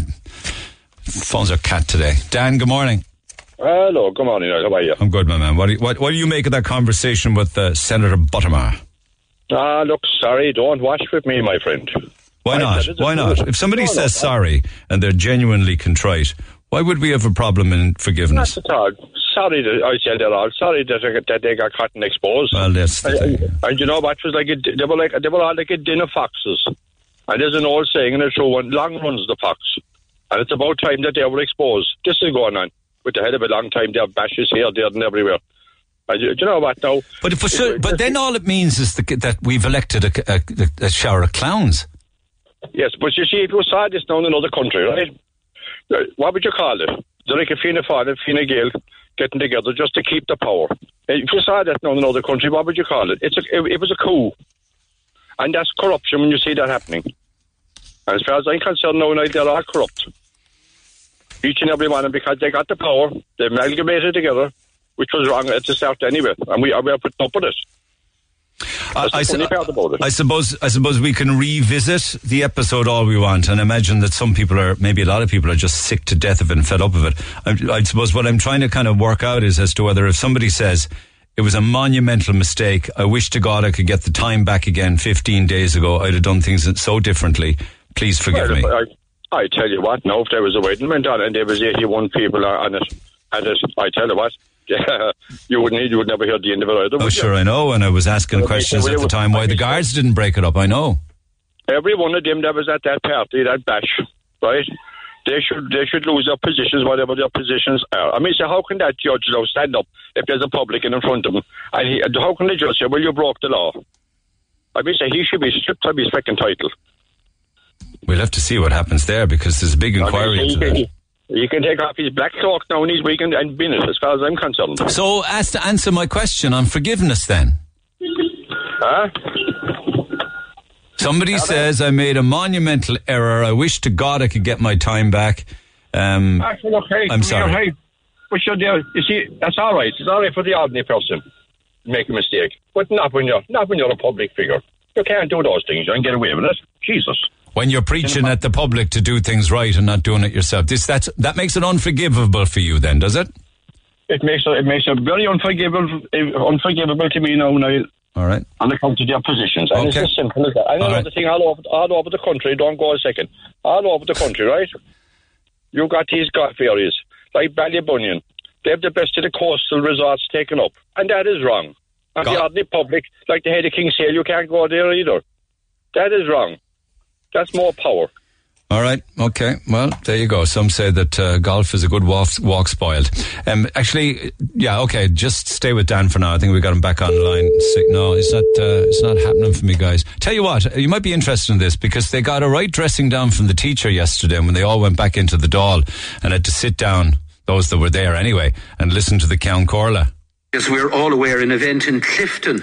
phones are cat today. Dan, good morning. Hello, good morning. How are you? I'm good, my man. What do you, what, what do you make of that conversation with uh, Senator Buttimer? Ah, look, sorry, don't watch with me, my friend. Why not? said it's a Why not? If somebody No, no, says no. sorry and they're genuinely contrite, why would we have a problem in forgiveness? Not at all. Sorry that I said that all. Sorry that, they- that they got caught and exposed. Well, that's the and, thing. and- you know what? Was like a, they were like they were all like a din of foxes. And there's an old saying in the show: one long runs the fox," and it's about time that they were exposed. This is going on with the head of a long time. They have bashes here, there, and everywhere. And you, do you know what? Now, But so, but then all it means is the, that we've elected a, a, a shower of clowns. Yes, but you see, if you saw this now in another country, right? What would you call it? They're like a Fianna Fáil and Fine Gael getting together just to keep the power. If you saw that now in another country, what would you call it? It's a, it, it was a coup. And that's corruption when you see that happening. And as far as I'm concerned now, now they're all corrupt. Each and every one, of them because they got the power, they amalgamated together, which was wrong at the start anyway. And we, are putting up with it. I, su- part about it. I suppose I suppose we can revisit the episode all we want and imagine that some people are maybe a lot of people are just sick to death of it and fed up of it. I, I suppose what I'm trying to kind of work out is as to whether if somebody says it was a monumental mistake, I wish to God I could get the time back again 15 days ago. I'd have done things so differently. Please forgive Well, me. I, tell you what, no, if there was a wedding went on and there was 81 people on it, and it, I tell you what, <laughs> you wouldn't, you would never hear the end of it either. Oh, would you? sure, I know. And I was asking questions at the time why the guards didn't break it up. I know. Every one of them that was at that party, that bash, right? They should they should lose their positions, whatever their positions are. I mean, so how can that judge now stand up if there's a publican in front of him? And he, how can the judge say, well, you broke the law? I mean, so he should be stripped of his second title. We'll have to see what happens there because there's a big inquiry I mean, into that. he, he can take off his black cloak now and his weekend and bin it, as far as I'm concerned. So, as to answer my question on forgiveness, then. Huh? Somebody says I made a monumental error. I wish to God I could get my time back. Um, Actually, look, hey, I'm sorry. Hey, but you're. You see, that's all right. It's all right for the ordinary person to make a mistake, but not when you're not when you're a public figure. You can't do those things and get away with it. Jesus. When you're preaching at the public to do things right and not doing it yourself, this that's that makes it unforgivable for you, then, does it? It makes it, it makes it very unforgivable eh, unforgivable to me now, Niall, All right. on account of their positions. And Okay. it's as simple as that. And All another right. thing, all over all over the country. Don't go a second. All over the country, right? You've got these golf areas like Ballybunion. They have the best of the coastal resorts taken up, and that is wrong. And the ordinary public, like the head of King's Hill, you can't go there either. That is wrong. That's more power. All right. Okay. Well, there you go. Some say that uh, golf is a good walk, walk spoiled. Um, actually, yeah. Okay. Just stay with Dan for now. I think we got him back online. Si- No, it's not. Uh, it's not happening for me, guys. Tell you what, you might be interested in this because they got a right dressing down from the teacher yesterday when they all went back into the Dáil and had to sit down. Those that were there anyway and listen to the Ceann Comhairle. As we're all aware, an event in Clifden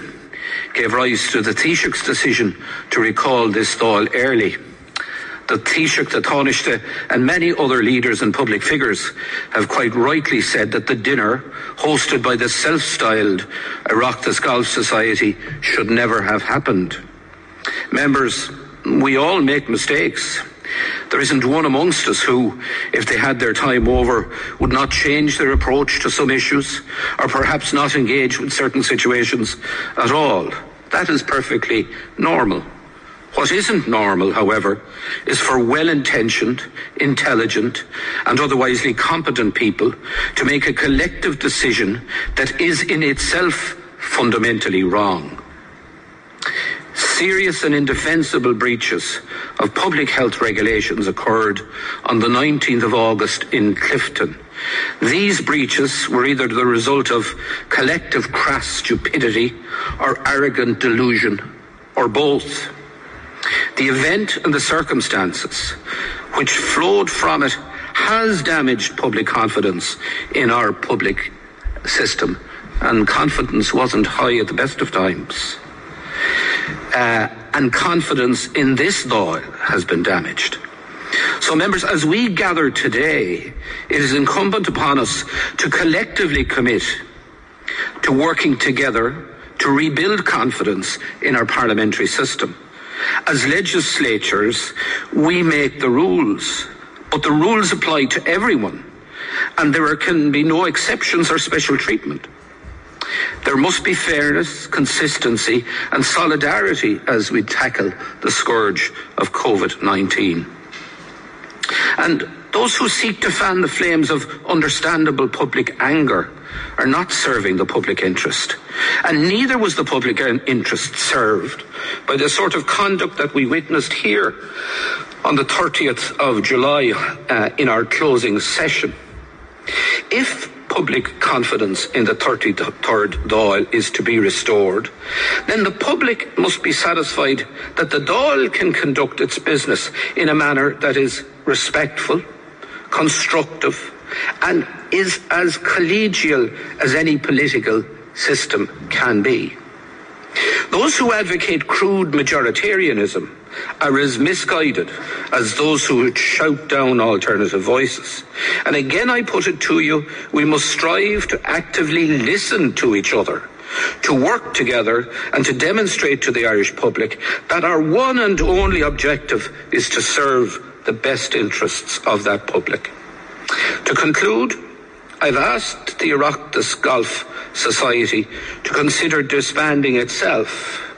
gave rise to the Taoiseach's decision to recall this Dáil early. The Taoiseach, the Taoiseach, and many other leaders and public figures have quite rightly said that the dinner, hosted by the self-styled Oireachtas Golf Society, should never have happened. Members, we all make mistakes. There isn't one amongst us who, if they had their time over, would not change their approach to some issues or perhaps not engage with certain situations at all. That is perfectly normal. What isn't normal, however, is for well intentioned, intelligent, and otherwise competent people to make a collective decision that is in itself fundamentally wrong. Serious and indefensible breaches of public health regulations occurred on the 19th of August in Clifden. These breaches were either the result of collective crass stupidity or arrogant delusion, or both. The event and the circumstances which flowed from it has damaged public confidence in our public system, and confidence wasn't high at the best of times. Uh, and confidence in this law has been damaged. So, members, as we gather today, it is incumbent upon us to collectively commit to working together to rebuild confidence in our parliamentary system. As legislatures, we make the rules, but the rules apply to everyone, and there can be no exceptions or special treatment. There must be fairness, consistency, and solidarity as we tackle the scourge of COVID 19. And those who seek to fan the flames of understandable public anger are not serving the public interest. And neither was the public interest served by the sort of conduct that we witnessed here on the 30th of July uh, in our closing session. If public confidence in the 33rd Dáil is to be restored, then the public must be satisfied that the Dáil can conduct its business in a manner that is respectful, constructive, and is as collegial as any political system can be. Those who advocate crude majoritarianism are as misguided as those who would shout down alternative voices. And again, I put it to you, we must strive to actively listen to each other to work together and to demonstrate to the Irish public that our one and only objective is to serve the best interests of that public. To conclude, I've asked the Oireachtas Golf Society to consider disbanding itself.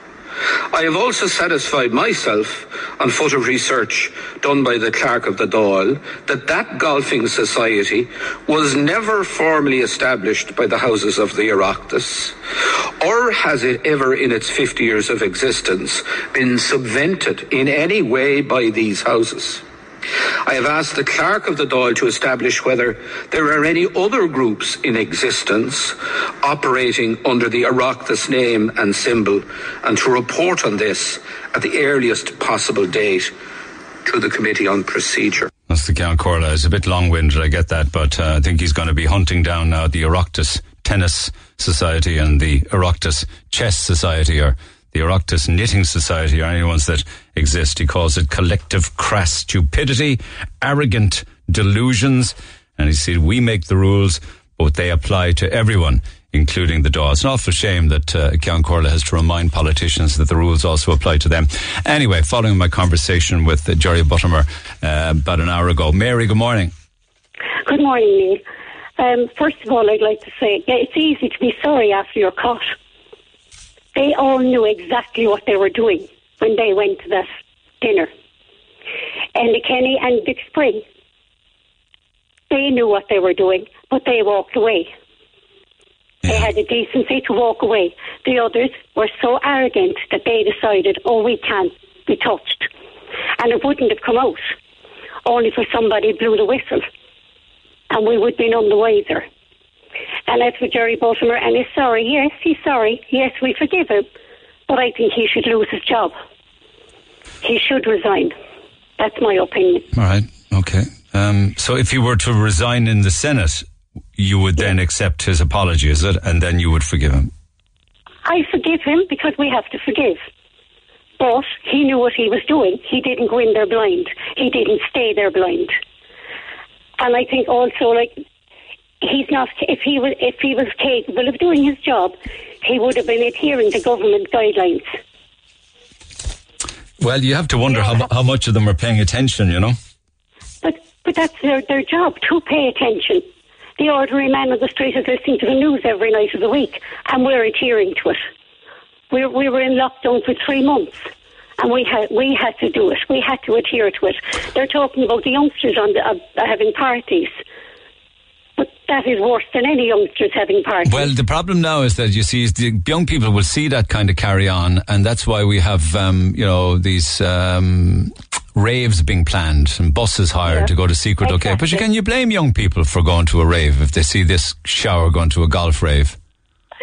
I have also satisfied myself on foot of research done by the clerk of the Dáil that that golfing society was never formally established by the houses of the Oireachtas, or has it ever in its 50 years of existence been subvented in any way by these houses. I have asked the clerk of the Dáil to establish whether there are any other groups in existence operating under the Oireachtas name and symbol and to report on this at the earliest possible date to the Committee on Procedure. That's the Ceann Comhairle. It's a bit long-winded, I get that, but uh, I think he's going to be hunting down now the Oireachtas Tennis Society and the Oireachtas Chess Society, or the Oireachtas Knitting Society, or any ones that exist. He calls it collective crass stupidity, arrogant delusions, and he said we make the rules, but they apply to everyone including the Dáil. It's an awful shame that uh, Ceann Comhairle has to remind politicians that the rules also apply to them. Anyway, following my conversation with uh, Jerry Buttimer uh, about an hour ago. Mary, good morning. Good morning, Neil. Um, first of all, I'd like to say yeah, it's easy to be sorry after you're caught. They all knew exactly what they were doing when they went to that dinner. Enda Kenny and Dick Spring, they knew what they were doing, but they walked away. They had the decency to walk away. The others were so arrogant that they decided, oh, we can't be touched. And it wouldn't have come out, only for somebody blew the whistle. And we would be none the wiser. And that's for Jerry Buttimer, and he's sorry, yes, he's sorry, yes, we forgive him, but I think he should lose his job. He should resign. That's my opinion. All right, okay. Um, so if he were to resign in the Senate, you would then accept his apology, is it? And then you would forgive him? I forgive him because we have to forgive. But he knew what he was doing. He didn't go in there blind. He didn't stay there blind. And I think also, like, he's not. If he was, if he was capable of doing his job, he would have been adhering to government guidelines. Well, you have to wonder yeah. how, how much of them are paying attention. You know. But but that's their their job to pay attention the ordinary man on the street is listening to the news every night of the week, and we're adhering to it. We, we were in lockdown for three months, and we had we had to do it. We had to adhere to it. They're talking about the youngsters on the, uh, having parties, that is worse than any youngsters having parties. Well, the problem now is that you see, is the young people will see that kind of carry on, and that's why we have, um, you know, these um, raves being planned and buses hired Yeah. to go to secret locations. But you, can you blame young people for going to a rave if they see this shower going to a golf rave?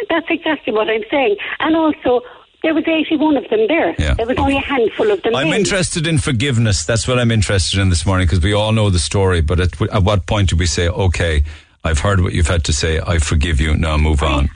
That's exactly what I'm saying. And also, there was 81 of them there. Yeah. There was only a handful of them I'm then. interested in forgiveness. That's what I'm interested in this morning because we all know the story. But at, at what point do we say, okay, I've heard what you've had to say. I forgive you. Now move on.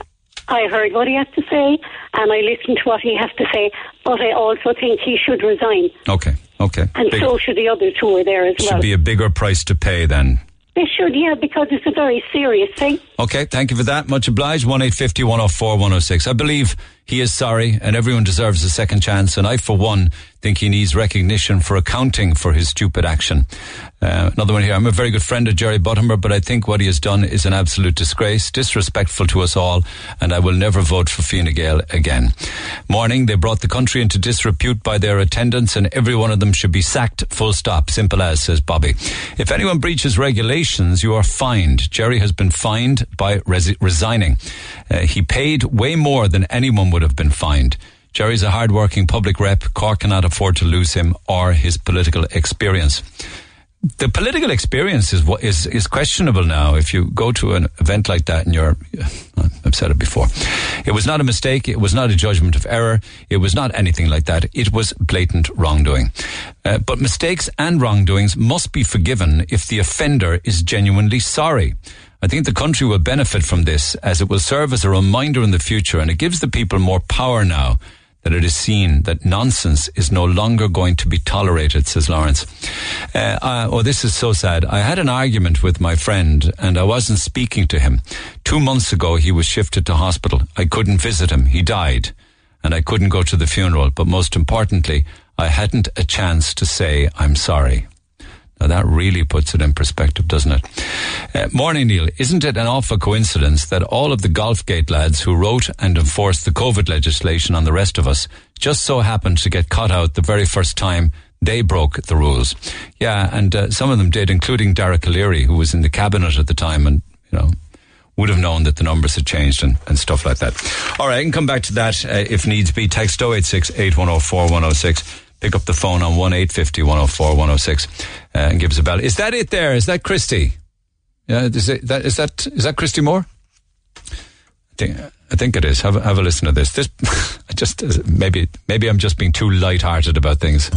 I heard what he has to say, and I listened to what he has to say, but I also think he should resign. Okay. Okay. And Big- so should the others who there as should well. Should be a bigger price to pay then. they should, yeah, because it's a very serious thing. Okay, thank you for that. Much obliged. One eight fifty one zero four one zero six. I believe he is sorry, and everyone deserves a second chance. And I, for one, think he needs recognition for accounting for his stupid action. Uh, another one here. I'm a very good friend of Jerry Buttimer, but I think what he has done is an absolute disgrace, disrespectful to us all, and I will never vote for Fine Gael again. Morning, they brought the country into disrepute by their attendance, and every one of them should be sacked. Full stop. Simple as says Bobby. If anyone breaches regulations, you are fined. Jerry has been fined by resi- resigning. Uh, he paid way more than anyone would have been fined. Jerry's a hard-working public rep. Cork cannot afford to lose him or his political experience. The political experience is what is is questionable now. If you go to an event like that and you're, <laughs> I've said it before, it was not a mistake. It was not a judgment of error. It was not anything like that. It was blatant wrongdoing. Uh, but mistakes and wrongdoings must be forgiven if the offender is genuinely sorry. I think the country will benefit from this as it will serve as a reminder in the future and it gives the people more power now that it is seen that nonsense is no longer going to be tolerated, says Lawrence. Uh, uh, oh, this is so sad. I had an argument with my friend and I wasn't speaking to him. Two months ago, he was shifted to hospital. I couldn't visit him. He died and I couldn't go to the funeral. But most importantly, I hadn't a chance to say I'm sorry. Now that really puts it in perspective, doesn't it? Uh, morning, Neil. Isn't it an awful coincidence that all of the Golfgate lads who wrote and enforced the COVID legislation on the rest of us just so happened to get caught out the very first time they broke the rules? Yeah, and uh, some of them did, including Dara Calleary, who was in the cabinet at the time, and you know would have known that the numbers had changed and, and stuff like that. All right, I can come back to that uh, if needs be. Text 086 8104 106. Pick up the phone on 1 850 104 106 uh, and give us a bell. Is that it there? Is that Christy? Yeah, is, it, that, is, that, is that Christy Moore? I think, I think it is. Have, have a listen to this. This, <laughs> I just, maybe, maybe I'm just being too light-hearted about things.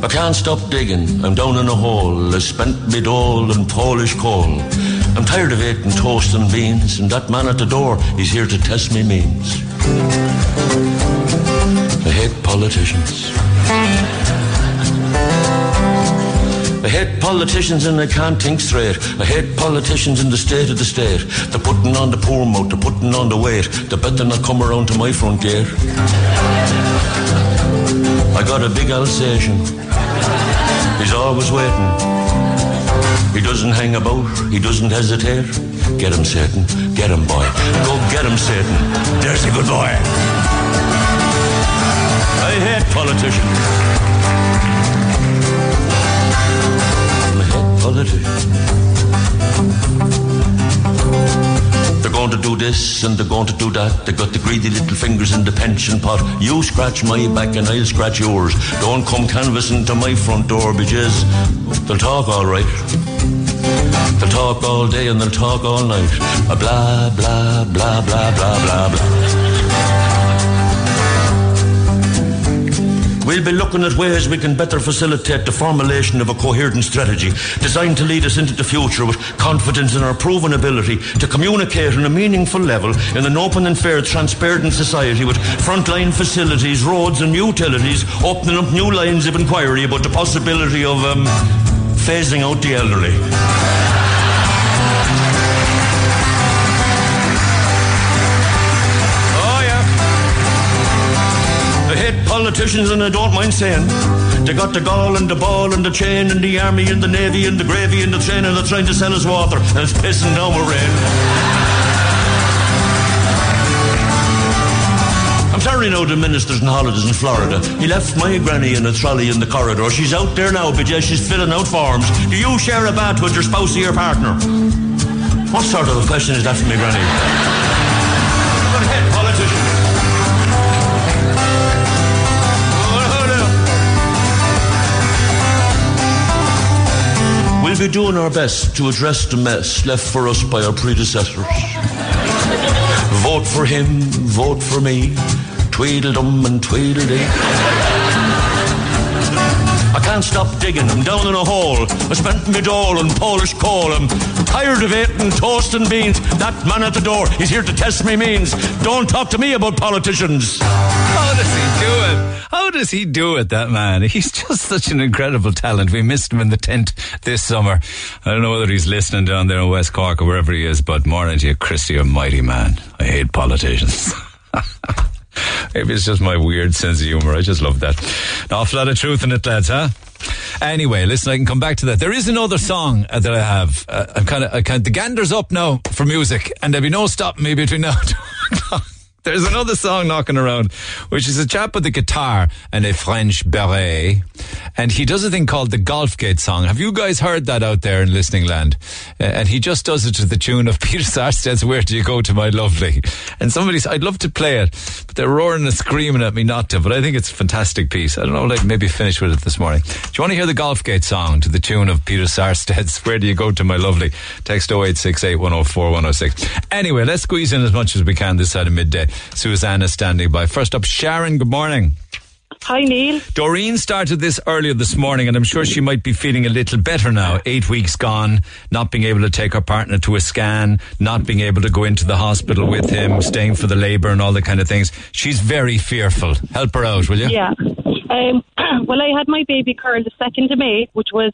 I can't stop digging, I'm down in a hole. I spent me dole in Polish coal. I'm tired of eating toast and beans, and that man at the door, he's here to test me means. I hate politicians. I hate politicians and I can't think straight. I hate politicians in the state of the state. They're putting on the poor mouth, they're putting on the weight. They better not come around to my front gate. I got a big Alsatian. He's always waiting. He doesn't hang about, he doesn't hesitate. Get him, Satan. Get him, boy. Go get him, Satan. There's a good boy. I hate politicians. I hate politicians. They're going to do this and they're going to do that. They got the greedy little fingers in the pension pot. You scratch my back and I'll scratch yours. Don't come canvassing to my front door because they'll talk all right. They'll talk all day and they'll talk all night. Blah, blah, blah, blah, blah, blah, blah. We'll be looking at ways we can better facilitate the formulation of a coherent strategy designed to lead us into the future with confidence in our proven ability to communicate on a meaningful level in an open and fair, transparent society with frontline facilities, roads and utilities, opening up new lines of inquiry about the possibility of um, phasing out the elderly. Politicians and I don't mind saying they got the gall and the ball and the chain and the army and the navy and the gravy and the train and they're trying to sell us water and it's pissing down with rain. I'm sorry out the ministers and holidays in Florida. He left my granny in a trolley in the corridor. She's out there now, but yeah, she's filling out forms. Do you share a bath with your spouse or your partner? What sort of a question is that for me, granny? Be doing our best to address the mess left for us by our predecessors. vote for him, vote for me, tweedledum and tweedledee. I can't stop digging. I'm down in a hole. I spent me dole on Polish coal. I'm tired of eating toast and beans. That man at the door, he's here to test me means. Don't talk to me about politicians. How does he do it? How does he do it, that man? He's just such an incredible talent. We missed him in the tent this summer. I don't know whether he's listening down there in West Cork or wherever he is, but morning to you, Christy, a mighty man. I hate politicians. <laughs> Maybe it's just my weird sense of humour. I just love that. An awful lot of truth in it, lads, huh? Anyway, listen, I can come back to that. There is another song uh, that I have. Uh, I'm kind of, the gander's up now for music, and there'll be no stopping me between now. <laughs> There's another song knocking around, which is a chap with a guitar and a French beret. And he does a thing called the Golfgate song. Have you guys heard that out there in listening land? Uh, and he just does it to the tune of <laughs> Peter Sarstedt's Where Do You Go to My Lovely? And somebody's, I'd love to play it, but they're roaring and screaming at me not to. But I think it's a fantastic piece. I don't know, like maybe finish with it this morning. Do you want to hear the Golfgate song to the tune of Peter Sarstedt's <laughs> Where Do You Go to My Lovely? Text 0868 104 106. Anyway, let's squeeze in as much as we can this side of midday. Susanna standing by. First up, Sharon, good morning. Hi, Neil. Doreen started this earlier this morning, and I'm sure she might be feeling a little better now. Eight weeks gone, not being able to take her partner to a scan, not being able to go into the hospital with him, staying for the labour and all the kind of things. She's very fearful. Help her out, will you? Yeah. Um, <clears throat> well, I had my baby girl the 2nd of May, which was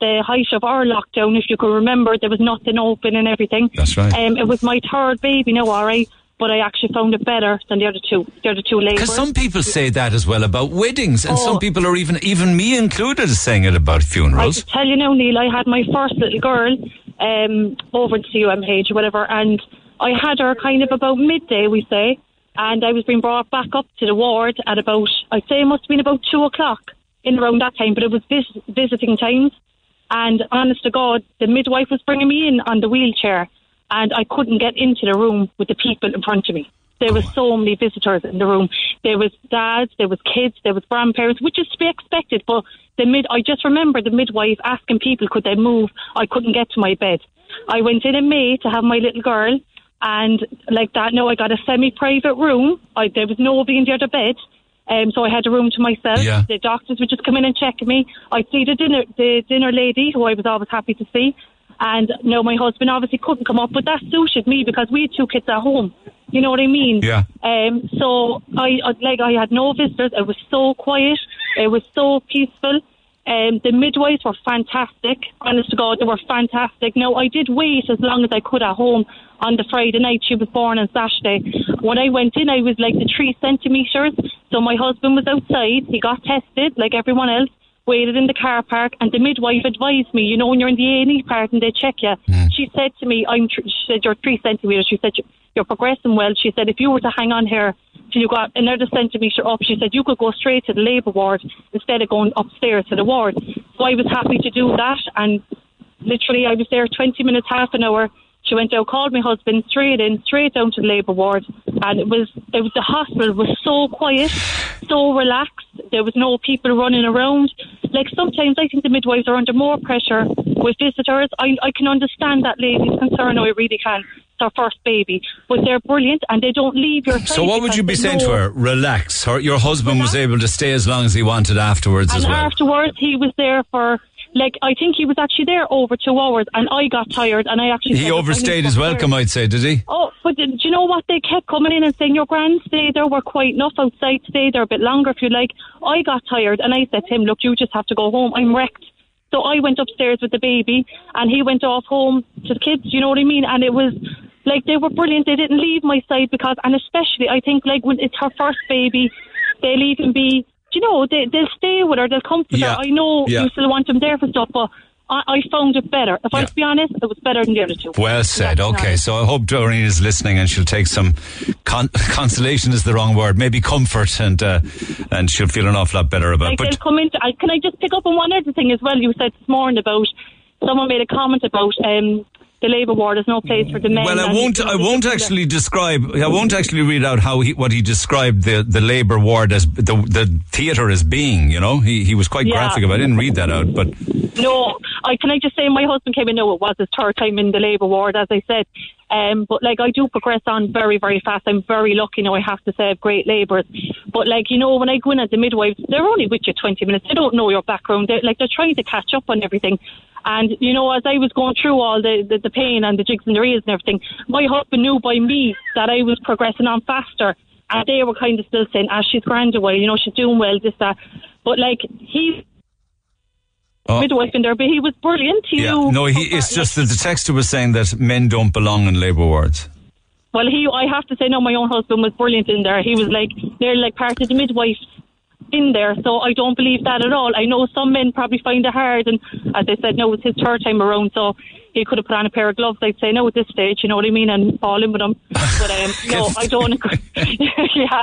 the height of our lockdown. If you can remember, there was nothing open and everything. That's right. Um, it was my third baby now, all right. But I actually found it better than the other two. The other two labours. Because some people say that as well about weddings, and Oh. some people are even, even me included, saying it about funerals. I tell you now, Neil, I had my first little girl um, over at CUMH or whatever, and I had her kind of about midday, we say, and I was being brought back up to the ward at about, I'd say it must have been about two o'clock in around that time, but it was vis- visiting times. And honest to God, the midwife was bringing me in on the wheelchair, and I couldn't get into the room with the people in front of me. There was so many visitors in the room. There was dads, there was kids, there was grandparents, which is to be expected. But the mid, I just remember the midwife asking people could they move. I couldn't get to my bed. I went in in May to have my little girl, and like that, no, I got a semi-private room. I, there was nobody in the other bed. Um, so I had a room to myself. Yeah. The doctors would just come in and check me. I'd see the dinner, the dinner lady, who I was always happy to see. And no, my husband obviously couldn't come up, but that suited me because we had two kids at home. You know what I mean? Yeah. Um. So I, like I had no visitors. It was so quiet. It was so peaceful. Um, the midwives were fantastic. Honest to God, they were fantastic. Now, I did wait as long as I could at home on the Friday night. She was born on Saturday. When I went in, I was like the three centimetres. So my husband was outside. He got tested like everyone else. Waited in the car park, and the midwife advised me. You know, when you're in the A and E part and they check you, mm. she said to me, "I'm." Tr- she said, "You're three centimetres." She said, "You're progressing well." She said, "If you were to hang on here till you got another centimetre up," she said, "you could go straight to the labour ward instead of going upstairs to the ward." So I was happy to do that, and literally, I was there 20 minutes, half an hour. She went out, called my husband straight in, straight down to the labour ward, and it was it was the hospital was so quiet, so relaxed. There was no people running around. Like sometimes I think the midwives are under more pressure with visitors. I I can understand that lady's concern. I really can. It's her first baby, but they're brilliant and they don't leave your. So what would you be saying to her? Relax. Her, your husband was able to stay as long as he wanted afterwards And as well. afterwards, he was there for like I think he was actually there over two hours, and I got tired, and I actually He said, "I need overstayed his welcome, upstairs." I'd say, did he? Oh, but do you know what? They kept coming in and saying, Your grand, stay there. We're quite enough outside. Stay there a bit longer if you like. I got tired and I said to him, Look, you just have to go home. I'm wrecked. So I went upstairs with the baby and he went off home to the kids. You know what I mean? And it was like they were brilliant. They didn't leave my side because, and especially, I think, like when it's her first baby, they'll even be, do you know, they, they'll stay with her, they'll comfort Yeah. her. I know Yeah. you still want them there for stuff, but I, found it better. If I was to be honest, it was better than the other two. Well said. Okay, so I hope Doreen is listening and she'll take some con- <laughs> consolation is the wrong word, maybe comfort, and uh, and she'll feel an awful lot better about. Like come into. I, can I just pick up on one other thing as well? You said this morning about someone made a comment about um, the labour ward. There's no place for the men. Well, I won't. I won't actually describe. I won't actually read out how he, what he described the, the labour ward as the the theatre as being. You know, he he was quite Yeah. graphic about. it. I didn't read that out, but No, I can I just say my husband came in. No, it was his third time in the labour ward, as I said. Um, but like I do progress on very, very fast. I'm very lucky now. I have to say, I have great labourers. But like you know, when I go in at the midwives, they're only with you 20 minutes. They don't know your background. They're like they're trying to catch up on everything. And you know, as I was going through all the, the, the pain and the jigs and the reels and everything, my husband knew by me that I was progressing on faster. And they were kind of still saying, "Ah, she's grand away. You know, she's doing well. This that." But like he Oh. midwife in there, but he was brilliant. He yeah, no. He it's just that the texter was saying that men don't belong in labour wards. Well, he, I have to say, no, my own husband was brilliant in there. He was like, they're like part of the midwife in there, so I don't believe that at all. I know some men probably find it hard, and as I said, no, it's his third time around, so he could have put on a pair of gloves. I'd say no at this stage, you know what I mean, and fall in with him. But um, <laughs> no, I don't agree. <laughs> yeah,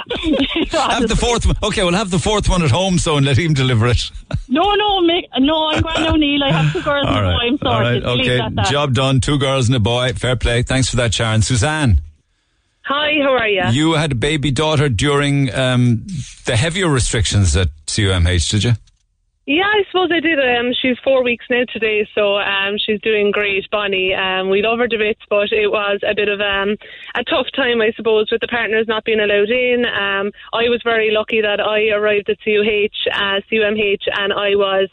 <laughs> Have the fourth one. Okay, we'll have the fourth one at home, so and let him deliver it. no, no, no, I'm Grand O'Neill. I have two girls and a boy. I'm All sorted. right. Okay. Job done. Two girls and a boy. Fair play. Thanks for that, Sharon. Suzanne, Hi, how are you? you had a baby daughter during um, the heavier restrictions at CUMH, did you? Yeah, I suppose I did. Um, she's four weeks now today, so um, she's doing great, Bonnie. Um, we love her to bits, but it was a bit of um, a tough time, I suppose, with the partners not being allowed in. Um, I was very lucky that I arrived at CUH, uh, CUMH, and I was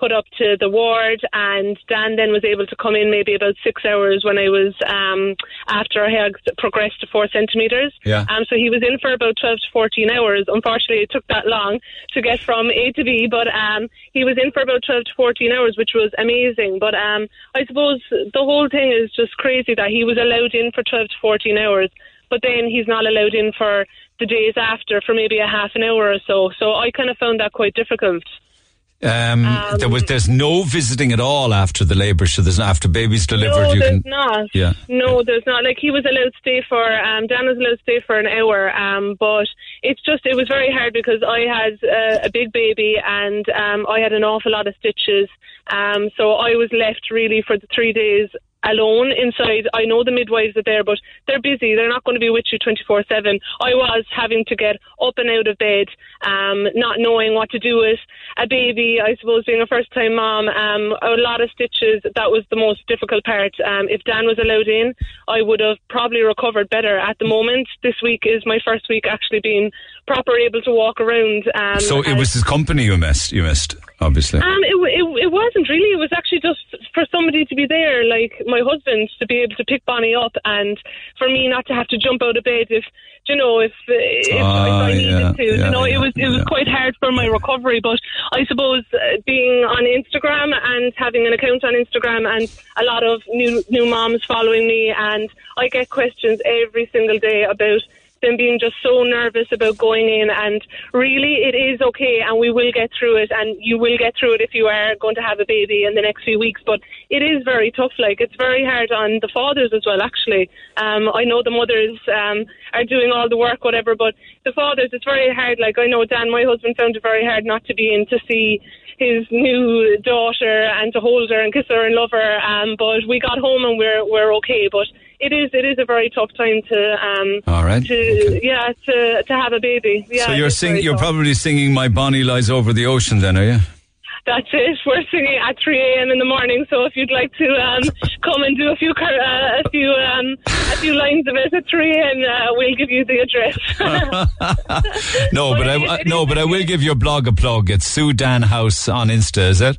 put up to the ward and Dan then was able to come in maybe about six hours when I was um, after I had progressed to four centimetres. Yeah. Um, so he was in for about 12 to 14 hours. Unfortunately, it took that long to get from A to B, but um, he was in for about 12 to 14 hours, which was amazing. But um, I suppose the whole thing is just crazy that he was allowed in for 12 to 14 hours, but then he's not allowed in for the days after for maybe a half an hour or so. So I kind of found that quite difficult. Um, there was there's no visiting at all after the labour. So there's after baby's delivered. no, you there's can. not. Yeah. No, there's not. Like he was allowed to stay for, um, Dan was allowed to stay for an hour. Um, but it's just, it was very hard because I had uh, a big baby and um, I had an awful lot of stitches. Um, so I was left really for the three days alone inside. I know the midwives are there, but they're busy. They're not going to be with you 24 7. I was having to get up and out of bed, um, not knowing what to do with a baby. I suppose being a first time mom, um, a lot of stitches. That was the most difficult part. Um, if Dan was allowed in, I would have probably recovered better. At the moment, this week is my first week actually being proper able to walk around. Um, so it was his company you missed. You missed, obviously. um, it, it, it wasn't really. It was actually just for somebody to be there, like my husband, to be able to pick Bonnie up, and for me not to have to jump out of bed if you know if if, if Ah, I needed yeah, to. yeah, you know, it was it was quite hard for my recovery. But I suppose uh, being on Instagram and having an account on Instagram and a lot of new new moms following me, and I get questions every single day about them being just so nervous about going in and really it is okay and we will get through it and you will get through it if you are going to have a baby in the next few weeks. But it is very tough like it's very hard on the fathers as well actually. Um, I know the mothers um, are doing all the work whatever but the fathers it's very hard. Like I know Dan my husband found it very hard not to be in to see his new daughter and to hold her and kiss her and love her um, but we got home and we're we're okay. But it is it is a very tough time to um All right. to yeah to to have a baby. Yeah, so you're is sing, very you're tough. probably singing "My Bonnie Lies Over the Ocean," then, are you? That's it. We're singing at 3 a.m. in the morning. So if you'd like to um, <laughs> come and do a few uh, a few um, a few lines of it at 3 a.m., uh, we'll give you the address. <laughs> No, but I, I no, but I will give your blog a plug. It's Sue Dan House on Insta, is it?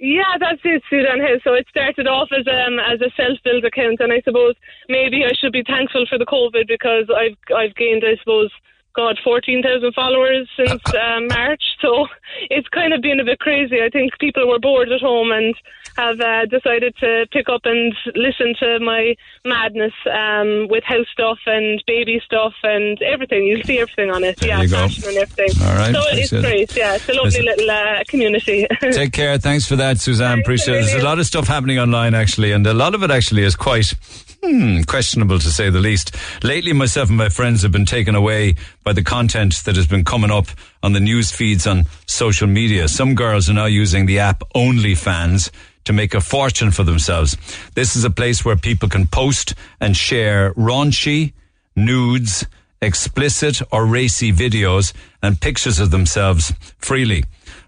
Yeah, that's it, Sudan Hill. So it started off as um as a self-build account, and I suppose maybe I should be thankful for the COVID because I've I've gained, I suppose. God, 14,000 followers since <laughs> uh, March. So it's kind of been a bit crazy. I think people were bored at home and have uh, decided to pick up and listen to my madness um, with house stuff and baby stuff and everything. You'll see everything on it. There yeah, you go. fashion and everything. All right, So it's it. great. Yeah, it's a lovely Listen. little uh, community. <laughs> Take care. Thanks for that, Suzanne. Appreciate it. There's a lot of stuff happening online, actually, and a lot of it actually is quite hmm, questionable, to say the least. Lately, myself and my friends have been taken away by the content that has been coming up on the news feeds on social media. Some girls are now using the app OnlyFans to make a fortune for themselves. This is a place where people can post and share raunchy, nudes, explicit or racy videos and pictures of themselves freely.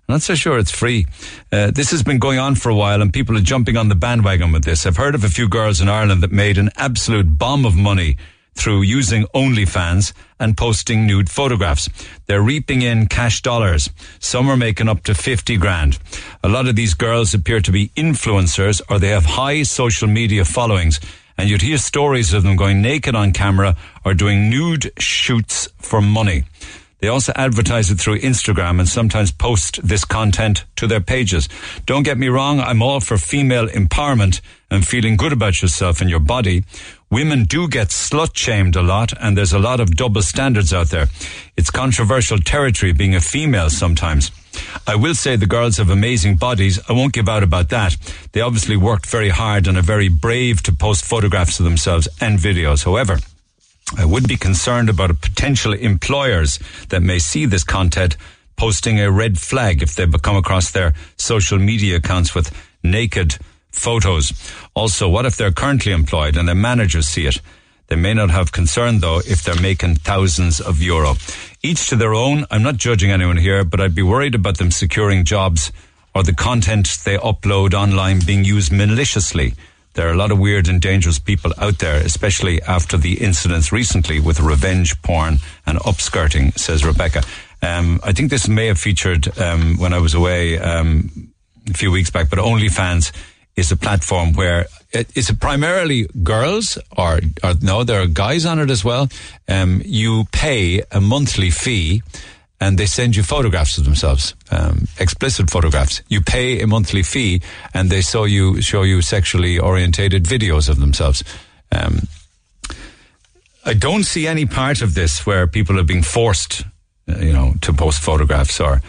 I'm not so sure it's free. Uh, this has been going on for a while and people are jumping on the bandwagon with this. I've heard of a few girls in Ireland that made an absolute bomb of money through using OnlyFans and posting nude photographs. They're reaping in cash dollars. Some are making up to 50 grand. A lot of these girls appear to be influencers or they have high social media followings and you'd hear stories of them going naked on camera or doing nude shoots for money. They also advertise it through Instagram and sometimes post this content to their pages. Don't get me wrong, I'm all for female empowerment and feeling good about yourself and your body. Women do get slut shamed a lot and there's a lot of double standards out there. It's controversial territory being a female sometimes. I will say the girls have amazing bodies. I won't give out about that. They obviously worked very hard and are very brave to post photographs of themselves and videos. However, I would be concerned about potential employers that may see this content posting a red flag if they come across their social media accounts with naked photos. Also, what if they're currently employed and their managers see it? They may not have concern though if they're making thousands of euro. Each to their own. I'm not judging anyone here, but I'd be worried about them securing jobs or the content they upload online being used maliciously. There are a lot of weird and dangerous people out there, especially after the incidents recently with revenge porn and upskirting, says Rebecca. Um, I think this may have featured um, when I was away um, a few weeks back, but OnlyFans is a platform where it, is primarily girls or, or no, there are guys on it as well. Um, you pay a monthly fee and they send you photographs of themselves, um, explicit photographs. You pay a monthly fee, and they show you show you sexually orientated videos of themselves. Um, I don't see any part of this where people are being forced, uh, you know, to post photographs, or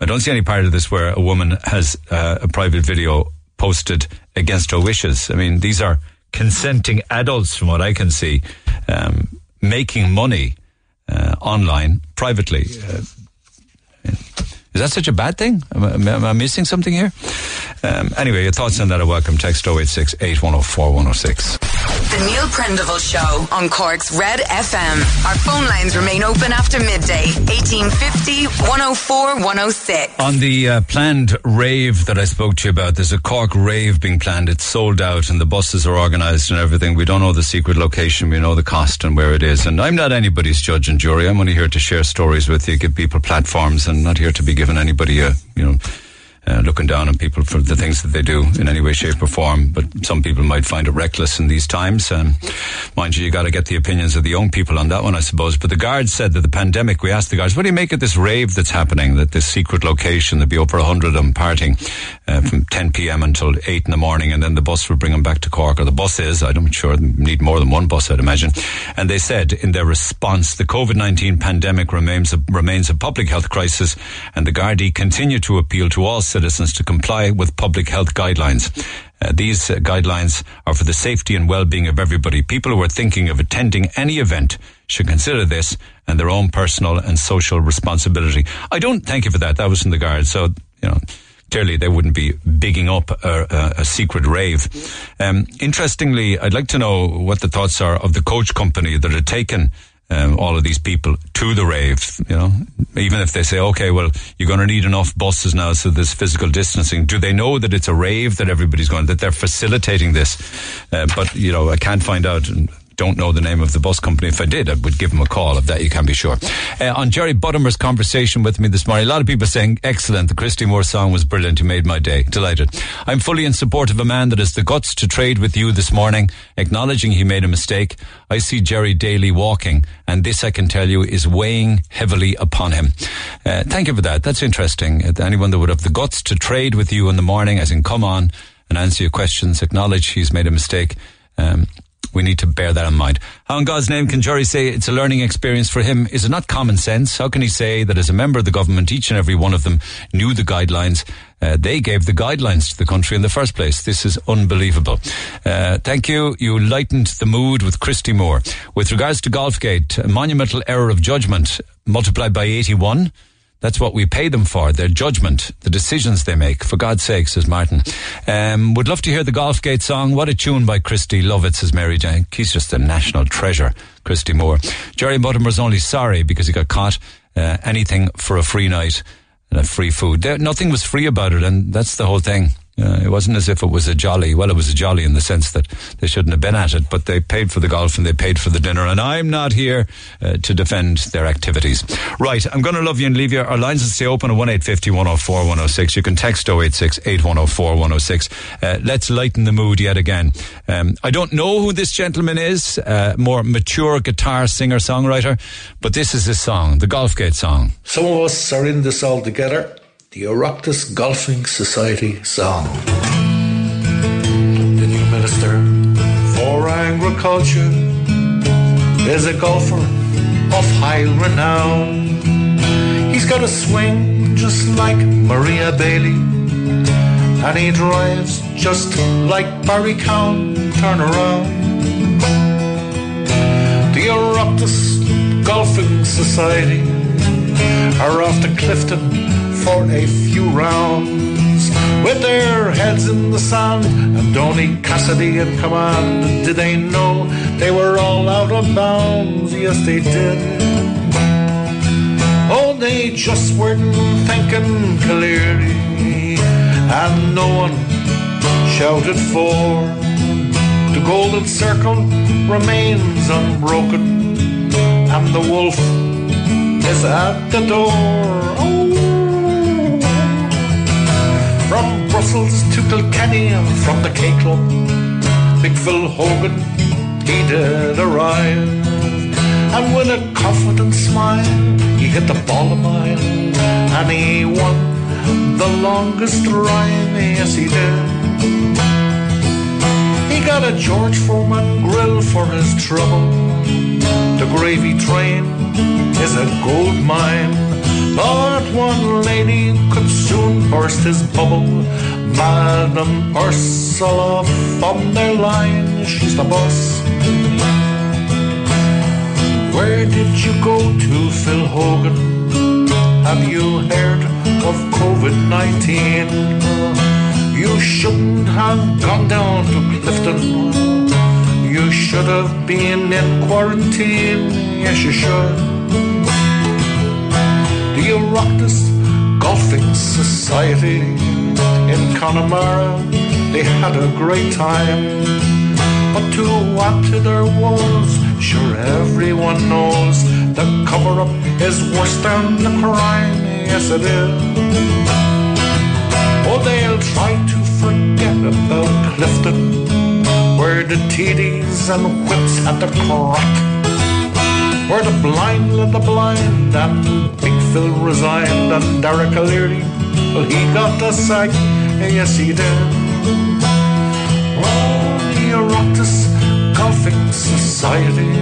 I don't see any part of this where a woman has uh, a private video posted against her wishes. I mean, these are consenting adults, from what I can see, um, making money uh, online privately. Uh, is that such a bad thing? Am I, am I missing something here? Um, anyway, your thoughts on that are welcome. Text 086 8104 106. The Neil Prendeville Show on Cork's Red FM. Our phone lines remain open after midday. 1850 104 106. On the uh, planned rave that I spoke to you about, there's a Cork rave being planned. It's sold out and the buses are organised and everything. We don't know the secret location. We know the cost and where it is. And I'm not anybody's judge and jury. I'm only here to share stories with you, give people platforms and not here to be giving anybody a, you know, uh, looking down on people for the things that they do in any way, shape, or form. But some people might find it reckless in these times. Um, mind you, you got to get the opinions of the young people on that one, I suppose. But the guards said that the pandemic. We asked the guards, "What do you make of this rave that's happening? That this secret location, there'll be over a hundred of them partying uh, from 10 p.m. until eight in the morning, and then the bus will bring them back to Cork, or the bus is. I'm sure. Need more than one bus, I'd imagine. And they said in their response, the COVID-19 pandemic remains a, remains a public health crisis, and the Gardaí continue to appeal to all citizens to comply with public health guidelines. Uh, these uh, guidelines are for the safety and well-being of everybody. People who are thinking of attending any event should consider this and their own personal and social responsibility. I don't thank you for that. That was from the guard. So, you know, clearly they wouldn't be bigging up a, a, a secret rave. Um, interestingly, I'd like to know what the thoughts are of the coach company that had taken um, all of these people to the rave, you know, even if they say, okay, well, you're going to need enough buses now, so there's physical distancing. Do they know that it's a rave that everybody's going, that they're facilitating this? Uh, but, you know, I can't find out. And don't know the name of the bus company. If I did, I would give them a call. Of that, you can be sure. Uh, on Jerry Buttimer's conversation with me this morning, a lot of people saying, excellent. The Christy Moore song was brilliant. You made my day. Delighted. I'm fully in support of a man that has the guts to trade with you this morning, acknowledging he made a mistake. I see Jerry daily walking, and this I can tell you is weighing heavily upon him. Uh, thank you for that. That's interesting. Uh, anyone that would have the guts to trade with you in the morning, as in come on and answer your questions, acknowledge he's made a mistake. Um, we need to bear that in mind. How in God's name can Jerry say it's a learning experience for him? Is it not common sense? How can he say that as a member of the government, each and every one of them knew the guidelines? Uh, they gave the guidelines to the country in the first place. This is unbelievable. Uh, thank you. You lightened the mood with Christy Moore. With regards to Golfgate, a monumental error of judgment multiplied by 81. That's what we pay them for, their judgment, the decisions they make. For God's sake, says Martin. Um, would love to hear the Golfgate song. What a tune by Christy. Love it, says Mary Jane. He's just a national treasure, Christy Moore. Jerry Buttimer's only sorry because he got caught. Uh, anything for a free night and a free food. There, nothing was free about it, and that's the whole thing. Uh, it wasn't as if it was a jolly. Well, it was a jolly in the sense that they shouldn't have been at it, but they paid for the golf and they paid for the dinner. And I'm not here uh, to defend their activities. Right, I'm going to love you and leave you. Our lines will stay open at 1850 104 106. You can text 086 8104 106. Uh, let's lighten the mood yet again. Um, I don't know who this gentleman is, uh, more mature guitar singer songwriter, but this is his song, the Golfgate song. Some of us are in this all together the Oireachtas Golfing Society song. The new minister for agriculture is a golfer of high renown. He's got a swing just like Maria Bailey, and he drives just like Barry Cowen. Turn around. The Oireachtas Golfing Society are off to Clifden for a few rounds with their heads in the sand and Donie Cassidy in command. Did they know they were all out of bounds? Yes, they did. Oh, they just weren't thinking clearly, and no one shouted for. The golden circle remains unbroken, and the wolf is at the door. Oh, from Brussels to Kilkenny from the K Club, Big Phil Hogan, he did arrive. And with a confident smile, he hit the ball a mile, and he won the longest drive. Yes, he did. He got a George Foreman grill for his trouble. The gravy train is a gold mine. But one lady could soon burst his bubble. Madam Ursula von der Leyen, she's the boss. Where did you go to, Phil Hogan? Have you heard of COVID 19? You shouldn't have gone down to Clifden. You should have been in quarantine. Yes, you should the Oireachtas Golfing Society in Connemara. They had a great time, but to add to their woes, sure everyone knows the cover up is worse than the crime. Yes, it is. Oh, they'll try to forget about Clifden, where the TDs and whips at the crack where the blind led the blind and Big Phil resigned and Dara Calleary, well, he got the sack, yes he did. Oh, the Oireachtas Golfing Society,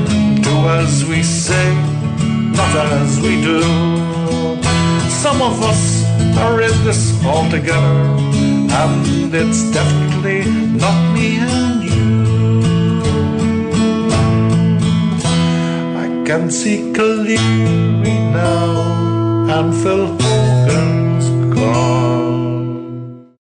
do as we say, not as we do. Some of us are in this all together, and it's definitely not me and you. Can see clearly now, and Phil Hogan's gone.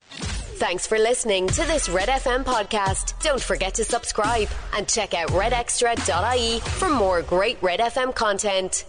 Thanks for listening to this Red FM podcast. Don't forget to subscribe and check out redextra.ie for more great Red FM content.